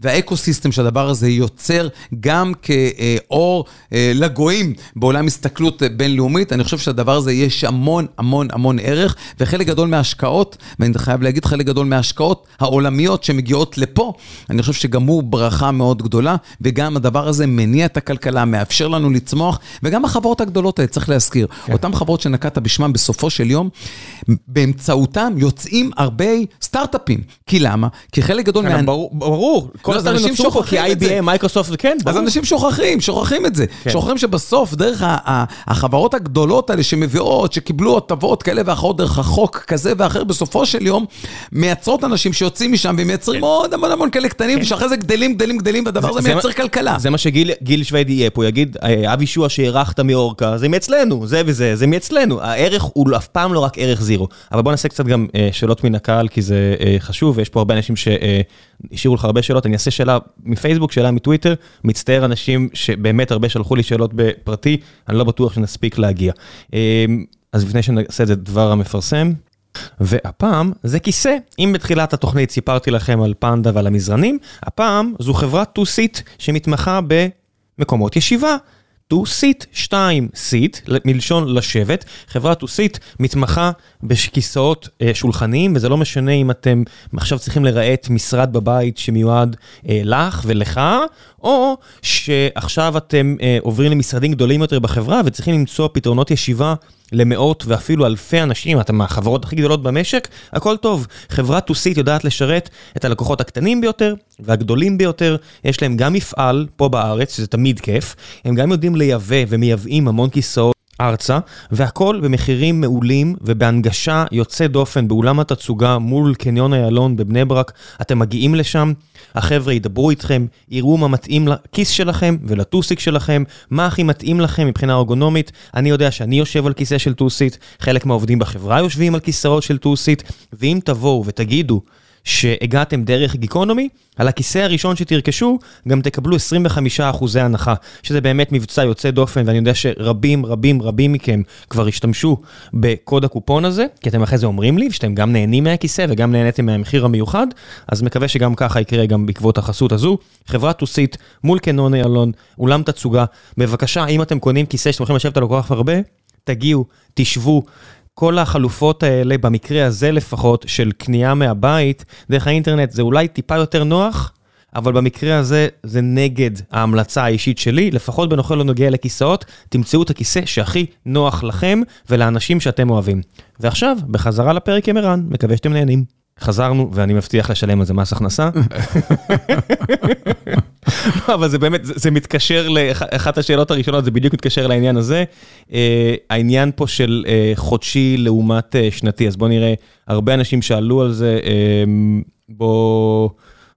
והאקו-סיסטם שהדבר הזה יוצר גם כאור אה, לגויים בעולם הסתכלות בינלאומית, אני חושב שהדבר הזה יש המון המון המון ערך, וחלק גדול מההשקעות, ואני חייב להגיד, חלק גדול מההשקעות העולמיות שמגיעות לפה, אני חושב שגם הוא ברכה מאוד גדולה, וגם הדבר הזה מניע את הכלכלה, מאפשר לנו לצמוח, וגם החברות הגדולות האלה, צריך להזכיר, כן. אותן חברות שנקטת בשמן בסופו של יום, באמצעותם יוצאים הרבה סטארט-אפים. כי למה? כי חלק גדול כן, מה... ברור, ברור. כל לא, אנשים שוכחים את זה. כי IBM, מייקרוסופט, כן, ברור. אז אנשים שוכחים, שוכחים את זה. שוכחים שבסוף, דרך החברות הגדולות האלה שמביאות, שקיבלו הטבות כאלה ואחרות דרך החוק כזה ואחר, בסופו של יום, מייצרות אנשים שיוצאים משם ומייצרים כן. עוד המון המון כאלה קטנים, כן. שאחרי זה גדלים, גדלים, גדלים, והדבר הזה מייצר מה, כלכלה. זה מה שגיל שוויד יהיה פה, יגיד, אה, אבי שועה שהערכת מאורקה, זה מאצלנו, זה וזה, זה מאצלנו. הערך הוא אף פעם לא רק ערך זירו. אבל בוא נעשה קצת גם אה, שאלות מן הקהל, כי זה אה, חשוב, ויש פה הרבה אנשים שהשאירו לך הרבה שאלות. אני אעשה שאלה מפייסבוק, שאלה מטוויטר, מצטער אנשים שבאמת הרבה שלחו לי שאלות בפרטי, אני לא בטוח שנספיק להגיע. אז לפני שנעשה את זה דבר המפרסם. והפעם זה כיסא. אם בתחילת התוכנית סיפרתי לכם על פנדה ועל המזרנים, הפעם זו חברת to sit שמתמחה במקומות ישיבה. To sit, 2 sit, מלשון לשבת. חברת to sit מתמחה בכיסאות אה, שולחניים, וזה לא משנה אם אתם עכשיו צריכים לרהט משרד בבית שמיועד אה, לך ולך, או שעכשיו אתם אה, עוברים למשרדים גדולים יותר בחברה וצריכים למצוא פתרונות ישיבה למאות ואפילו אלפי אנשים, אתם מהחברות הכי גדולות במשק, הכל טוב. חברה טוסית יודעת לשרת את הלקוחות הקטנים ביותר והגדולים ביותר, יש להם גם מפעל פה בארץ, שזה תמיד כיף, הם גם יודעים לייבא ומייבאים המון כיסאות. ארצה, והכל במחירים מעולים ובהנגשה יוצא דופן באולם התצוגה מול קניון איילון בבני ברק. אתם מגיעים לשם, החבר'ה ידברו איתכם, יראו מה מתאים לכיס שלכם ולטוסיק שלכם, מה הכי מתאים לכם מבחינה ארגונומית. אני יודע שאני יושב על כיסא של טוסית, חלק מהעובדים בחברה יושבים על כיסאות של טוסית, ואם תבואו ותגידו שהגעתם דרך גיקונומי, על הכיסא הראשון שתרכשו, גם תקבלו 25% הנחה, שזה באמת מבצע יוצא דופן, ואני יודע שרבים רבים רבים מכם כבר השתמשו בקוד הקופון הזה, כי אתם אחרי זה אומרים לי, שאתם גם נהנים מהכיסא וגם נהניתם מהמחיר המיוחד, אז מקווה שגם ככה יקרה גם בעקבות החסות הזו. חברת טוסית מול קנון איילון, אולם תצוגה, בבקשה, אם אתם קונים כיסא שאתם הולכים לשבת כל כך הרבה, תגיעו, תשבו. כל החלופות האלה, במקרה הזה לפחות, של קנייה מהבית, דרך האינטרנט, זה אולי טיפה יותר נוח, אבל במקרה הזה זה נגד ההמלצה האישית שלי, לפחות בנוכל לא נוגע לכיסאות, תמצאו את הכיסא שהכי נוח לכם ולאנשים שאתם אוהבים. ועכשיו, בחזרה לפרק עם ערן, מקווה שאתם נהנים. חזרנו, ואני מבטיח לשלם על זה מס הכנסה. לא, אבל זה באמת, זה מתקשר לאחת השאלות הראשונות, זה בדיוק מתקשר לעניין הזה. אה, העניין פה של אה, חודשי לעומת אה, שנתי, אז בואו נראה, הרבה אנשים שאלו על זה, בואו...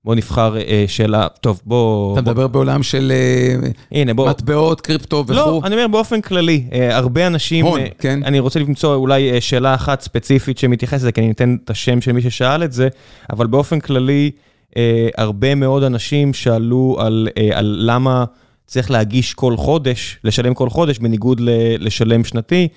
בוא נבחר אה, שאלה, טוב בוא... אתה מדבר בעולם של אה, הנה, בוא... מטבעות, קריפטו וכו'. לא, אני אומר באופן כללי, אה, הרבה אנשים... הון, כן. אני רוצה למצוא אולי שאלה אחת ספציפית שמתייחסת לזה, כי אני אתן את השם של מי ששאל את זה, אבל באופן כללי, הרבה מאוד אנשים שאלו על, על למה צריך להגיש כל חודש, לשלם כל חודש, בניגוד לשלם שנתי.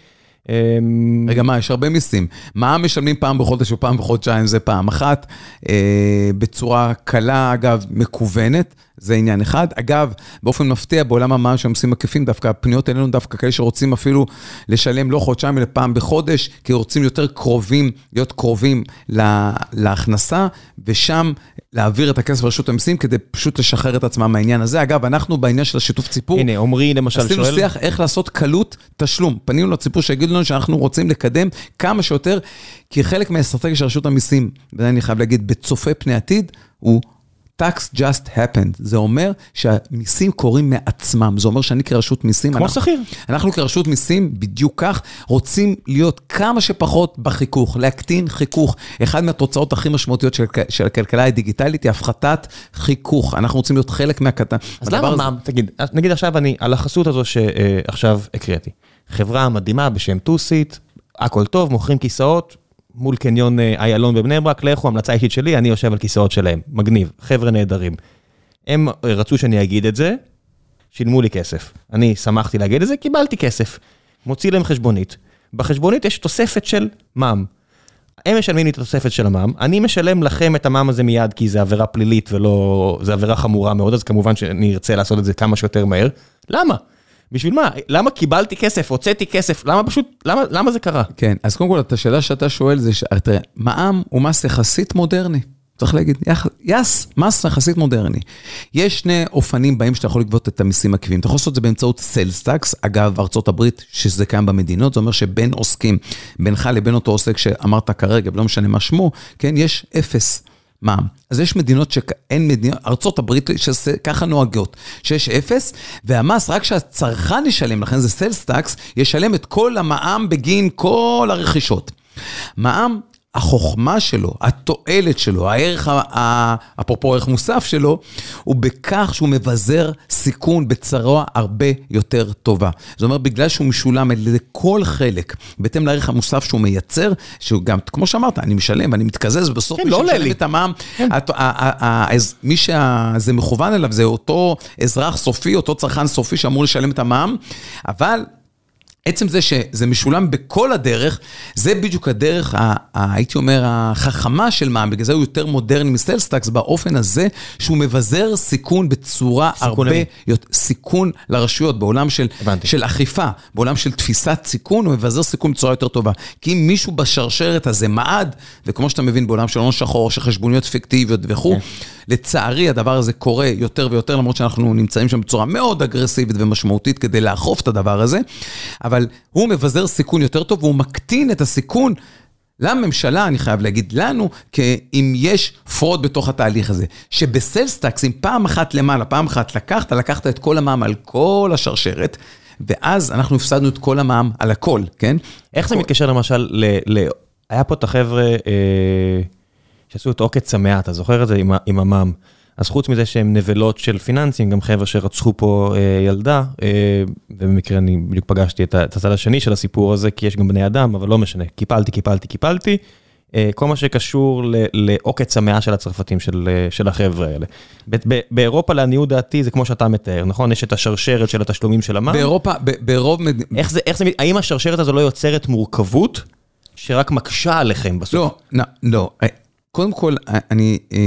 אמ, רגע, מה, יש הרבה מיסים. מע"מ משלמים פעם בחודש או פעם בחודשיים, זה פעם אחת, אה, בצורה קלה, אגב, מקוונת. זה עניין אחד. אגב, באופן מפתיע, בעולם המע"מ של המסים עקיפים, דווקא הפניות אלינו דווקא כאלה שרוצים אפילו לשלם לא חודשיים, אלא פעם בחודש, כי רוצים יותר קרובים, להיות קרובים לה, להכנסה, ושם להעביר את הכסף לרשות המסים כדי פשוט לשחרר את עצמם מהעניין הזה. אגב, אנחנו בעניין של השיתוף ציפור, הנה, עמרי למשל שואל... עשינו שיח איך לעשות קלות תשלום. פנינו לציבור שיגידו לנו שאנחנו רוצים לקדם כמה שיותר, כי חלק מהאסטרטגיה של רשות המיסים, וזה אני חייב להגיד, בצופה פני עתיד, הוא tax just happened. זה אומר שהמיסים קורים מעצמם. זה אומר שאני כרשות מיסים... כמו אנחנו- שכיר. אנחנו כרשות מיסים, בדיוק כך, רוצים להיות כמה שפחות בחיכוך, להקטין חיכוך. אחת מהתוצאות הכי משמעותיות של, של הכלכלה הדיגיטלית היא הפחתת חיכוך. אנחנו רוצים להיות חלק מהקטן. אז למה הזה- מע"מ, תגיד, נגיד עכשיו אני, על החסות הזו שעכשיו הקראתי. חברה מדהימה בשם טוסיט, הכל טוב, מוכרים כיסאות מול קניון אה, איילון בבני ברק, לכו, המלצה אישית שלי, אני יושב על כיסאות שלהם, מגניב, חבר'ה נהדרים. הם אה, רצו שאני אגיד את זה, שילמו לי כסף. אני שמחתי להגיד את זה, קיבלתי כסף. מוציא להם חשבונית. בחשבונית יש תוספת של מע"מ. הם משלמים לי את התוספת של המע"מ, אני משלם לכם את המע"מ הזה מיד, כי זה עבירה פלילית ולא... זה עבירה חמורה מאוד, אז כמובן שאני ארצה לעשות את זה כמה שיותר מהר. למה? בשביל מה? למה קיבלתי כסף, הוצאתי כסף, למה פשוט, למה, למה זה קרה? כן, אז קודם כל, את השאלה שאתה שואל זה, תראה, מע"מ הוא מס יחסית מודרני. צריך להגיד, יס, מס יחסית מודרני. יש שני אופנים בהם שאתה יכול לגבות את המיסים העקיפים. אתה יכול לעשות את זה באמצעות סיילס טקס, אגב, ארצות הברית, שזה קיים במדינות, זה אומר שבין עוסקים, בינך לבין אותו עוסק שאמרת כרגע, ולא משנה מה שמו, כן, יש אפס. מע"מ. אז יש מדינות שאין מדינות, ארצות הברית שככה נוהגות, שיש אפס, והמס, רק שהצרכן ישלם, לכן זה סיילס טקס, ישלם את כל המע"מ בגין כל הרכישות. מע"מ, החוכמה שלו, התועלת שלו, הערך, אפרופו ערך מוסף שלו, הוא בכך שהוא מבזר סיכון בצורה הרבה יותר טובה. זאת אומרת, בגלל שהוא משולם על ידי כל חלק, בהתאם לערך המוסף שהוא מייצר, שהוא גם, כמו שאמרת, אני משלם ואני מתקזז, ובסוף כן, מי לא עולה שמשלם לי. את המע"מ, אז מי שזה מכוון אליו זה אותו אזרח סופי, אותו צרכן סופי שאמור לשלם את המע"מ, אבל... עצם זה שזה משולם בכל הדרך, זה בדיוק הדרך, ה- ה- הייתי אומר, החכמה של מע"מ, בגלל זה הוא יותר מודרני מסלסטקס, באופן הזה שהוא מבזר סיכון בצורה סיכון הרבה? יותר- סיכון לרשויות, בעולם של, הבנתי. של אכיפה, בעולם של תפיסת סיכון, הוא מבזר סיכון בצורה יותר טובה. כי אם מישהו בשרשרת הזה מעד, וכמו שאתה מבין, בעולם של הון שחור, של חשבוניות פיקטיביות וכו', כן. לצערי הדבר הזה קורה יותר ויותר, למרות שאנחנו נמצאים שם בצורה מאוד אגרסיבית ומשמעותית כדי לאכוף את הדבר הזה, אבל הוא מבזר סיכון יותר טוב והוא מקטין את הסיכון. לממשלה, אני חייב להגיד לנו, כי אם יש fraud בתוך התהליך הזה, שב sales tax, אם פעם אחת למעלה, פעם אחת לקחת, לקחת את כל המע"מ על כל השרשרת, ואז אנחנו הפסדנו את כל המע"מ על הכל, כן? איך זה מתקשר למשל ל... ל... היה פה את החבר'ה אה, שעשו את עוקץ המאה, אתה זוכר את זה עם, המע"מ? אז חוץ מזה שהם נבלות של פיננסים, גם חבר'ה שרצחו פה אה, ילדה, אה, ובמקרה אני בדיוק פגשתי את, הצד השני של הסיפור הזה, כי יש גם בני אדם, אבל לא משנה, קיפלתי, קיפלתי, קיפלתי. אה, כל מה שקשור ל- לעוקץ המאה של הצרפתים, של, אה, של החבר'ה האלה. ב- ב- באירופה, לעניות דעתי, זה כמו שאתה מתאר, נכון? יש את השרשרת של התשלומים של המע"מ. באירופה, ב- ברוב. איך זה, איך זה, האם השרשרת הזו לא יוצרת מורכבות שרק מקשה עליכם בסוף? לא, לא, לא. קודם כל, אני, אה,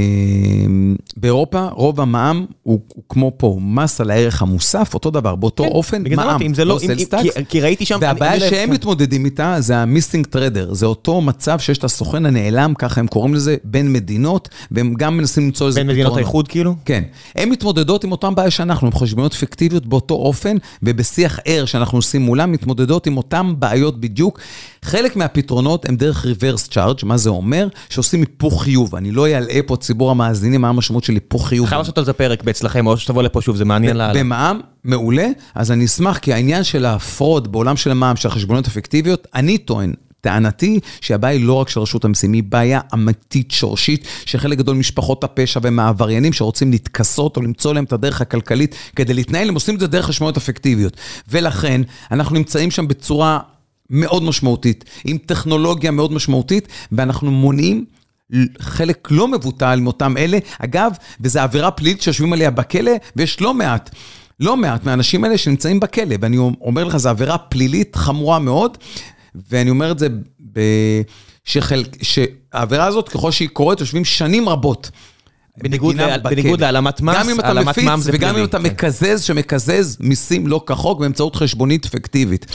באירופה רוב המע"מ הוא, הוא כמו פה, מס על הערך המוסף, אותו דבר, באותו כן, אופן מע"מ. אמרתי, אם זה לא, אם- tax. כי- כי ראיתי שם... והבעיה אני- אני- שהם כן. מתמודדים איתה זה המיסטינג טרדר, זה אותו מצב שיש את הסוכן הנעלם, ככה הם קוראים לזה, בין מדינות, והם גם מנסים למצוא איזה בין מדינות האיחוד כאילו? כן. הן מתמודדות עם אותן בעיה שאנחנו, עם חשבונות פיקטיביות באותו אופן, ובשיח ער שאנחנו עושים מולם, מתמודדות עם אותן בעיות בדיוק. חלק מהפתרונות הם דרך reverse charge, מה זה אומר? שעושים היפוך חיוב. אני לא אלאה פה ציבור המאזינים מה המשמעות של היפוך חיוב. חייב לעשות על זה פרק אצלכם, או שתבוא לפה שוב, זה מעניין לאללה. במע"מ, מעולה, אז אני אשמח, כי העניין של הפרוד בעולם של המע"מ, של החשבונות הפיקטיביות, אני טוען, טענתי שהבעיה היא לא רק של רשות המיסים, היא בעיה אמיתית שורשית, שחלק גדול ממשפחות הפשע ומהעבריינים שרוצים להתכסות או למצוא להם את הדרך הכלכלית כדי להתנהל, הם עושים את זה דרך חשבונות הפיקטיביות. ולכן, אנחנו נמצאים שם בצורה מאוד משמעותית, עם טכנולוגיה מאוד משמעותית, ואנחנו מונעים חלק לא מבוטל מאותם אלה. אגב, וזו עבירה פלילית שיושבים עליה בכלא, ויש לא מעט. לא מעט מהאנשים האלה שנמצאים בכלא, ואני אומר לך, זו עבירה פלילית חמורה מאוד, ואני אומר את זה ב... שחלק, שהעבירה הזאת, ככל שהיא קורית, יושבים שנים רבות. בניגוד להעלמת מס, גם אם אתה העלמת מפיץ מע"מ זה וגם פלילי, אם אתה כן. מקזז, שמקזז מיסים לא כחוק באמצעות חשבונית פיקטיבית.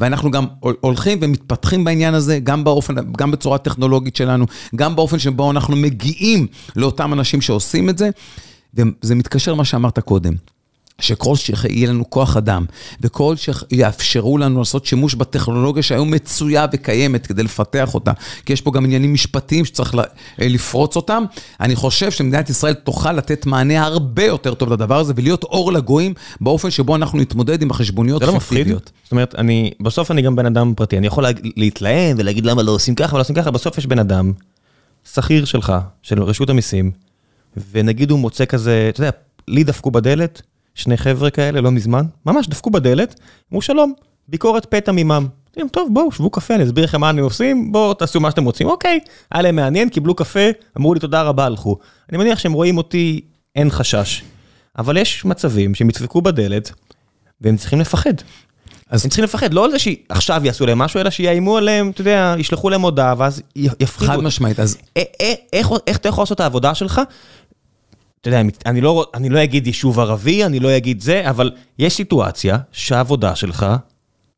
ואנחנו גם הול- הולכים ומתפתחים בעניין הזה, גם באופן, גם בצורה טכנולוגית שלנו, גם באופן שבו אנחנו מגיעים לאותם אנשים שעושים את זה. וזה מתקשר למה שאמרת קודם. שכל שיהיה לנו כוח אדם, וכל שיאפשרו לנו לעשות שימוש בטכנולוגיה שהיום מצויה וקיימת כדי לפתח אותה, כי יש פה גם עניינים משפטיים שצריך ל- לפרוץ אותם, אני חושב שמדינת ישראל תוכל לתת מענה הרבה יותר טוב לדבר הזה, ולהיות אור לגויים באופן שבו אנחנו נתמודד עם החשבוניות זה לא מפחיד? זאת אומרת, אני, בסוף אני גם בן אדם פרטי, אני יכול להתלהם ולהגיד למה לא עושים ככה ולא עושים ככה, בסוף יש בן אדם, שכיר שלך, של רשות המיסים, ונגיד הוא מוצא כזה, אתה יודע, לי דפקו בדלת, שני חבר'ה כאלה, לא מזמן, ממש דפקו בדלת, אמרו שלום, ביקורת פתע ממם. להם, טוב, בואו, שבו קפה, אני אסביר לכם מה אני עושים, בואו תעשו מה שאתם רוצים. אוקיי, היה להם מעניין, קיבלו קפה, אמרו לי תודה רבה, הלכו. אני מניח שהם רואים אותי, אין חשש. אבל יש מצבים שהם ידפקו בדלת, והם צריכים לפחד. אז הם צריכים לפחד, לא על זה שעכשיו יעשו להם משהו, אלא שיאיימו עליהם, אתה יודע, ישלחו להם הודעה, ואז יפחידו. חד משמעית, אז איך אתה יכול לעשות את העבודה שלך? אתה יודע, אני לא, אני לא אגיד יישוב ערבי, אני לא אגיד זה, אבל יש סיטואציה שהעבודה שלך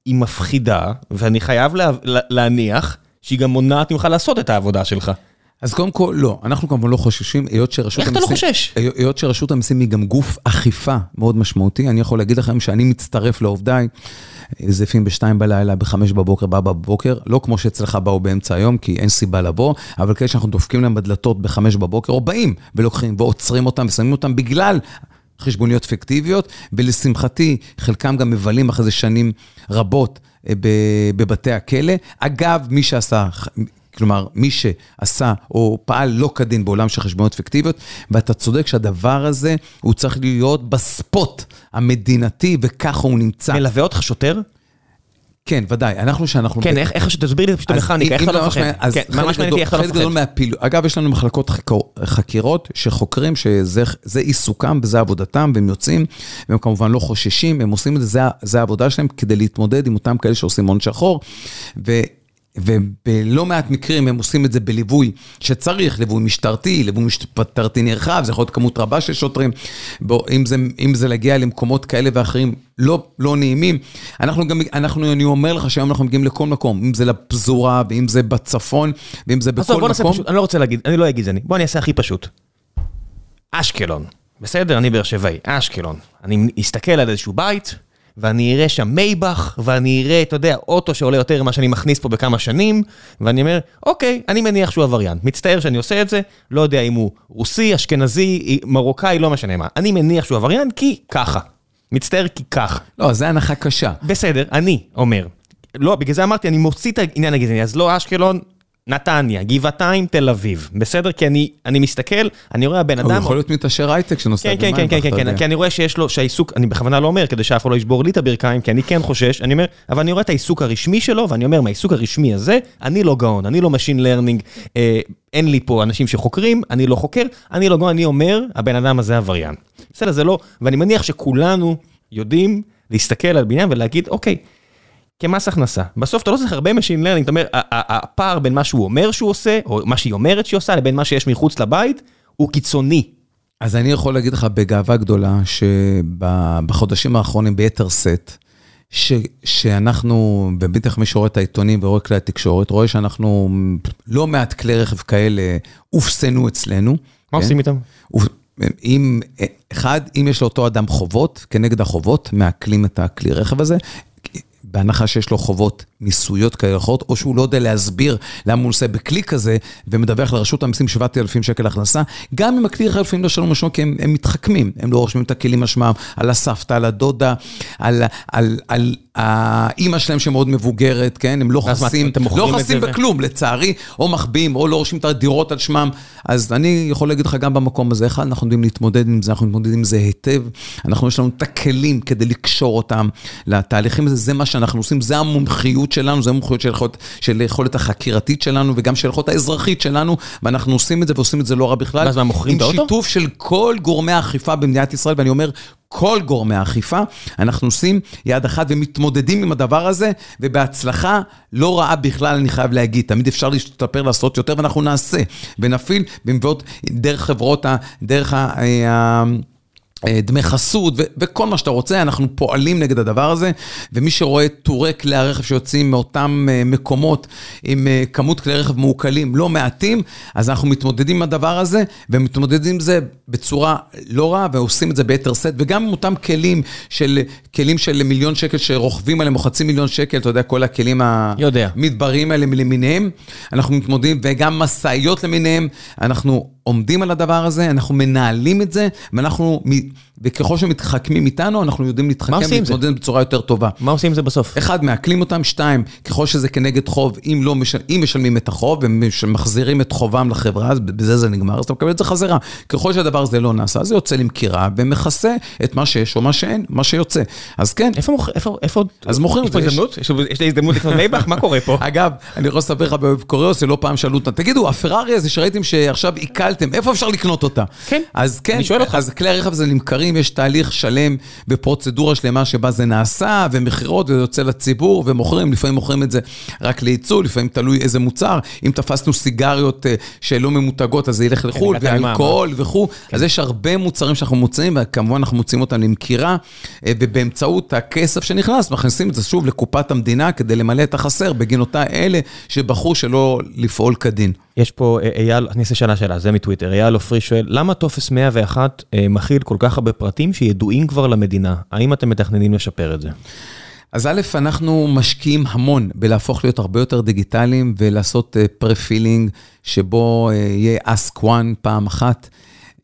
היא מפחידה, ואני חייב לה, לה, להניח שהיא גם מונעת ממך לעשות את העבודה שלך. אז קודם כל, לא, אנחנו כמובן לא חוששים, היות שרשות איך אתה לא חושש? היות שרשות המיסים היא גם גוף אכיפה מאוד משמעותי, אני יכול להגיד לכם שאני מצטרף לעובדיי, זה לפעמים בשתיים בלילה, בחמש בבוקר, בארבע בבוקר, לא כמו שאצלך באו באמצע היום, כי אין סיבה לבוא, אבל כאלה שאנחנו דופקים להם בדלתות בחמש בבוקר, או באים ולוקחים ועוצרים אותם ושמים אותם בגלל חשבוניות פיקטיביות, ולשמחתי, חלקם גם מבלים אחרי זה שנים רבות אה, בבתי הכלא. אגב, מי שעשה... כלומר, מי שעשה או פעל לא כדין בעולם של חשבונות פיקטיביות, ואתה צודק שהדבר הזה, הוא צריך להיות בספוט המדינתי, וככה הוא נמצא. מלווה אותך שוטר? כן, ודאי. אנחנו שאנחנו... כן, איך, איך, תסביר לי פשוט המכניקה, איך אתה לא ממש מפחד? אז כן, ממש מעניין איך אתה לא חלק גדול מפחד. מהפעילות, אגב, יש לנו מחלקות חקירות שחוקרים שזה זה עיסוקם וזה עבודתם, והם יוצאים, והם כמובן לא חוששים, הם עושים את זה, זה העבודה שלהם כדי להתמודד עם אותם כאלה שעושים הון שחור. ובלא מעט מקרים הם עושים את זה בליווי שצריך, ליווי משטרתי, ליווי משטרתי נרחב, זה יכול להיות כמות רבה של שוטרים, בו, אם, זה, אם זה להגיע למקומות כאלה ואחרים לא, לא נעימים. אנחנו גם, אנחנו, אני אומר לך שהיום אנחנו מגיעים לכל מקום, אם זה לפזורה, ואם זה בצפון, ואם זה בכל עזוב, בוא נעשה מקום. פשוט, אני לא רוצה להגיד, אני לא אגיד זה אני. בוא אני אעשה הכי פשוט. אשקלון. בסדר, אני באר שבעי, אשקלון. אני אסתכל על איזשהו בית, ואני אראה שם מייבך, ואני אראה, אתה יודע, אוטו שעולה יותר ממה שאני מכניס פה בכמה שנים, ואני אומר, אוקיי, אני מניח שהוא עבריין. מצטער שאני עושה את זה, לא יודע אם הוא רוסי, אשכנזי, מרוקאי, לא משנה מה. אני מניח שהוא עבריין כי ככה. מצטער כי ככה. לא, זה הנחה קשה. בסדר, אני אומר. לא, בגלל זה אמרתי, אני מוציא את העניין הגזעני, אז לא אשקלון, נתניה, גבעתיים, תל אביב. בסדר? כי אני, אני מסתכל, אני רואה הבן הוא אדם... יכול להיות מתעשר הייטק שנוסע כן, כן, כן, כן, כן, כן, כי אני רואה שיש לו, שהעיסוק, אני בכוונה לא אומר, כדי שאף אחד לא ישבור לי את הברכיים, כי אני כן חושש, אני אומר, אבל אני רואה את העיסוק הרשמי שלו, ואני אומר, מהעיסוק הרשמי הזה, אני לא גאון, אני לא Machine Learning, אה, אין לי פה אנשים שחוקרים, אני לא חוקר, אני לא גאון, אני אומר, הבן אדם הזה עבריין. בסדר, זה לא, ואני מניח שכולנו יודעים להסתכל על בניין ולהגיד, אוקיי, כמס הכנסה. בסוף אתה לא צריך הרבה Machine Learning, אתה אומר, הפער בין מה שהוא אומר שהוא עושה, או מה שהיא אומרת שהיא עושה, לבין מה שיש מחוץ לבית, הוא קיצוני. אז אני יכול להגיד לך בגאווה גדולה, שבחודשים האחרונים ביתר שאת, ש, שאנחנו, ובטח מי שרואה את העיתונים ורואה כלי התקשורת, רואה שאנחנו, לא מעט כלי רכב כאלה אופסנו אצלנו. מה כן? עושים איתם? אם, אחד, אם יש לאותו אדם חובות, כנגד החובות, מעקלים את הכלי רכב הזה. בהנחה שיש לו חובות מיסויות כאלה או אחרות, או שהוא לא יודע להסביר למה הוא עושה בכלי כזה, ומדווח לרשות המיסים 7,000 שקל הכנסה, גם אם הכלי רכב לפעמים לא שלום משמעות, כי הם, הם מתחכמים, הם לא רושמים את הכלים משמעם, על הסבתא, על הדודה, על, על, על האימא שלהם שמאוד מבוגרת, כן? הם לא חסים, לא חסים זה ו- בכלום, לצערי, או מחביאים, או לא רושמים את הדירות על שמם. אז אני יכול להגיד לך גם במקום הזה, אחד, אנחנו יודעים להתמודד עם זה, אנחנו מתמודדים עם זה היטב. אנחנו, יש לנו את הכלים כדי לקשור אותם לתהליכים הזה, זה מה שאנחנו עושים, זה המומחיות שלנו, זה המומחיות של יכולת, של יכולת החקירתית שלנו וגם של יכולת האזרחית שלנו, ואנחנו עושים את זה ועושים את זה לא רע בכלל. ואז מה, מוכרים את האוטו? עם שיתוף של כל גורמי האכיפה במדינת ישראל, ואני אומר, כל גורמי האכיפה, אנחנו עושים יד אחת ומתמודדים עם הדבר הזה, ובהצלחה לא רעה בכלל, אני חייב להגיד. תמיד אפשר להשתפר, לעשות יותר, ואנחנו נעשה. ונפעיל במבואות דרך חברות, ה- דרך ה... אה, דמי חסות ו- וכל מה שאתה רוצה, אנחנו פועלים נגד הדבר הזה, ומי שרואה טורי כלי הרכב שיוצאים מאותם אה, מקומות עם אה, כמות כלי רכב מעוקלים לא מעטים, אז אנחנו מתמודדים עם הדבר הזה, ומתמודדים עם זה בצורה לא רעה, ועושים את זה ביתר שאת, וגם עם אותם כלים של, כלים של מיליון שקל שרוכבים עליהם, או חצי מיליון שקל, אתה יודע, כל הכלים יודע. המדבריים האלה למיניהם, אנחנו מתמודדים, וגם משאיות למיניהם, אנחנו... עומדים על הדבר הזה, אנחנו מנהלים את זה, ואנחנו, וככל שמתחכמים איתנו, אנחנו יודעים להתחכם ולהתמודד בצורה יותר טובה. מה עושים עם זה בסוף? אחד, מעכלים אותם, שתיים, ככל שזה כנגד חוב, אם לא משל, אם משלמים את החוב ומחזירים את חובם לחברה, אז בזה זה נגמר, אז אתה מקבל את זה חזרה. ככל שהדבר הזה לא נעשה, זה יוצא למכירה ומכסה את מה שיש או מה שאין, מה שיוצא. אז כן. איפה מוכרים? איפה, איפה... אז מוכרים יש פה הזדמנות? יש, יש לי הזדמנות לקנות מייבך? מה קורה פה? [LAUGHS] אגב, אני יכול לספר לך בקוריאוס, שלא פעם שאלו אותה, תגידו, הפרארי הזה שראיתם שעכשיו עיכלתם, איפה אפשר לקנות אותה? כן, אז כן, אני שואל אותך. אז כלי הרכב הזה נמכרים, יש תהליך שלם בפרוצדורה שלמה שבה זה נעשה, ומכירות, וזה יוצא לציבור, ומוכרים, לפעמים מוכרים את זה רק לייצוא, לפעמים תלוי איזה מוצר. אם תפסנו סיגריות אה, שלא ממותגות, אז זה ילך לחו"ל, הגעת למע"מ. ואלכוהול וכו'. אז יש הרבה מוצרים שאנחנו מוצאים, וכמובן אנחנו מוצאים אותם למכירה, אה, ובאמצעות הכסף שנכנס, מכניסים את זה שוב לקופת המדינה כדי למלא את החסר בגין אותה אלה שבחרו שלא לפעול כדין. יש פה אה, אייל, אני אעשה שאלה שאלה, זה מטוויטר, אייל עופרי שואל, למה טופס 101 אה, מכיל כל כך הרבה פרטים שידועים כבר למדינה? האם אתם מתכננים לשפר את זה? אז א', אנחנו משקיעים המון בלהפוך להיות הרבה יותר דיגיטליים ולעשות pre-filling שבו אה, יהיה ask once פעם אחת.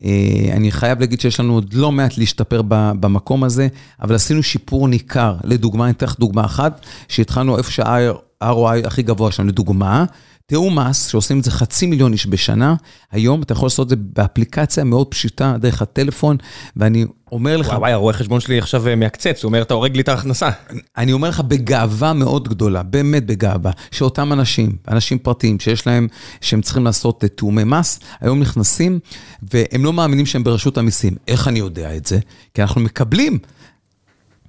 אה, אני חייב להגיד שיש לנו עוד לא מעט להשתפר במקום הזה, אבל עשינו שיפור ניכר. לדוגמה, אני אתן לך דוגמה אחת, שהתחלנו איפה שה-ROI הכי גבוה שלנו. לדוגמה, תיאום מס, שעושים את זה חצי מיליון איש בשנה, היום אתה יכול לעשות את זה באפליקציה מאוד פשוטה, דרך הטלפון, ואני אומר לך... וואי, הרואה חשבון שלי עכשיו אה, מעקצץ, הוא אומר, אתה הורג לי את ההכנסה. אני אומר לך בגאווה מאוד גדולה, באמת בגאווה, שאותם אנשים, אנשים פרטיים שיש להם, שהם צריכים לעשות אה, תיאומי מס, היום נכנסים והם לא מאמינים שהם ברשות המיסים. איך אני יודע את זה? כי אנחנו מקבלים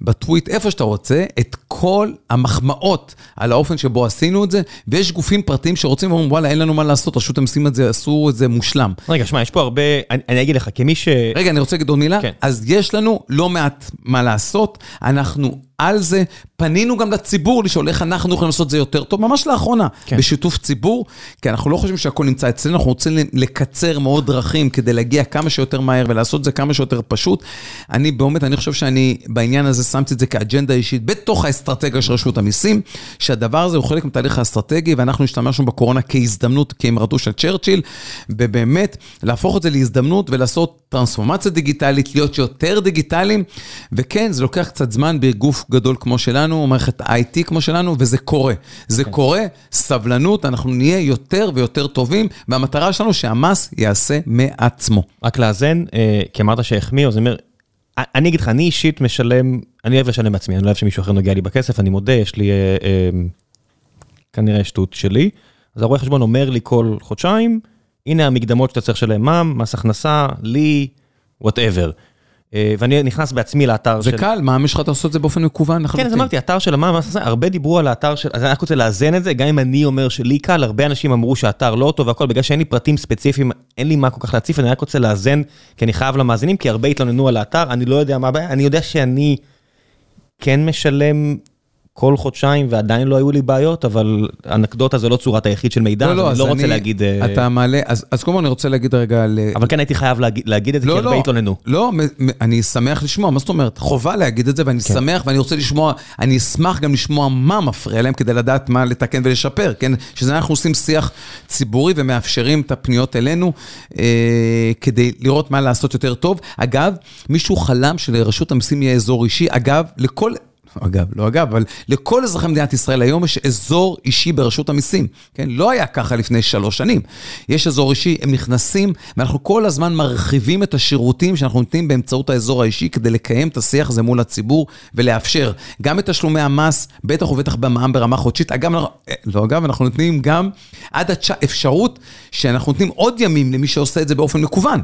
בטוויט, איפה שאתה רוצה, את כל המחמאות על האופן שבו עשינו את זה, ויש גופים פרטיים שרוצים ואומרים, וואלה, אין לנו מה לעשות, רשות המיסים את זה, עשו את זה מושלם. רגע, שמע, יש פה הרבה, אני, אני אגיד לך, כמי ש... רגע, אני רוצה להגיד עוד מילה. כן. אז יש לנו לא מעט מה לעשות, אנחנו על זה. פנינו גם לציבור לשאול איך אנחנו יכולים לעשות את זה יותר טוב, ממש לאחרונה, כן. בשיתוף ציבור, כי אנחנו לא חושבים שהכל נמצא אצלנו, אנחנו רוצים לקצר מאוד דרכים כדי להגיע כמה שיותר מהר ולעשות את זה כמה שיותר פשוט. אני באמת, אני חושב שאני בעניין הזה שמתי את זה כאג'נדה אישית בתוך האסטרטגיה של רשות המיסים, שהדבר הזה הוא חלק מהתהליך האסטרטגי, ואנחנו השתמשנו בקורונה כהזדמנות, כאמרתו של צ'רצ'יל, ובאמת להפוך את זה להזדמנות ולעשות טרנספורמציה דיגיטלית, להיות יותר דיגיטליים, וכן, זה לוקח קצת זמן בגוף גדול כמו שלנו, מערכת IT כמו שלנו, וזה קורה. זה כן. קורה, סבלנות, אנחנו נהיה יותר ויותר טובים, והמטרה שלנו שהמס יעשה מעצמו. רק לאזן, אה, כי אמרת שהחמיאו, אני אומר, אני אגיד לך, אני אישית משלם, אני אוהב לשלם בעצמי, אני לא אוהב שמישהו אחר נוגע לי בכסף, אני מודה, יש לי אה, אה, כנראה שטות שלי. אז הרואה חשבון אומר לי כל חודשיים, הנה המקדמות שאתה צריך לשלם מע"מ, מס הכנסה, לי, whatever. ואני נכנס בעצמי לאתר של... זה קל, מע"מ יש לך עושה את זה באופן מקוון לחלוטין. כן, אז אמרתי, אתר של המע"מ, הרבה דיברו על האתר של... אז אני רק רוצה לאזן את זה, גם אם אני אומר שלי קל, הרבה אנשים אמרו שהאתר לא טוב והכל, בגלל שאין לי פרטים ספציפיים, אין לי מה כל כך להציף, אני רק רוצה לאזן, כי אני חייב למאזינים, כי הרבה התלוננו על האתר, אני לא יודע מה הבעיה, אני יודע שאני כן משלם... כל חודשיים ועדיין לא היו לי בעיות, אבל אנקדוטה זה לא צורת היחיד של מידע, לא, לא, אני לא רוצה להגיד... אתה מעלה, אז, אז קודם כל אני רוצה להגיד רגע על... אבל כן הייתי חייב להגיד, להגיד את זה, לא, כי הרבה לא, התלוננו. לא, אני שמח לשמוע, מה זאת אומרת? חובה להגיד את זה, ואני כן. שמח, ואני רוצה לשמוע, אני אשמח גם לשמוע מה מפריע להם, כדי לדעת מה לתקן ולשפר, כן? שזה אנחנו עושים שיח ציבורי ומאפשרים את הפניות אלינו, אה, כדי לראות מה לעשות יותר טוב. אגב, מישהו חלם שלרשות המיסים יהיה אזור אישי, אגב, לכל... אגב, לא אגב, אבל לכל אזרחי מדינת ישראל היום יש אזור אישי ברשות המיסים, כן? לא היה ככה לפני שלוש שנים. יש אזור אישי, הם נכנסים, ואנחנו כל הזמן מרחיבים את השירותים שאנחנו נותנים באמצעות האזור האישי כדי לקיים את השיח הזה מול הציבור ולאפשר גם את תשלומי המס, בטח ובטח במע"מ ברמה חודשית. אגב, לא אגב, אנחנו נותנים גם עד התש... אפשרות שאנחנו נותנים עוד ימים למי שעושה את זה באופן מקוון.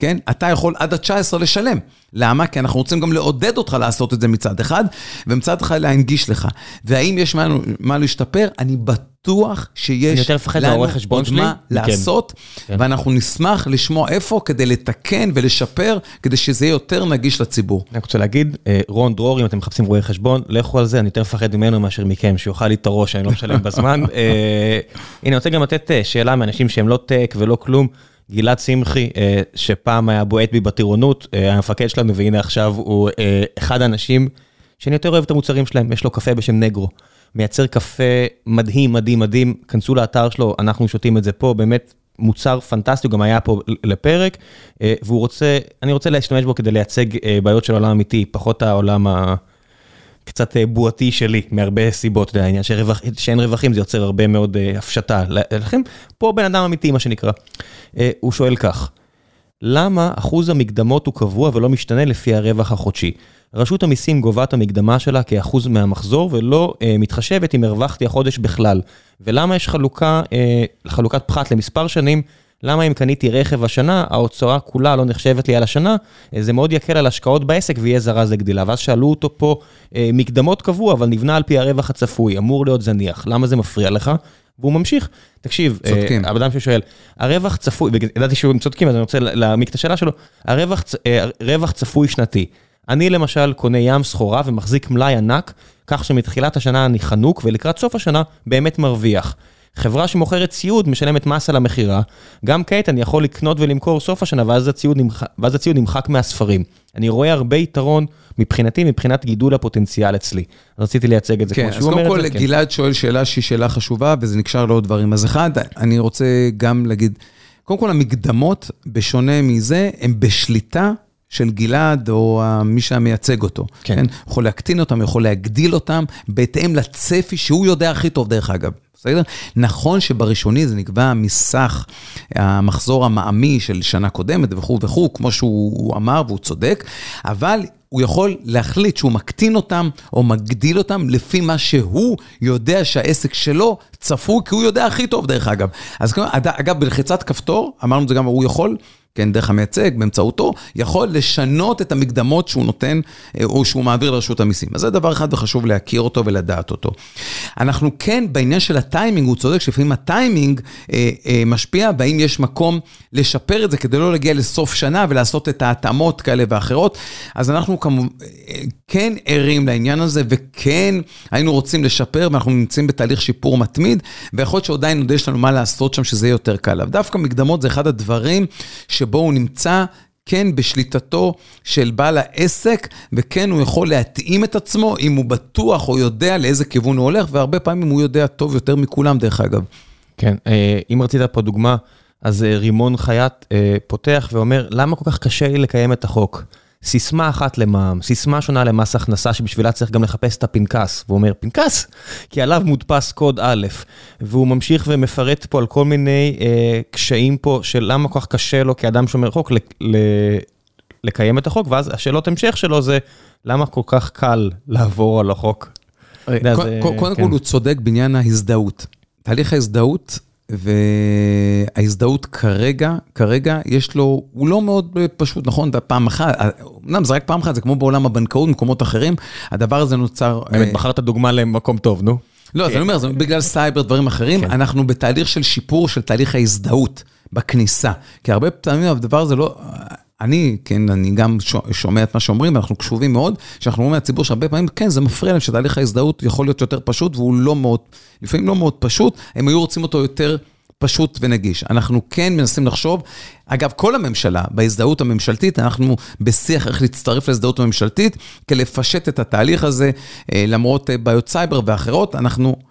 כן? אתה יכול עד ה-19 לשלם. למה? כי אנחנו רוצים גם לעודד אותך לעשות את זה מצד אחד, ומצד אחד להנגיש לך. והאם יש מה, מה להשתפר? אני בטוח שיש לנו עוד מה לעשות, כן. ואנחנו נשמח לשמוע איפה כדי לתקן ולשפר, כדי שזה יהיה יותר נגיש לציבור. אני רוצה להגיד, אה, רון דרור, אם אתם מחפשים רואי חשבון, לכו על זה, אני יותר מפחד ממנו מאשר מכם, שיאכל לי את הראש, אני לא משלם בזמן. [LAUGHS] אה, הנה, אני רוצה גם לתת אה, שאלה מאנשים שהם לא טק ולא כלום. גלעד שמחי, אה, שפעם היה בועט בי בטירונות, אה, המפקד שלנו, והנה עכשיו הוא אה, אחד האנשים שאני יותר אוהב את המוצרים שלהם, יש לו קפה בשם נגרו. מייצר קפה מדהים, מדהים, מדהים, כנסו לאתר שלו, אנחנו שותים את זה פה, באמת מוצר פנטסטי, הוא גם היה פה לפרק, והוא רוצה, אני רוצה להשתמש בו כדי לייצג בעיות של עולם אמיתי, פחות העולם ה... קצת בועתי שלי, מהרבה סיבות, יודע, העניין שאין רווחים זה יוצר הרבה מאוד הפשטה. לכן, פה בן אדם אמיתי, מה שנקרא. אה, הוא שואל כך, למה אחוז המקדמות הוא קבוע ולא משתנה לפי הרווח החודשי? רשות המיסים גובה את המקדמה שלה כאחוז מהמחזור ולא אה, מתחשבת אם הרווחתי החודש בכלל. ולמה יש חלוקה, אה, חלוקת פחת למספר שנים? למה אם קניתי רכב השנה, ההוצאה כולה לא נחשבת לי על השנה? אה, זה מאוד יקל על השקעות בעסק ויהיה זרז לגדילה. ואז שאלו אותו פה, אה, מקדמות קבוע, אבל נבנה על פי הרווח הצפוי, אמור להיות זניח. למה זה מפריע לך? והוא ממשיך. תקשיב, צודקים. הבן אדם ששואל, הרווח צפוי, ידעתי שהם צודקים, אז אני רוצה להעמיק את השאלה שלו, הרווח צפוי שנתי. אני למשל קונה ים סחורה ומחזיק מלאי ענק, כך שמתחילת השנה אני חנוק, ולקראת סוף השנה באמת מרוויח. חברה שמוכרת ציוד משלמת מס על המכירה, גם כעת אני יכול לקנות ולמכור סוף השנה, ואז הציוד, נמח... ואז הציוד נמחק מהספרים. אני רואה הרבה יתרון מבחינתי, מבחינת גידול הפוטנציאל אצלי. רציתי לייצג את זה כן, כמו שהוא אומר את זה. כן, אז קודם כל, גלעד. שואל שאלה שהיא שאלה חשובה, וזה נקשר לעוד דברים. אז אחד, אני רוצה גם להגיד, קודם כל, המקדמות, בשונה מזה, הן בשליטה של גלעד או מי שהמייצג אותו. כן. כן. יכול להקטין אותם, יכול להגדיל אותם, בהתאם לצפי שהוא יודע הכי טוב, דרך אגב. בסדר? נכון שבראשוני זה נקבע מסך המחזור המעמי של שנה קודמת וכו' וכו', כמו שהוא אמר והוא צודק, אבל הוא יכול להחליט שהוא מקטין אותם או מגדיל אותם לפי מה שהוא יודע שהעסק שלו צפוי, כי הוא יודע הכי טוב דרך אגב. אז אגב, בלחיצת כפתור, אמרנו את זה גם, הוא יכול כן, דרך המייצג, באמצעותו, יכול לשנות את המקדמות שהוא נותן אה, או שהוא מעביר לרשות המיסים. אז זה דבר אחד וחשוב להכיר אותו ולדעת אותו. אנחנו כן, בעניין של הטיימינג, הוא צודק שלפעמים הטיימינג אה, אה, משפיע, והאם יש מקום לשפר את זה כדי לא להגיע לסוף שנה ולעשות את ההתאמות כאלה ואחרות. אז אנחנו כמובן אה, כן ערים לעניין הזה, וכן היינו רוצים לשפר, ואנחנו נמצאים בתהליך שיפור מתמיד, ויכול להיות שעדיין עוד יש לנו מה לעשות שם שזה יהיה יותר קל. דווקא מקדמות זה אחד הדברים שבו הוא נמצא כן בשליטתו של בעל העסק, וכן הוא יכול להתאים את עצמו אם הוא בטוח או יודע לאיזה כיוון הוא הולך, והרבה פעמים הוא יודע טוב יותר מכולם, דרך אגב. כן, אה, אם רצית פה דוגמה, אז אה, רימון חייט אה, פותח ואומר, למה כל כך קשה לי לקיים את החוק? סיסמה אחת למע"מ, סיסמה שונה למס הכנסה שבשבילה צריך גם לחפש את הפנקס. והוא אומר, פנקס? כי עליו מודפס קוד א', והוא ממשיך ומפרט פה על כל מיני אה, קשיים פה של למה כל כך קשה לו כאדם שומר חוק ל- ל- לקיים את החוק, ואז השאלות המשך שלו זה, למה כל כך קל לעבור על החוק? קודם כל הוא צודק בעניין ההזדהות. תהליך ההזדהות וההזדהות כרגע, כרגע יש לו, הוא לא מאוד פשוט, נכון? פעם אחת, אמנם זה רק פעם אחת, זה כמו בעולם הבנקאות, במקומות אחרים, הדבר הזה נוצר... באמת, אה, בחרת דוגמה למקום טוב, נו. לא, אז אני אומר, זה בגלל סייבר, דברים אחרים, כן. אנחנו בתהליך של שיפור של תהליך ההזדהות בכניסה. כי הרבה פעמים הדבר הזה לא... אני, כן, אני גם שומע את מה שאומרים, ואנחנו קשובים מאוד, שאנחנו אומרים מהציבור שהרבה פעמים, כן, זה מפריע להם שתהליך ההזדהות יכול להיות יותר פשוט, והוא לא מאוד, לפעמים לא מאוד פשוט, הם היו רוצים אותו יותר פשוט ונגיש. אנחנו כן מנסים לחשוב, אגב, כל הממשלה, בהזדהות הממשלתית, אנחנו בשיח איך להצטרף להזדהות הממשלתית, כדי לפשט את התהליך הזה, אה, למרות אה, בעיות סייבר ואחרות, אנחנו...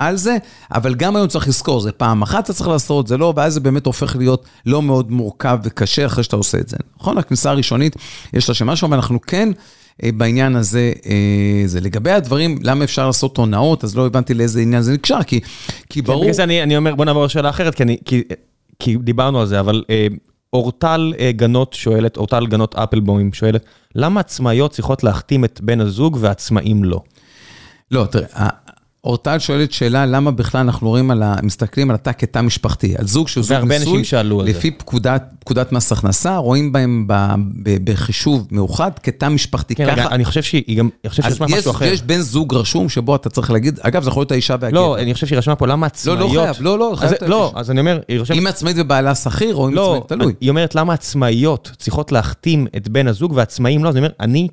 על זה, אבל גם היום צריך לזכור, זה פעם אחת אתה צריך לעשות, זה לא, ואז זה באמת הופך להיות לא מאוד מורכב וקשה אחרי שאתה עושה את זה. נכון, הכניסה הראשונית, יש לה שמשהו, אבל אנחנו כן בעניין הזה. זה לגבי הדברים, למה אפשר לעשות הונאות, אז לא הבנתי לאיזה עניין זה נקשר, כי, כי ברור... בגלל זה אני, אני אומר, בוא נעבור לשאלה אחרת, כי, אני, כי, כי דיברנו על זה, אבל אורטל גנות שואלת, אורטל גנות אפלבוים שואלת, למה עצמאיות צריכות להחתים את בן הזוג ועצמאים לא? לא, תראה, אורטל שואלת שאלה, למה בכלל אנחנו רואים על ה... מסתכלים על התא כתא משפחתי, על זוג שהוא זוג נשוי, והרבה אנשים שאלו על זה. לפי פקודת, פקודת מס הכנסה, רואים בהם ב, ב, בחישוב מאוחד כתא משפחתי. כן, ככה... אני חושב שהיא גם, אני חושב שיש משהו אחר. יש בן זוג רשום שבו אתה צריך להגיד, אגב, זה יכול להיות האישה והגבר. לא, אני חושב שהיא רשמה פה, למה עצמאיות... לא, לא חייב, לא, לא, חייב. אז, לא, אז אני אומר, היא רושמת... אם עצמאית ובעלה שכיר, או אם לא, עצמאית, תלוי. היא אומרת, למה עצמאיות צריכות להחתים את בן הזוג ועצמאים לא? אז אני אומר, אני,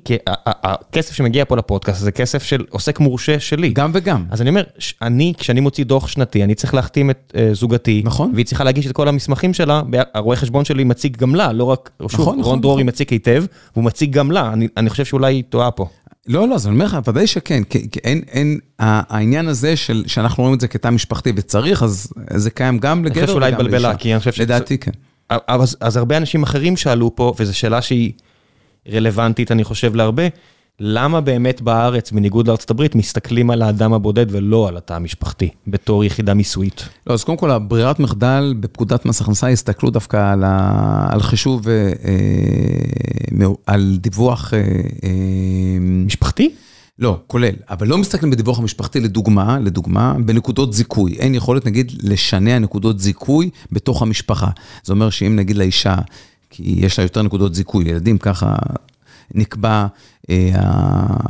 הכסף שמגיע פה לפודקאסט זה כסף של עוסק מורשה שלי. גם וגם. אז אני אומר, אני, כשאני מוציא דוח שנתי, אני צריך להחתים את uh, זוגתי. נכון. והיא צריכה להגיש את כל המסמכים שלה, הרואה חשבון שלי מציג גם לה, לא רק, נכון, שוב, נכון, רון דרורי נכון. מציג היטב, והוא מציג גם לה, אני, אני חושב שאולי היא טועה פה. לא, לא, אז אני אומר לך, ודאי שכן, כי, כי אין, אין, העניין הזה של, שאנחנו רואים את זה כתא משפחתי וצריך, אז זה קיים גם לגבר וגם לאישה. אני חושב שאולי התבלבלה, כי אני חושב ש... לדעתי כן. אז, אז הרבה אנשים אחרים שאלו פה, וזו שאלה שהיא רלוונטית, אני חושב, להרבה, למה באמת בארץ, בניגוד לארצות הברית, מסתכלים על האדם הבודד ולא על התא המשפחתי, בתור יחידה מיסויית? לא, אז קודם כל, הברירת מחדל בפקודת מס הכנסה, הסתכלו דווקא על, ה... על חישוב, אה, אה, על דיווח... אה, אה, משפחתי? לא, כולל, אבל לא מסתכלים בדיווח המשפחתי לדוגמה, לדוגמה, בנקודות זיכוי. אין יכולת, נגיד, לשנע נקודות זיכוי בתוך המשפחה. זה אומר שאם נגיד לאישה, כי יש לה יותר נקודות זיכוי, ילדים ככה נקבע אה,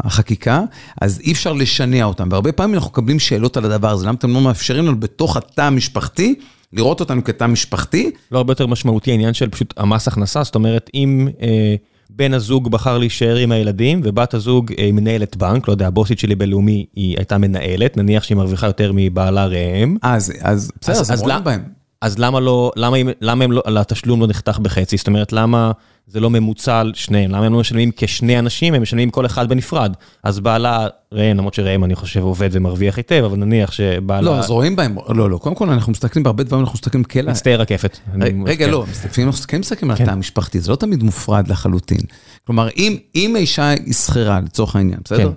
החקיקה, אז אי אפשר לשנע אותם. והרבה פעמים אנחנו מקבלים שאלות על הדבר הזה, למה אתם לא מאפשרים לנו בתוך התא המשפחתי, לראות אותנו כתא משפחתי? לא הרבה יותר משמעותי העניין של פשוט המס הכנסה, זאת אומרת, אם... אה... בן הזוג בחר להישאר עם הילדים, ובת הזוג היא מנהלת בנק, לא יודע, הבוסית שלי בלאומי היא הייתה מנהלת, נניח שהיא מרוויחה יותר מבעלה ראם. אז, אז בסדר, אז, אז רואים בהם. אז למה לא, למה, למה הם לא, התשלום לא נחתך בחצי? זאת אומרת, למה זה לא ממוצע על שניהם? למה הם לא משלמים כשני אנשים, הם משלמים כל אחד בנפרד? אז בעלה, ראם, למרות שראם אני חושב עובד ומרוויח היטב, אבל נניח שבעלה... לא, אז רואים בהם, לא, לא, קודם כל אנחנו מסתכלים בהרבה דברים, אנחנו מסתכלים כאלה... מצטער רקפת. רגע, לא, לפעמים אנחנו כן מסתכלים על התא המשפחתי, זה לא תמיד מופרד לחלוטין. כלומר, אם האישה היא שכירה, לצורך העניין, בסדר?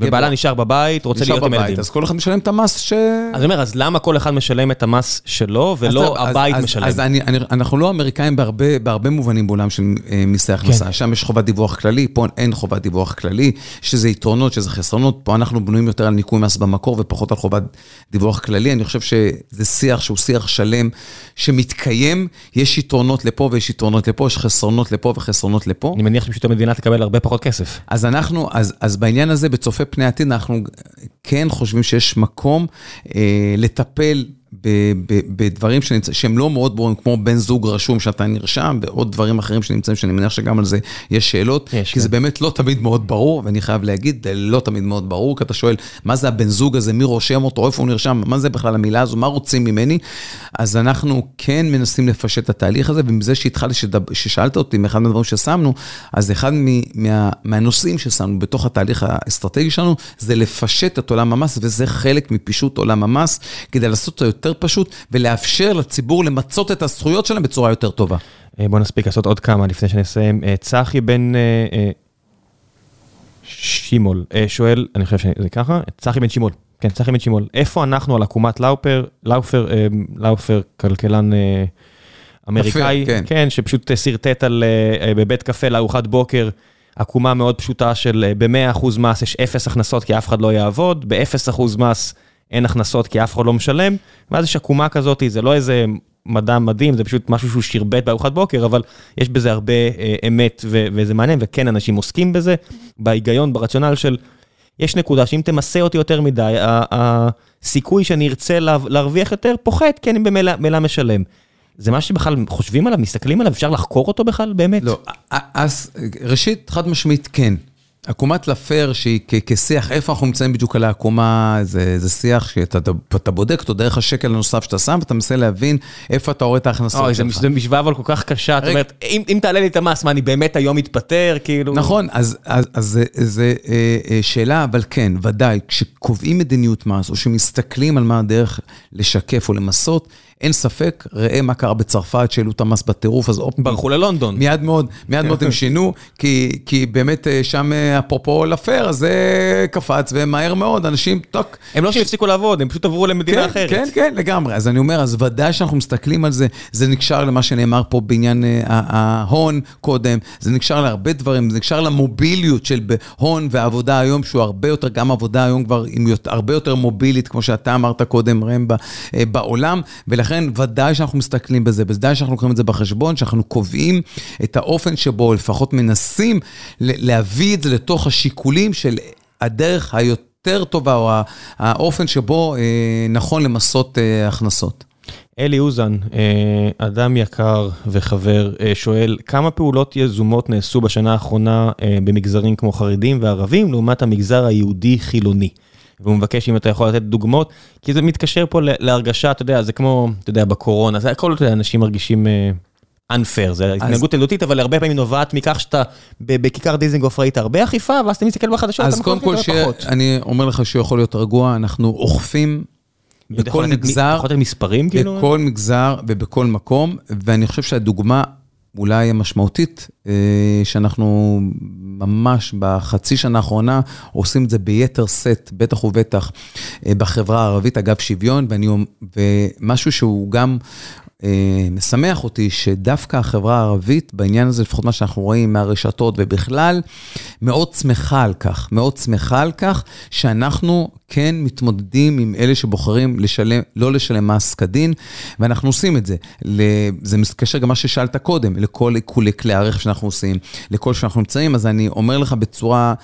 ובעלה נשאר בבית, רוצה להיות עם ילדים. אז כל אחד משלם את המס ש... אז אני אומר, אז למה כל אחד משלם את המס שלו, ולא הבית משלם? אז אנחנו לא אמריקאים בהרבה מובנים בעולם של אה, מיסי הכנסה. כן. שם יש חובת דיווח כללי, פה אין חובת דיווח כללי, שזה יתרונות, שזה חסרונות. פה אנחנו בנויים יותר על ניכוי מס במקור ופחות על חובת דיווח כללי. אני חושב שזה שיח שהוא שיח שלם שמתקיים, יש יתרונות לפה ויש יתרונות לפה, יש חסרונות לפה וחסרונות לפה. אני מניח שפשוט המדינה תקבל הרבה פחות כסף. אז אנחנו, אז, אז בעניין הזה, בצופה פני עתיד, אנחנו כן חושבים שיש מקום אה, לטפל בדברים שנמצא, שהם לא מאוד ברורים, כמו בן זוג רשום שאתה נרשם, ועוד דברים אחרים שנמצאים, שאני מניח שגם על זה יש שאלות, יש, כי כן. זה באמת לא תמיד מאוד ברור, ואני חייב להגיד, זה לא תמיד מאוד ברור, כי אתה שואל, מה זה הבן זוג הזה, מי רושם אותו, איפה הוא נרשם, מה זה בכלל המילה הזו, מה רוצים ממני? אז אנחנו כן מנסים לפשט את התהליך הזה, ומזה שהתחלתי, ששאלת אותי, מאחד מהדברים ששמנו, אז אחד מה, מהנושאים ששמנו בתוך התהליך האסטרטגי שלנו, זה לפשט את עולם המס, וזה חלק מפישוט עולם המס, כדי לעשות אותו יותר פשוט, ולאפשר לציבור למצות את הזכויות שלהם בצורה יותר טובה. אה, בוא נספיק לעשות עוד כמה לפני שנסיים. אה, צחי בן אה, שימול שואל, אני חושב שזה ככה, צחי בן שימול, כן, צחי בן שימול, איפה אנחנו על עקומת לאופר, לאופר, לאופר, כלכלן אמריקאי, כן. כן, שפשוט שרטט על, בבית קפה לארוחת בוקר, עקומה מאוד פשוטה של ב-100% מס יש אפס הכנסות כי אף אחד לא יעבוד, ב-0% מס אין הכנסות כי אף אחד לא משלם, ואז יש עקומה כזאת, זה לא איזה מדע מדהים, זה פשוט משהו שהוא שירבט בארוחת בוקר, אבל יש בזה הרבה אה, אמת ו- וזה מעניין, וכן אנשים עוסקים בזה, בהיגיון, ברציונל של, יש נקודה שאם תמסה אותי יותר מדי, הסיכוי שאני ארצה לה- להרוויח יותר פוחת, כי אני במילא משלם. זה מה שבכלל חושבים עליו, מסתכלים עליו, אפשר לחקור אותו בכלל באמת? לא, אז ראשית, חד משמעית כן. עקומת לפר שהיא כשיח, איפה אנחנו נמצאים בדיוק על העקומה, זה, זה שיח שאתה בודק אותו דרך השקל הנוסף שאתה שם, ואתה מנסה להבין איפה אתה רואה את ההכנסות אוי, שלך. זה משוואה אבל כל כך קשה, זאת אומרת, אם, אם תעלה לי את המס, מה, אני באמת היום מתפטר, כאילו... נכון, אז, אז, אז זה, זה אה, אה, שאלה, אבל כן, ודאי, כשקובעים מדיניות מס, או שמסתכלים על מה הדרך לשקף או למסות, אין ספק, ראה מה קרה בצרפת, שהעלו את המס בטירוף, אז אופ... ברחו ללונדון. מיד מאוד, מיד מאוד הם שינו, כי, כי באמת אה, שם, אה, אפרופו לפר, אז זה קפץ, ומהר מאוד, אנשים, טוק. הם לא שהפסיקו לעבוד, הם פשוט עברו למדינה כן, אחרת. כן, כן, לגמרי. אז אני אומר, אז ודאי שאנחנו מסתכלים על זה, זה נקשר למה שנאמר פה בעניין אה, ההון קודם, זה נקשר להרבה דברים, זה נקשר למוביליות של הון ועבודה היום, שהוא הרבה יותר, גם עבודה היום כבר הרבה יותר מובילית, כמו שאתה אמרת קודם, ראם, בעולם, ולכן... לכן ודאי שאנחנו מסתכלים בזה, ודאי שאנחנו לוקחים את זה בחשבון, שאנחנו קובעים את האופן שבו לפחות מנסים להביא את זה לתוך השיקולים של הדרך היותר טובה, או האופן שבו אה, נכון למסות אה, הכנסות. אלי אוזן, אה, אדם יקר וחבר, שואל, כמה פעולות יזומות נעשו בשנה האחרונה במגזרים כמו חרדים וערבים, לעומת המגזר היהודי-חילוני? והוא מבקש אם אתה יכול לתת דוגמאות, כי זה מתקשר פה להרגשה, אתה יודע, זה כמו, אתה יודע, בקורונה, זה הכל, אתה יודע, אנשים מרגישים uh, unfair, זה התנהגות ילדותית, אבל הרבה פעמים נובעת מכך שאתה בכיכר דיזנגוף ראית הרבה אחיפה, ואז אתה מסתכל בחדשות, אז קודם כל, אני אומר לך שיכול להיות רגוע, אנחנו אוכפים בכל מגזר, יכול מספרים כאילו? בכל מגזר ובכל מקום, ואני חושב שהדוגמה אולי המשמעותית, אה, שאנחנו ממש בחצי שנה האחרונה עושים את זה ביתר סט, בטח ובטח אה, בחברה הערבית, אגב שוויון, ואני, ומשהו שהוא גם אה, משמח אותי שדווקא החברה הערבית, בעניין הזה, לפחות מה שאנחנו רואים מהרשתות ובכלל, מאוד שמחה על כך, מאוד שמחה על כך שאנחנו כן מתמודדים עם אלה שבוחרים לשלם, לא לשלם מס כדין, ואנחנו עושים את זה. זה מתקשר גם מה ששאלת קודם, לכל עיקולי כלי הרכב שאנחנו עושים, לכל שאנחנו נמצאים, אז אני אומר לך בצורה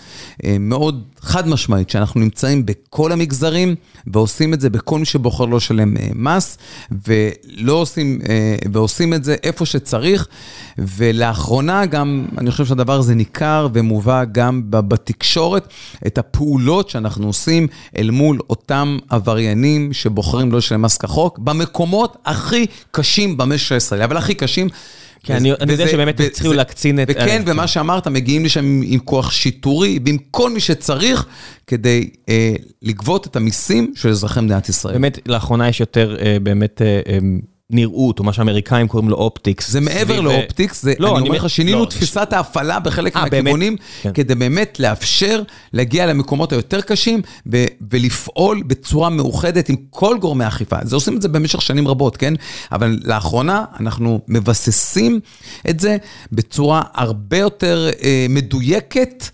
אה, מאוד חד משמעית, שאנחנו נמצאים בכל המגזרים, ועושים את זה בכל מי שבוחר לא לשלם אה, מס, ולא עושים, אה, ועושים את זה איפה שצריך, ולאחרונה גם, אני חושב שהדבר הזה ניכר ומובא גם בתקשורת, את הפעולות שאנחנו עושים. אל מול אותם עבריינים שבוחרים לא לשלם מס כחוק, במקומות הכי קשים במשק הישראלי, אבל הכי קשים. כן, אני יודע שבאמת התחילו להקצין את... וכן, ומה שאמרת, מגיעים לשם עם כוח שיטורי, ועם כל מי שצריך, כדי אה, לגבות את המיסים של אזרחי מדינת ישראל. באמת, לאחרונה יש יותר אה, באמת... אה, נראות, או מה שאמריקאים קוראים לו אופטיקס. זה מעבר לאופטיקס, זה, לא, אני אומר לך, שינינו לא, תפיסת ההפעלה בחלק 아, מהכיוונים, כן. כדי באמת לאפשר להגיע למקומות היותר קשים, ו- ולפעול בצורה מאוחדת עם כל גורמי האכיפה. זה עושים את זה במשך שנים רבות, כן? אבל לאחרונה אנחנו מבססים את זה בצורה הרבה יותר אה, מדויקת.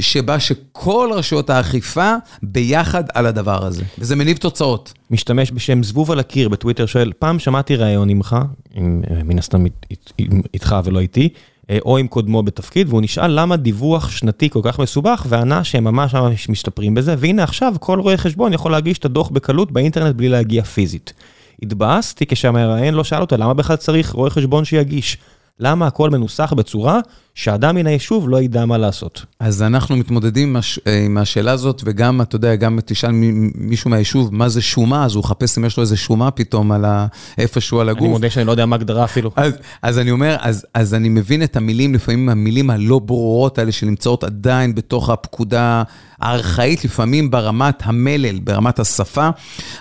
שבה שכל רשויות האכיפה ביחד על הדבר הזה, וזה מניב תוצאות. משתמש בשם זבוב על הקיר בטוויטר שואל, פעם שמעתי ראיון עמך, מן הסתם איתך ולא איתי, אה, או עם קודמו בתפקיד, והוא נשאל למה דיווח שנתי כל כך מסובך, וענה שהם ממש ממש משתפרים בזה, והנה עכשיו כל רואה חשבון יכול להגיש את הדוח בקלות באינטרנט בלי להגיע פיזית. התבאסתי כשהמראיין לא שאל אותה למה בכלל צריך רואה חשבון שיגיש. למה הכל מנוסח בצורה שאדם מן היישוב לא ידע מה לעשות? אז אנחנו מתמודדים עם השאלה הזאת, וגם, אתה יודע, גם תשאל מישהו מהיישוב מה זה שומה, אז הוא יחפש אם יש לו איזה שומה פתאום על ה... איפשהו על הגוף. אני מודה שאני לא יודע מה הגדרה אפילו. אז, אז אני אומר, אז, אז אני מבין את המילים, לפעמים המילים הלא ברורות האלה שנמצאות עדיין בתוך הפקודה הארכאית, לפעמים ברמת המלל, ברמת השפה.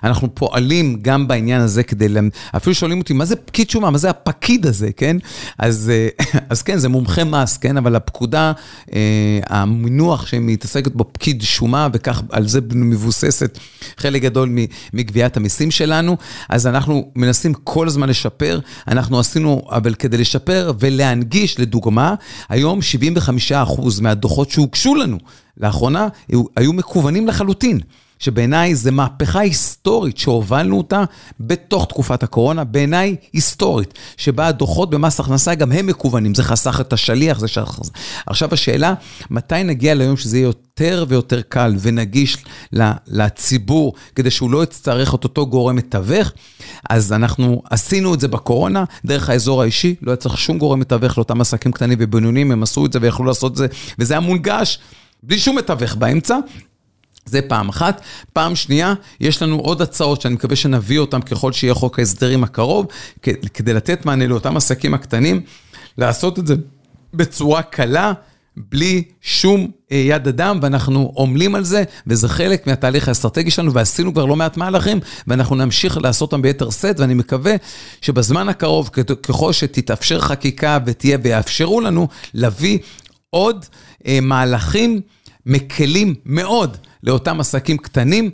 אנחנו פועלים גם בעניין הזה כדי, אפילו שואלים אותי, מה זה פקיד שומה? מה זה הפקיד הזה, כן? אז, [LAUGHS] אז כן, זה מומחה מס, כן? אבל הפקודה, אה, המינוח שמתעסקת בו פקיד שומה, וכך על זה מבוססת חלק גדול מגביית המיסים שלנו, אז אנחנו מנסים כל הזמן לשפר. אנחנו עשינו, אבל כדי לשפר ולהנגיש, לדוגמה, היום 75% מהדוחות שהוגשו לנו לאחרונה היו מקוונים לחלוטין. שבעיניי זה מהפכה היסטורית שהובלנו אותה בתוך תקופת הקורונה, בעיניי היסטורית, שבה הדוחות במס הכנסה גם הם מקוונים, זה חסך את השליח, זה שחסך. עכשיו השאלה, מתי נגיע ליום שזה יהיה יותר ויותר קל ונגיש לציבור, כדי שהוא לא יצטרך את אותו גורם מתווך? אז אנחנו עשינו את זה בקורונה, דרך האזור האישי, לא היה צריך שום גורם מתווך לאותם עסקים קטנים ובינוניים, הם עשו את זה ויכלו לעשות את זה, וזה היה מונגש. בלי שום מתווך באמצע, זה פעם אחת. פעם שנייה, יש לנו עוד הצעות שאני מקווה שנביא אותן ככל שיהיה חוק ההסדרים הקרוב, כדי לתת מענה לאותם עסקים הקטנים, לעשות את זה בצורה קלה. בלי שום אה, יד אדם, ואנחנו עמלים על זה, וזה חלק מהתהליך האסטרטגי שלנו, ועשינו כבר לא מעט מהלכים, ואנחנו נמשיך לעשות אותם ביתר שאת, ואני מקווה שבזמן הקרוב, ככל שתתאפשר חקיקה ותהיה, ויאפשרו לנו להביא עוד אה, מהלכים מקלים מאוד לאותם עסקים קטנים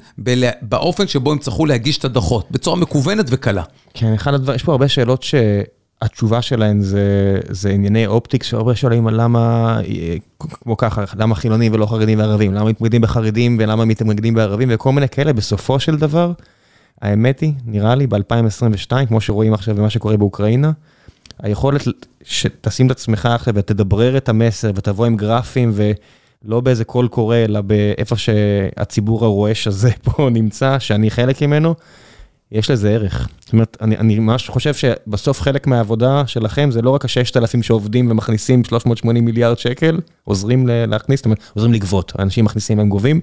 באופן שבו הם צריכו להגיש את הדוחות, בצורה מקוונת וקלה. כן, אחד הדברים, יש פה הרבה שאלות שהתשובה שלהן זה, זה ענייני אופטיקס, שהרבה שואלים למה, כמו ככה, למה חילונים ולא חרדים וערבים, למה מתמקדים בחרדים ולמה מתמקדים בערבים וכל מיני כאלה, בסופו של דבר, האמת היא, נראה לי ב-2022, כמו שרואים עכשיו במה שקורה באוקראינה, היכולת שתשים את עצמך עכשיו ותדברר את המסר ותבוא עם גרפים ו... לא באיזה קול קורא, אלא באיפה שהציבור הרועש הזה [LAUGHS] פה נמצא, שאני חלק ממנו, יש לזה ערך. זאת אומרת, אני, אני ממש חושב שבסוף חלק מהעבודה שלכם זה לא רק ה-6,000 שעובדים ומכניסים 380 מיליארד שקל, עוזרים להכניס, זאת אומרת, עוזרים לגבות, האנשים מכניסים, הם גובים,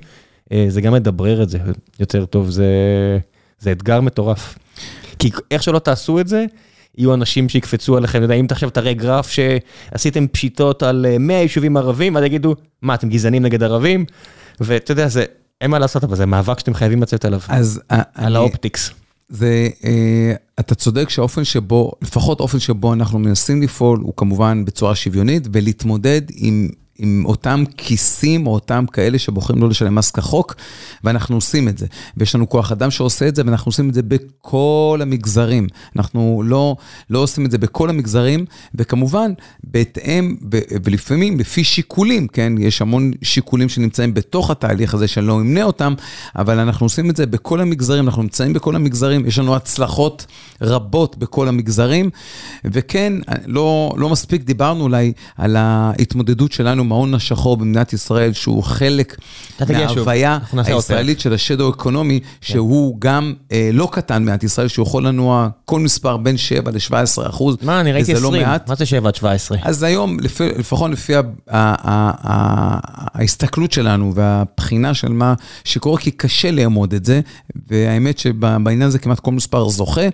אה, זה גם לדברר את זה יותר טוב, זה, זה אתגר מטורף. כי איך שלא תעשו את זה, יהיו אנשים שיקפצו עליכם, אתה יודע, אם עכשיו תראה גרף שעשיתם פשיטות על 100 אה, יישובים ערבים, ואז יגידו, מה, אתם גזענים נגד ערבים? ואתה יודע, זה, אין מה לעשות, אבל זה מאבק שאתם חייבים לצאת עליו. אז... אה, על אני, האופטיקס. זה, אה, אתה צודק שהאופן שבו, לפחות האופן שבו אנחנו מנסים לפעול, הוא כמובן בצורה שוויונית, ולהתמודד עם עם אותם כיסים או אותם כאלה שבוחרים לא לשלם מס כחוק, ואנחנו עושים את זה. ויש לנו כוח אדם שעושה את זה, ואנחנו עושים את זה בכל המגזרים. אנחנו לא, לא עושים את זה בכל המגזרים, וכמובן, בהתאם, ולפעמים לפי שיקולים, כן? יש המון שיקולים שנמצאים בתוך התהליך הזה, שאני לא אמנה אותם, אבל אנחנו עושים את זה בכל המגזרים, אנחנו נמצאים בכל המגזרים, יש לנו הצלחות רבות בכל המגזרים, וכן, לא, לא מספיק דיברנו אולי על ההתמודדות שלנו עם ההון השחור במדינת ישראל, שהוא חלק מההוויה הישראלית של השדו אקונומי, כן. שהוא גם אה, לא קטן במדינת ישראל, שהוא יכול לנוע כל מספר בין 7 ל-17 אחוז. מה, אני ראיתי 20, לא מה זה 7 עד 17? אז היום, לפ... לפחות לפי ההסתכלות שלנו והבחינה של מה שקורה, כי קשה לאמוד את זה, והאמת שבעניין הזה כמעט כל מספר זוכה,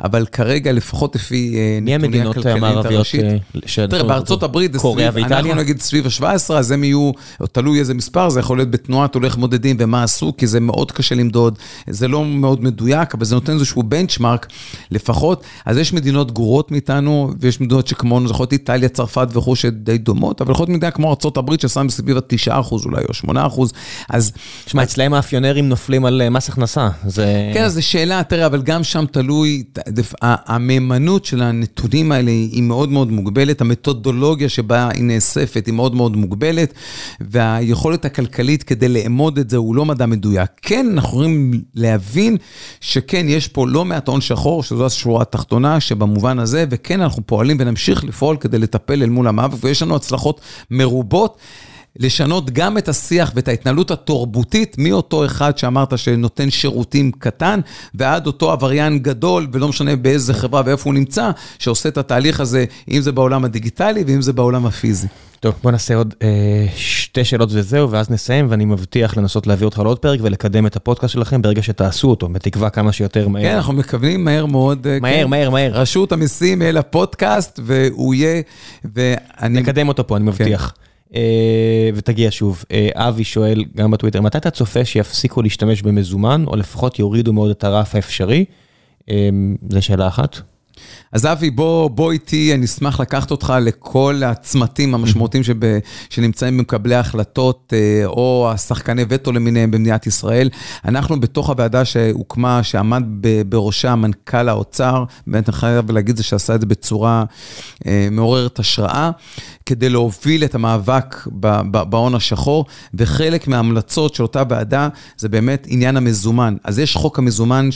אבל כרגע, לפחות לפי אה, נתוני הכלכלית הראשית, אה, תראה, בארצות הברית, אנחנו נגיד סביב 17, אז הם יהיו, תלוי איזה מספר, זה יכול להיות בתנועת הולך מודדים ומה עשו, כי זה מאוד קשה למדוד, זה לא מאוד מדויק, אבל זה נותן איזשהו בנצ'מארק לפחות. אז יש מדינות גרועות מאיתנו, ויש מדינות שכמונו, להיות איטליה, צרפת וכו', שדי דומות, אבל יכול להיות מדינה כמו ארה"ב, ששם סביב ה-9% אולי, או 8%, אז... שמע, אצלם האפיונרים נופלים על אה, מס הכנסה, זה... כן, זו שאלה, תראה, אבל גם שם תלוי, המהימנות של הנתונים האלה היא מאוד מאוד מוגבלת, המתודולוגיה שבה היא נאספת היא מאוד מאוד מאוד מוגבלת, והיכולת הכלכלית כדי לאמוד את זה הוא לא מדע מדויק. כן, אנחנו יכולים להבין שכן, יש פה לא מעט הון שחור, שזו השורה התחתונה, שבמובן הזה, וכן, אנחנו פועלים ונמשיך לפעול כדי לטפל אל מול המאבק, ויש לנו הצלחות מרובות. לשנות גם את השיח ואת ההתנהלות התורבותית מאותו אחד שאמרת שנותן שירותים קטן, ועד אותו עבריין גדול, ולא משנה באיזה חברה ואיפה הוא נמצא, שעושה את התהליך הזה, אם זה בעולם הדיגיטלי ואם זה בעולם הפיזי. טוב, בוא נעשה עוד אה, שתי שאלות וזהו, ואז נסיים, ואני מבטיח לנסות להביא אותך לעוד פרק ולקדם את הפודקאסט שלכם ברגע שתעשו אותו, בתקווה כמה שיותר מהר. כן, אנחנו מקווים מהר מאוד. אה, מהר, כן. מהר, מהר. רשות המיסים אל הפודקאסט, והוא יהיה, ואני... נקדם אותו פה, אני מבטיח. כן. אה, ותגיע שוב. אה, אבי שואל גם בטוויטר, מתי אתה צופה שיפסיקו להשתמש במזומן, או לפחות יורידו מאוד את הרף האפשרי? אה, זו שאלה אחת. אז אבי, בוא, בוא איתי, אני אשמח לקחת אותך לכל הצמתים המשמעותיים שב, שנמצאים במקבלי ההחלטות, או השחקני וטו למיניהם במדינת ישראל. אנחנו בתוך הוועדה שהוקמה, שעמד בראשה מנכ"ל האוצר, באמת אני חייב להגיד זה שעשה את זה בצורה מעוררת השראה. כדי להוביל את המאבק בהון השחור, וחלק מההמלצות של אותה ועדה זה באמת עניין המזומן. אז יש חוק המזומן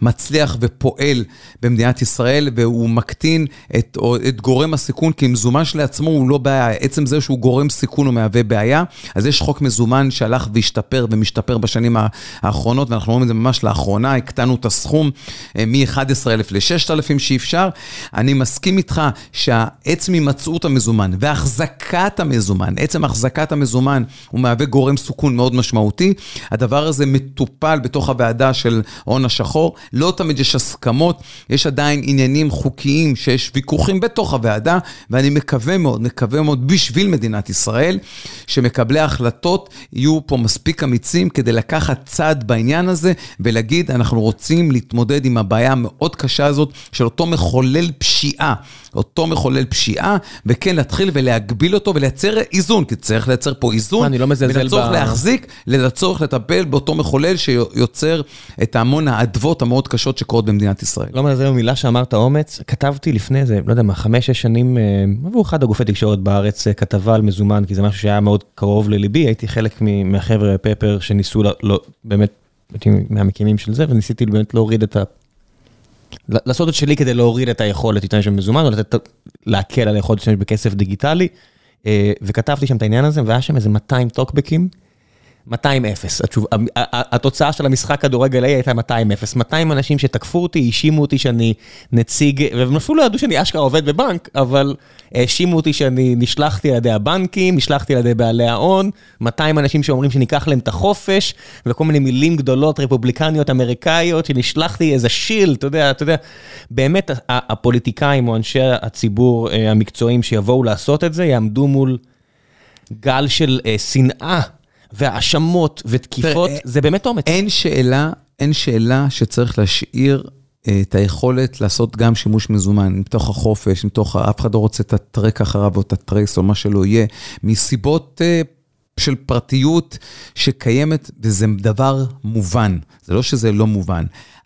שמצליח ופועל במדינת ישראל, והוא מקטין את, את גורם הסיכון, כי מזומן שלעצמו הוא לא בעיה, עצם זה שהוא גורם סיכון הוא מהווה בעיה. אז יש חוק מזומן שהלך והשתפר ומשתפר בשנים האחרונות, ואנחנו רואים את זה ממש לאחרונה, הקטנו את הסכום אה, מ-11,000 ל-6,000 שאפשר. אני מסכים איתך שעצם הימצאות המזומן והחזקת המזומן, עצם החזקת המזומן, הוא מהווה גורם סיכון מאוד משמעותי. הדבר הזה מטופל בתוך הוועדה של ההון השחור. לא תמיד יש הסכמות, יש עדיין עניינים חוקיים שיש ויכוחים בתוך הוועדה, ואני מקווה מאוד, מקווה מאוד בשביל מדינת ישראל, שמקבלי ההחלטות יהיו פה מספיק אמיצים כדי לקחת צד בעניין הזה ולהגיד, אנחנו רוצים להתמודד עם הבעיה המאוד קשה הזאת של אותו מחולל פשיעה. אותו מחולל פשיעה, וכן להתחיל ולהגביל אותו ולייצר איזון, כי צריך לייצר פה איזון. אני לא מזלזל ב... בין הצורך להחזיק, לצורך לטפל באותו מחולל שיוצר את המון האדוות המאוד קשות שקורות במדינת ישראל. לא מזלזל במילה שאמרת אומץ, כתבתי לפני זה, לא יודע מה, חמש-שש שנים, אה, עבור אחד הגופי תקשורת בארץ, אה, כתבה על מזומן, כי זה משהו שהיה מאוד קרוב לליבי, הייתי חלק מהחבר'ה פפר שניסו, לא, באמת, הייתי מהמקימים של זה, וניסיתי באמת להוריד את ה... לעשות את שלי כדי להוריד את היכולת להשתמש במזומן, או לתת, להקל על היכולת להשתמש בכסף דיגיטלי. אה, וכתבתי שם את העניין הזה, והיה שם איזה 200 טוקבקים. 200-0, התוצאה של המשחק כדורגל הייתה 200-0, 200 אנשים שתקפו אותי, האשימו אותי שאני נציג, והם אפילו לא ידעו שאני אשכרה עובד בבנק, אבל האשימו אותי שאני נשלחתי על ידי הבנקים, נשלחתי על ידי בעלי ההון, 200 אנשים שאומרים שניקח להם את החופש, וכל מיני מילים גדולות רפובליקניות אמריקאיות, שנשלחתי איזה שיל, אתה יודע, אתה יודע, באמת הפוליטיקאים או אנשי הציבור אה, המקצועיים שיבואו לעשות את זה, יעמדו מול גל של אה, שנאה. והאשמות ותקיפות, זה באמת אומץ. אין שאלה, אין שאלה שצריך להשאיר אה, את היכולת לעשות גם שימוש מזומן, מתוך החופש, מתוך, אף אחד לא רוצה את הטרק אחריו או את הטרייס או מה שלא יהיה, מסיבות אה, של פרטיות שקיימת, וזה דבר מובן, זה לא שזה לא מובן.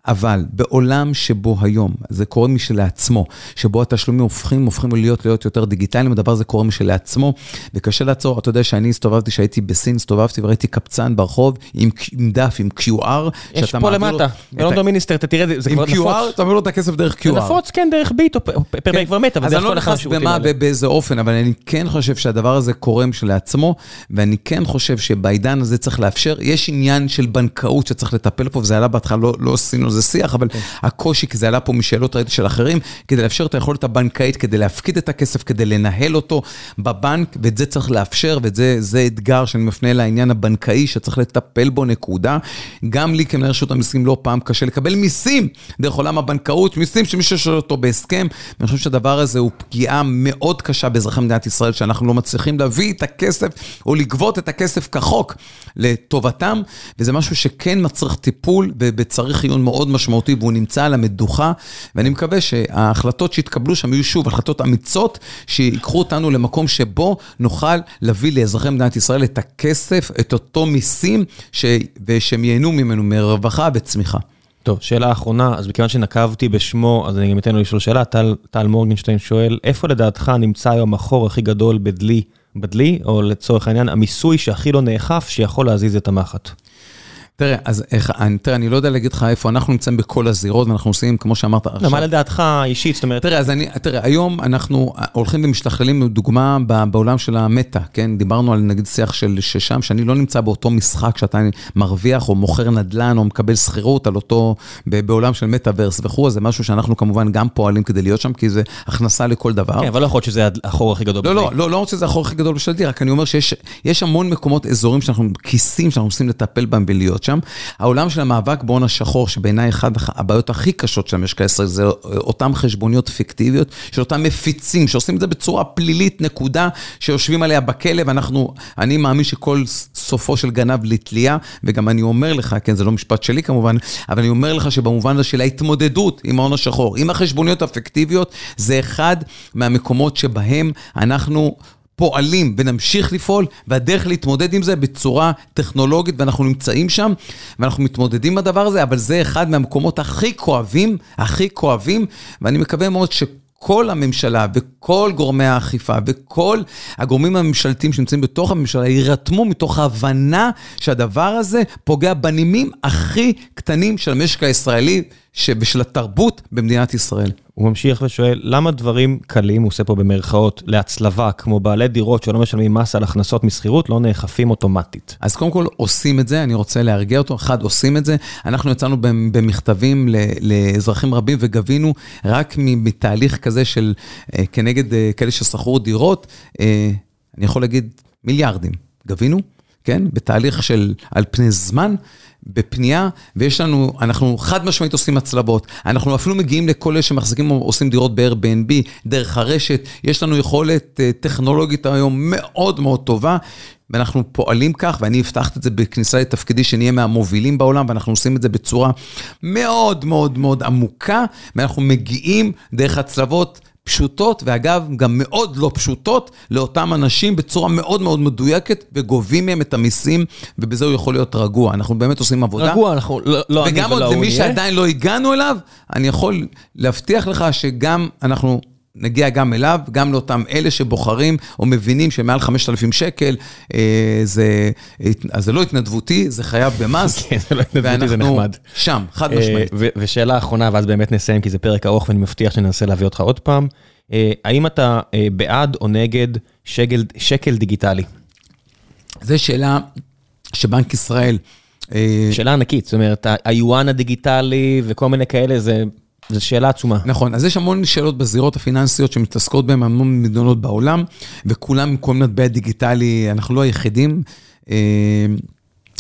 אבל בעולם שבו היום, זה קורה משלעצמו, שבו התשלומים הופכים, הופכים להיות להיות יותר דיגיטליים, הדבר הזה קורה משלעצמו, וקשה לעצור, אתה יודע שאני הסתובבתי, שהייתי בסין, הסתובבתי וראיתי קפצן ברחוב עם, עם דף, עם QR, יש פה למטה, בלונדון מיניסטר, אתה תראה, זה כבר נפוץ. עם QR, אתה מעביר לו את הכסף דרך QR. זה נפוץ, כן, דרך ביט, או פר ביט כבר מת, אבל זה יכול לך נכנס במה, באיזה אופן, אבל אני כן חושב שהדבר הזה קורה משלעצמו, ואני כן חושב שבעידן הזה צריך לאפשר, יש עניין של בנקאות שצריך לטפל פה, וזה עלה בהתחלה, לא, לא עשינו זה שיח, אבל כן. הקושי, כי זה עלה פה משאלות ראיתי של אחרים, כדי לאפשר את היכולת הבנקאית, כדי להפקיד את הכסף, כדי לנהל אותו בבנק, ואת זה צריך לאפשר, וזה אתגר שאני מפנה לעניין הבנקאי, שצריך לטפל בו, נקודה. גם לי כמנהל רשות המיסים לא פעם קשה לקבל מיסים דרך עולם הבנקאות, מיסים שמישהו שואל אותו בהסכם. ואני חושב שהדבר הזה הוא פגיעה מאוד קשה באזרחי מדינת ישראל, שאנחנו לא מצליחים להביא את הכסף, או לגבות את הכסף כחוק לטובתם, וזה משהו שכן מצריך טיפול, וצריך עיון מאוד משמעותי, והוא נמצא על המדוכה, ואני מקווה שההחלטות שהתקבלו שם יהיו שוב החלטות אמיצות, שיקחו אותנו למקום שבו נוכל להביא לאזרחי מדינת ישראל את הכסף, את אותו מיסים, ש... ושהם ייהנו ממנו מרווחה וצמיחה. טוב, שאלה אחרונה, אז מכיוון שנקבתי בשמו, אז אני גם אתן לו לשאול שאלה, טל, טל מורגנשטיין שואל, איפה לדעתך נמצא היום החור הכי גדול בדלי, בדלי, או לצורך העניין, המיסוי שהכי לא נאכף, שיכול להזיז את המחט? תראה, אז איך, תראה, אני לא יודע להגיד לך איפה, אנחנו נמצאים בכל הזירות, ואנחנו עושים, כמו שאמרת עכשיו... לא, מה לדעתך אישית, זאת אומרת... תראה, אז אני, תראה, היום אנחנו הולכים ומשתכללים, דוגמה בעולם של המטא, כן? דיברנו על נגיד שיח של ששם, שאני לא נמצא באותו משחק שאתה מרוויח או מוכר נדל"ן או מקבל שכירות על אותו, בעולם של מטאוורס וכו', זה משהו שאנחנו כמובן גם פועלים כדי להיות שם, כי זה הכנסה לכל דבר. כן, אבל לא יכול להיות שזה החור הכי גדול לא, לא, לא, לא רוצה שזה החור הכי גדול בשלטי, רק אני אומר שיש המון מקומות, אזורים שאנחנו, כיסים שאנחנו רוצים לטפל בהם ולהיות שם. העולם של המאבק בהון השחור, שבעיניי אחת הבעיות הכי קשות של המשק הישראלי, זה אותן חשבוניות פיקטיביות, של אותם מפיצים, שעושים את זה בצורה פלילית, נקודה, שיושבים עליה בכלא, ואנחנו, אני מאמין שכל סופו של גנב לתלייה, וגם אני אומר לך, כן, זה לא משפט שלי כמובן, אבל אני אומר לך שבמובן הזה של ההתמודדות עם ההון השחור, עם החשבוניות הפיקטיביות, זה אחד מהמקומות שבהם אנחנו... פועלים ונמשיך לפעול, והדרך להתמודד עם זה בצורה טכנולוגית, ואנחנו נמצאים שם, ואנחנו מתמודדים עם הדבר הזה, אבל זה אחד מהמקומות הכי כואבים, הכי כואבים, ואני מקווה מאוד ש... כל הממשלה וכל גורמי האכיפה וכל הגורמים הממשלתיים שנמצאים בתוך הממשלה יירתמו מתוך ההבנה שהדבר הזה פוגע בנימים הכי קטנים של המשק הישראלי ושל התרבות במדינת ישראל. הוא ממשיך ושואל, למה דברים קלים, הוא עושה פה במרכאות, להצלבה, כמו בעלי דירות שלא משלמים מס על הכנסות משכירות, לא נאכפים אוטומטית? אז קודם כל עושים את זה, אני רוצה להרגיע אותו, אחד, עושים את זה. אנחנו יצאנו במכתבים לאזרחים רבים וגבינו רק מתהליך כזה של אה, כנגד אה, כאלה ששכרו דירות, אה, אני יכול להגיד מיליארדים, גבינו, כן? בתהליך של על פני זמן. בפנייה, ויש לנו, אנחנו חד משמעית עושים הצלבות. אנחנו אפילו מגיעים לכל אלה שמחזיקים עושים דירות ב-Airbnb, דרך הרשת. יש לנו יכולת uh, טכנולוגית היום מאוד מאוד טובה, ואנחנו פועלים כך, ואני הבטחת את זה בכניסה לתפקידי, שנהיה מהמובילים בעולם, ואנחנו עושים את זה בצורה מאוד מאוד מאוד עמוקה, ואנחנו מגיעים דרך הצלבות. פשוטות, ואגב, גם מאוד לא פשוטות, לאותם אנשים בצורה מאוד מאוד מדויקת, וגובים מהם את המיסים, ובזה הוא יכול להיות רגוע. אנחנו באמת עושים עבודה. רגוע, אנחנו, לא, לא אני ולא הוא וגם עוד למי שעדיין לא הגענו אליו, אני יכול להבטיח לך שגם אנחנו... נגיע גם אליו, גם לאותם אלה שבוחרים או מבינים שמעל 5,000 שקל, אה, זה, אז זה לא התנדבותי, זה חייב במס. [LAUGHS] כן, זה לא התנדבותי, זה נחמד. שם, חד אה, משמעית. ושאלה אחרונה, ואז באמת נסיים, כי זה פרק ארוך ואני מבטיח שננסה להביא אותך עוד פעם. אה, האם אתה בעד או נגד שקל, שקל דיגיטלי? זו שאלה שבנק ישראל... שאלה ענקית, זאת אומרת, היואן הדיגיטלי וכל מיני כאלה, זה זו שאלה עצומה. נכון, אז יש המון שאלות בזירות הפיננסיות שמתעסקות בהן המון מדינות בעולם, וכולם עם כל מיני מטבע דיגיטלי, אנחנו לא היחידים. אה,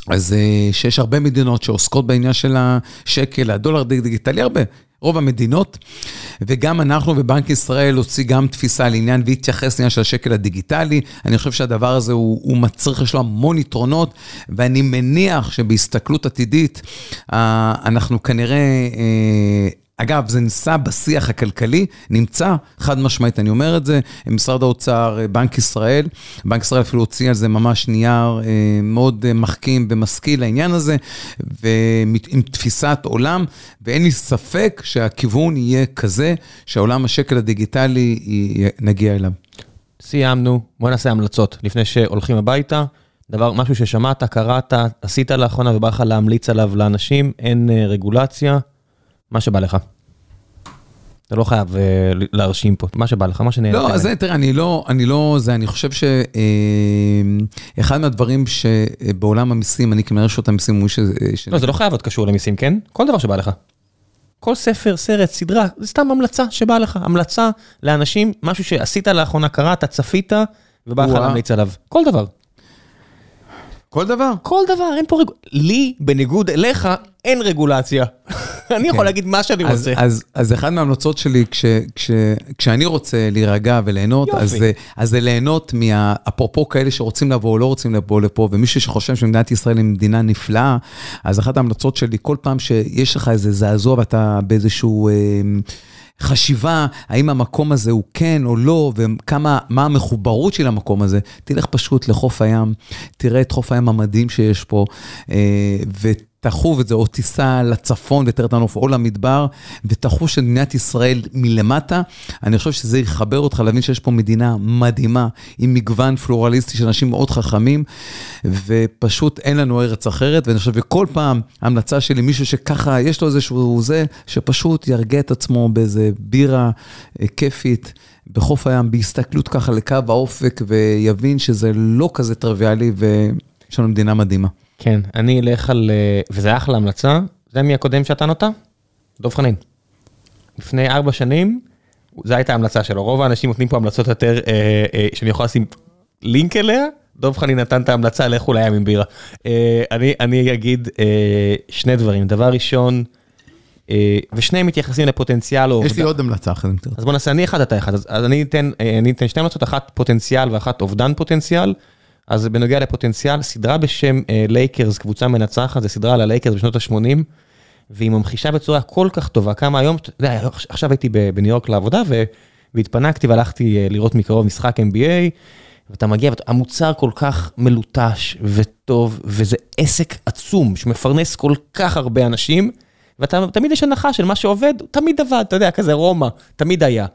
אז אה, שיש הרבה מדינות שעוסקות בעניין של השקל, הדולר דיגיטלי, הרבה. רוב המדינות, וגם אנחנו בבנק ישראל הוציא גם תפיסה לעניין והתייחס לעניין של השקל הדיגיטלי. אני חושב שהדבר הזה הוא, הוא מצריך, יש לו המון יתרונות, ואני מניח שבהסתכלות עתידית, אה, אנחנו כנראה אגב, זה ניסה בשיח הכלכלי, נמצא, חד משמעית, אני אומר את זה, משרד האוצר, בנק ישראל, בנק ישראל אפילו הוציא על זה ממש נייר אה, מאוד מחכים ומשכיל לעניין הזה, ועם תפיסת עולם, ואין לי ספק שהכיוון יהיה כזה, שהעולם השקל הדיגיטלי נגיע אליו. סיימנו, בוא נעשה המלצות לפני שהולכים הביתה. דבר, משהו ששמעת, קראת, עשית לאחרונה ובא לך להמליץ עליו לאנשים, אין אה, רגולציה, מה שבא לך. אתה לא חייב uh, להרשים פה, מה שבא לך, מה שנהנה. לא, אז תראה, אני לא, אני לא, זה, אני חושב שאחד uh, מהדברים שבעולם המיסים, אני כמנהל רשות המיסים, הוא ש... ש... לא, זה לא חייב להיות קשור למיסים, כן? כל דבר שבא לך. כל ספר, סרט, סדרה, זה סתם המלצה שבא לך. המלצה לאנשים, משהו שעשית לאחרונה, קראת, צפית, ובא לך להמליץ עליו. כל דבר. כל דבר? כל דבר, אין פה רגולציה. לי, בניגוד אליך, אין רגולציה. [LAUGHS] אני יכול כן. להגיד מה שאני רוצה. אז אחת מההמלצות שלי, כשאני רוצה להירגע וליהנות, אז זה ליהנות אפרופו כאלה שרוצים לבוא או לא רוצים לבוא לפה, ומישהו שחושב שמדינת ישראל היא מדינה נפלאה, אז אחת ההמלצות שלי, כל פעם שיש לך איזה זעזוע ואתה באיזשהו... חשיבה, האם המקום הזה הוא כן או לא, וכמה, מה המחוברות של המקום הזה, תלך פשוט לחוף הים, תראה את חוף הים המדהים שיש פה, אה, ו... תחוב את זה, או תיסע לצפון ותראה את הנוף, או למדבר, ותחוש את מדינת ישראל מלמטה. אני חושב שזה יחבר אותך להבין שיש פה מדינה מדהימה, עם מגוון פלורליסטי של אנשים מאוד חכמים, ופשוט אין לנו ארץ אחרת. ואני חושב שכל פעם, ההמלצה שלי, מישהו שככה, יש לו איזשהו זה, שפשוט ירגיע את עצמו באיזה בירה אה, כיפית. בחוף הים, בהסתכלות ככה לקו האופק, ויבין שזה לא כזה טריוויאלי, ויש לנו מדינה מדהימה. כן, אני אלך על, אה, וזה אחלה המלצה, זה מי הקודם שאתה נותן? דב חנין. לפני ארבע שנים, זו הייתה ההמלצה שלו. רוב האנשים נותנים פה המלצות יותר, אה, אה, שאני יכול לשים לינק אליה, דב חנין נתן את ההמלצה, לכו לים עם בירה. אה, אני, אני אגיד אה, שני דברים. דבר ראשון, אה, ושניהם מתייחסים לפוטנציאל או... יש לי עוד המלצה אחת. אז בוא נעשה, אני אחד, אתה אחד. אז, אז אני, אתן, אה, אני אתן שתי המלצות, אחת פוטנציאל ואחת אובדן פוטנציאל. אז בנוגע לפוטנציאל, סדרה בשם לייקרס, אה, קבוצה מנצחת, זה סדרה על הלייקרס בשנות ה-80, והיא ממחישה בצורה כל כך טובה, כמה היום, אתה יודע, עכשיו הייתי בניו יורק לעבודה, והתפנקתי והלכתי אה, לראות מקרוב משחק NBA, ואתה מגיע, המוצר כל כך מלוטש וטוב, וזה עסק עצום שמפרנס כל כך הרבה אנשים, ותמיד יש הנחה של מה שעובד, תמיד עבד, אתה יודע, כזה רומא, תמיד היה.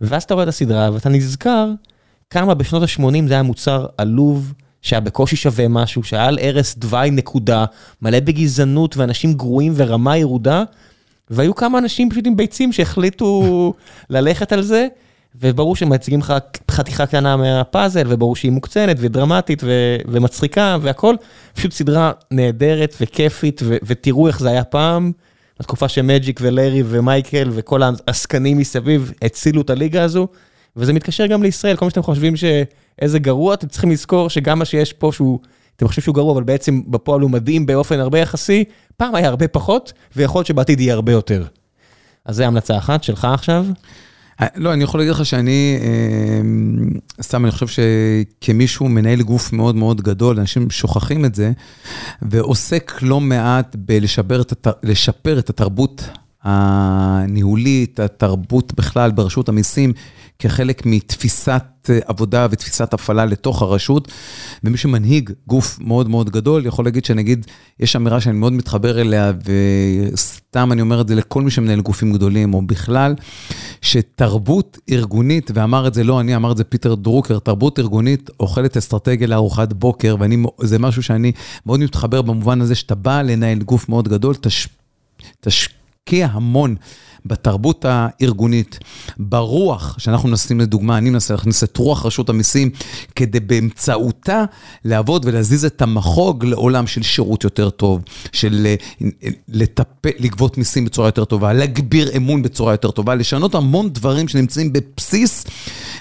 ואז אתה רואה את הסדרה ואתה נזכר כמה בשנות ה-80 זה היה מוצר עלוב, שהיה בקושי שווה משהו, שהיה על ערש דווי נקודה, מלא בגזענות ואנשים גרועים ורמה ירודה, והיו כמה אנשים פשוט עם ביצים שהחליטו [LAUGHS] ללכת על זה, וברור שמציגים לך חתיכה קטנה מהפאזל, וברור שהיא מוקצנת ודרמטית ו- ומצחיקה והכל, פשוט סדרה נהדרת וכיפית, ו- ותראו איך זה היה פעם, בתקופה שמג'יק ולארי ומייקל וכל העסקנים מסביב הצילו את הליגה הזו, וזה מתקשר גם לישראל, כל מה שאתם חושבים שאיזה גרוע, אתם צריכים לזכור שגם מה שיש פה שהוא, אתם חושבים שהוא גרוע, אבל בעצם בפועל הוא מדהים באופן הרבה יחסי, פעם היה הרבה פחות, ויכול להיות שבעתיד יהיה הרבה יותר. אז זה המלצה אחת שלך עכשיו. לא, אני יכול להגיד לך שאני, סתם, אני חושב שכמישהו מנהל גוף מאוד מאוד גדול, אנשים שוכחים את זה, ועוסק לא מעט בלשפר את התרבות הניהולית, התרבות בכלל ברשות המיסים, כחלק מתפיסת עבודה ותפיסת הפעלה לתוך הרשות, ומי שמנהיג גוף מאוד מאוד גדול, יכול להגיד שנגיד, יש אמירה שאני מאוד מתחבר אליה, וסתם אני אומר את זה לכל מי שמנהל גופים גדולים, או בכלל, שתרבות ארגונית, ואמר את זה לא אני, אמר את זה פיטר דרוקר, תרבות ארגונית אוכלת אסטרטגיה לארוחת בוקר, וזה משהו שאני מאוד מתחבר במובן הזה, שאתה בא לנהל גוף מאוד גדול, תש... תשקיע המון. בתרבות הארגונית, ברוח, שאנחנו מנסים לדוגמה, אני מנסה להכניס את רוח רשות המיסים, כדי באמצעותה לעבוד ולהזיז את המחוג לעולם של שירות יותר טוב, של אה, לטפל, לגבות מיסים בצורה יותר טובה, להגביר אמון בצורה יותר טובה, לשנות המון דברים שנמצאים בבסיס,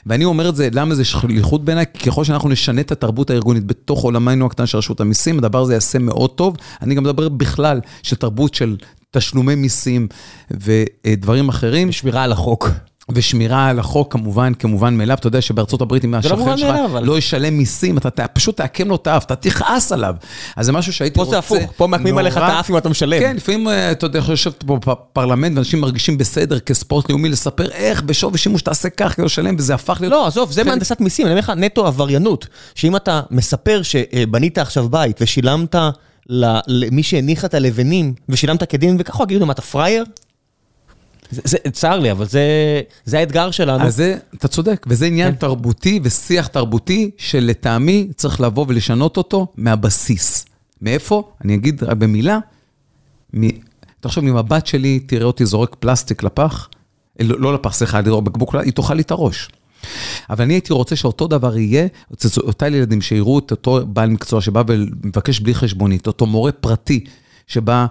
ואני אומר את זה, למה זה שליחות בעיניי? ככל שאנחנו נשנה את התרבות הארגונית בתוך עולמנו הקטן של רשות המיסים, הדבר הזה יעשה מאוד טוב. אני גם מדבר בכלל של תרבות של תשלומי מיסים ודברים אחרים. שמירה על החוק. ושמירה על החוק כמובן, כמובן מאליו, אתה יודע שבארצות הברית אם השכן שלך לא ישלם מיסים, אתה פשוט תעקם לו את האף, אתה תכעס עליו. אז זה משהו שהייתי רוצה... פה זה הפוך, פה מעקמים עליך את האף אם אתה משלם. כן, לפעמים אה, אתה יודע, יושב פה בפרלמנט ואנשים מרגישים בסדר כספורט לאומי לספר איך בשווי שימוש תעשה כך כדי לשלם, וזה הפך להיות... לא, עזוב, זה כן. מהנדסת מיסים, אני אומר לך נטו עבריינות, שאם אתה מספר שבנית עכשיו בית ושילמת למי שהניח את הלבנים ושילמת כדין וככה, יגידו, מה, אתה פראייר? זה, צר לי, אבל זה, זה האתגר שלנו. אז זה, אתה צודק, וזה עניין כן. תרבותי ושיח תרבותי שלטעמי צריך לבוא ולשנות אותו מהבסיס. מאיפה? אני אגיד במילה, מ... תחשוב, ממבט שלי, תראה אותי זורק פלסטיק לפח, לא, לא לפח, סליחה, בקבוק, היא תאכל לי את הראש. אבל אני הייתי רוצה שאותו דבר יהיה, אותם ילדים שיראו את אותו בעל מקצוע שבא ומבקש בלי חשבונית, אותו מורה פרטי שבא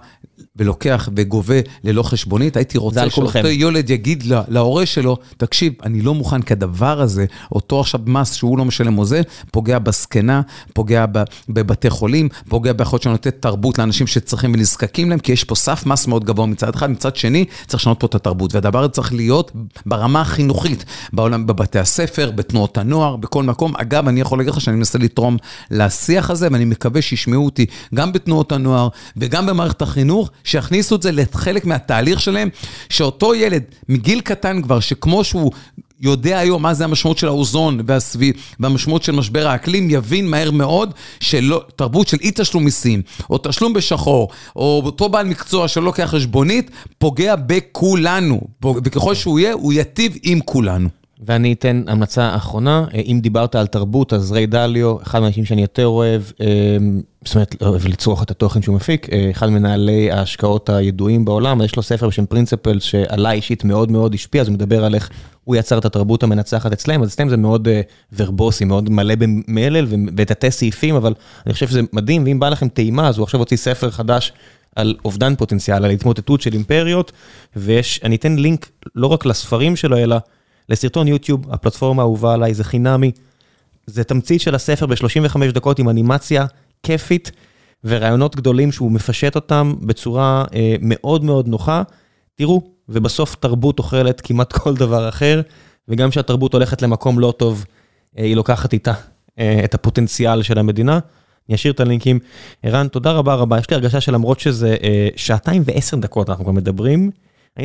ולוקח וגובה ללא חשבונית, הייתי רוצה שאותו ילד יגיד לה, להורה שלו, תקשיב, אני לא מוכן כדבר הזה, אותו עכשיו מס שהוא לא משלם או זה, פוגע בזקנה, פוגע בבתי חולים, פוגע ביכולת שלנו לתת תרבות לאנשים שצריכים ונזקקים להם, כי יש פה סף מס מאוד גבוה מצד אחד, מצד שני, צריך לשנות פה את התרבות, והדבר הזה צריך להיות ברמה החינוכית, בעולם, בבתי הספר, בתנועות הנוער, בכל מקום. אגב, אני יכול להגיד לך שאני מנסה לתרום לשיח הזה, ואני מקווה שישמעו אותי גם בתנועות הנוער וגם במערכת החינוך, שיכניסו את זה לחלק מהתהליך שלהם, שאותו ילד מגיל קטן כבר, שכמו שהוא יודע היום מה זה המשמעות של האוזון והסביב, והמשמעות של משבר האקלים, יבין מהר מאוד שתרבות של אי תשלום מיסים, או תשלום בשחור, או אותו בעל מקצוע שלא לוקח חשבונית, פוגע בכולנו. וככל שהוא יהיה, הוא ייטיב עם כולנו. ואני אתן המלצה אחרונה, אם דיברת על תרבות, אז ריי דליו, אחד מהאנשים שאני יותר אוהב, זאת אומרת, אוהב לצרוך את התוכן שהוא מפיק, אחד מנהלי ההשקעות הידועים בעולם, יש לו ספר בשם פרינציפל שעליי אישית מאוד מאוד השפיע, אז הוא מדבר על איך הוא יצר את התרבות המנצחת אצלם, אז אצלם זה מאוד ורבוסי, מאוד מלא במלל ותתי סעיפים, אבל אני חושב שזה מדהים, ואם בא לכם טעימה, אז הוא עכשיו הוציא ספר חדש על אובדן פוטנציאל, על התמוטטות של אימפריות, ויש, אני אתן לינק לא רק לספרים שלו, אלא לסרטון יוטיוב, הפלטפורמה האהובה עליי, זה חינמי. זה תמצית של הספר ב-35 דקות עם אנימציה כיפית ורעיונות גדולים שהוא מפשט אותם בצורה אה, מאוד מאוד נוחה. תראו, ובסוף תרבות אוכלת כמעט כל דבר אחר, וגם כשהתרבות הולכת למקום לא טוב, אה, היא לוקחת איתה אה, את הפוטנציאל של המדינה. אני אשאיר את הלינקים. ערן, תודה רבה רבה. יש לי הרגשה שלמרות שזה אה, שעתיים ועשר דקות אנחנו כבר מדברים,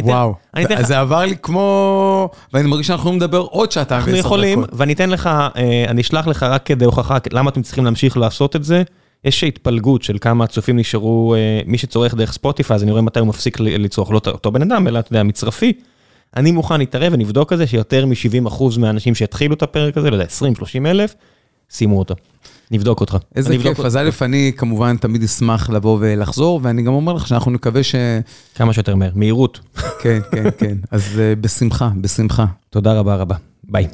וואו, זה עבר לי כמו... ואני מרגיש שאנחנו יכולים לדבר עוד שעתיים ועשר דקות. אנחנו יכולים, ואני אתן לך, אה, אני אשלח לך רק כדי הוכחה למה אתם צריכים להמשיך לעשות את זה. יש התפלגות של כמה הצופים נשארו, אה, מי שצורך דרך ספוטיפיי, אז אני רואה מתי הוא מפסיק לצרוך, לא אותו בן אדם, אלא אתה יודע, מצרפי. אני מוכן להתערב ונבדוק את זה שיותר מ-70% מהאנשים שהתחילו את הפרק הזה, לא יודע, 20-30 אלף, סיימו אותו. נבדוק אותך. איזה כיף, אז א', אני כמובן תמיד אשמח לבוא ולחזור, ואני גם אומר לך שאנחנו נקווה ש... כמה שיותר מהר, מהירות. כן, כן, כן, אז בשמחה, בשמחה. תודה רבה רבה, ביי.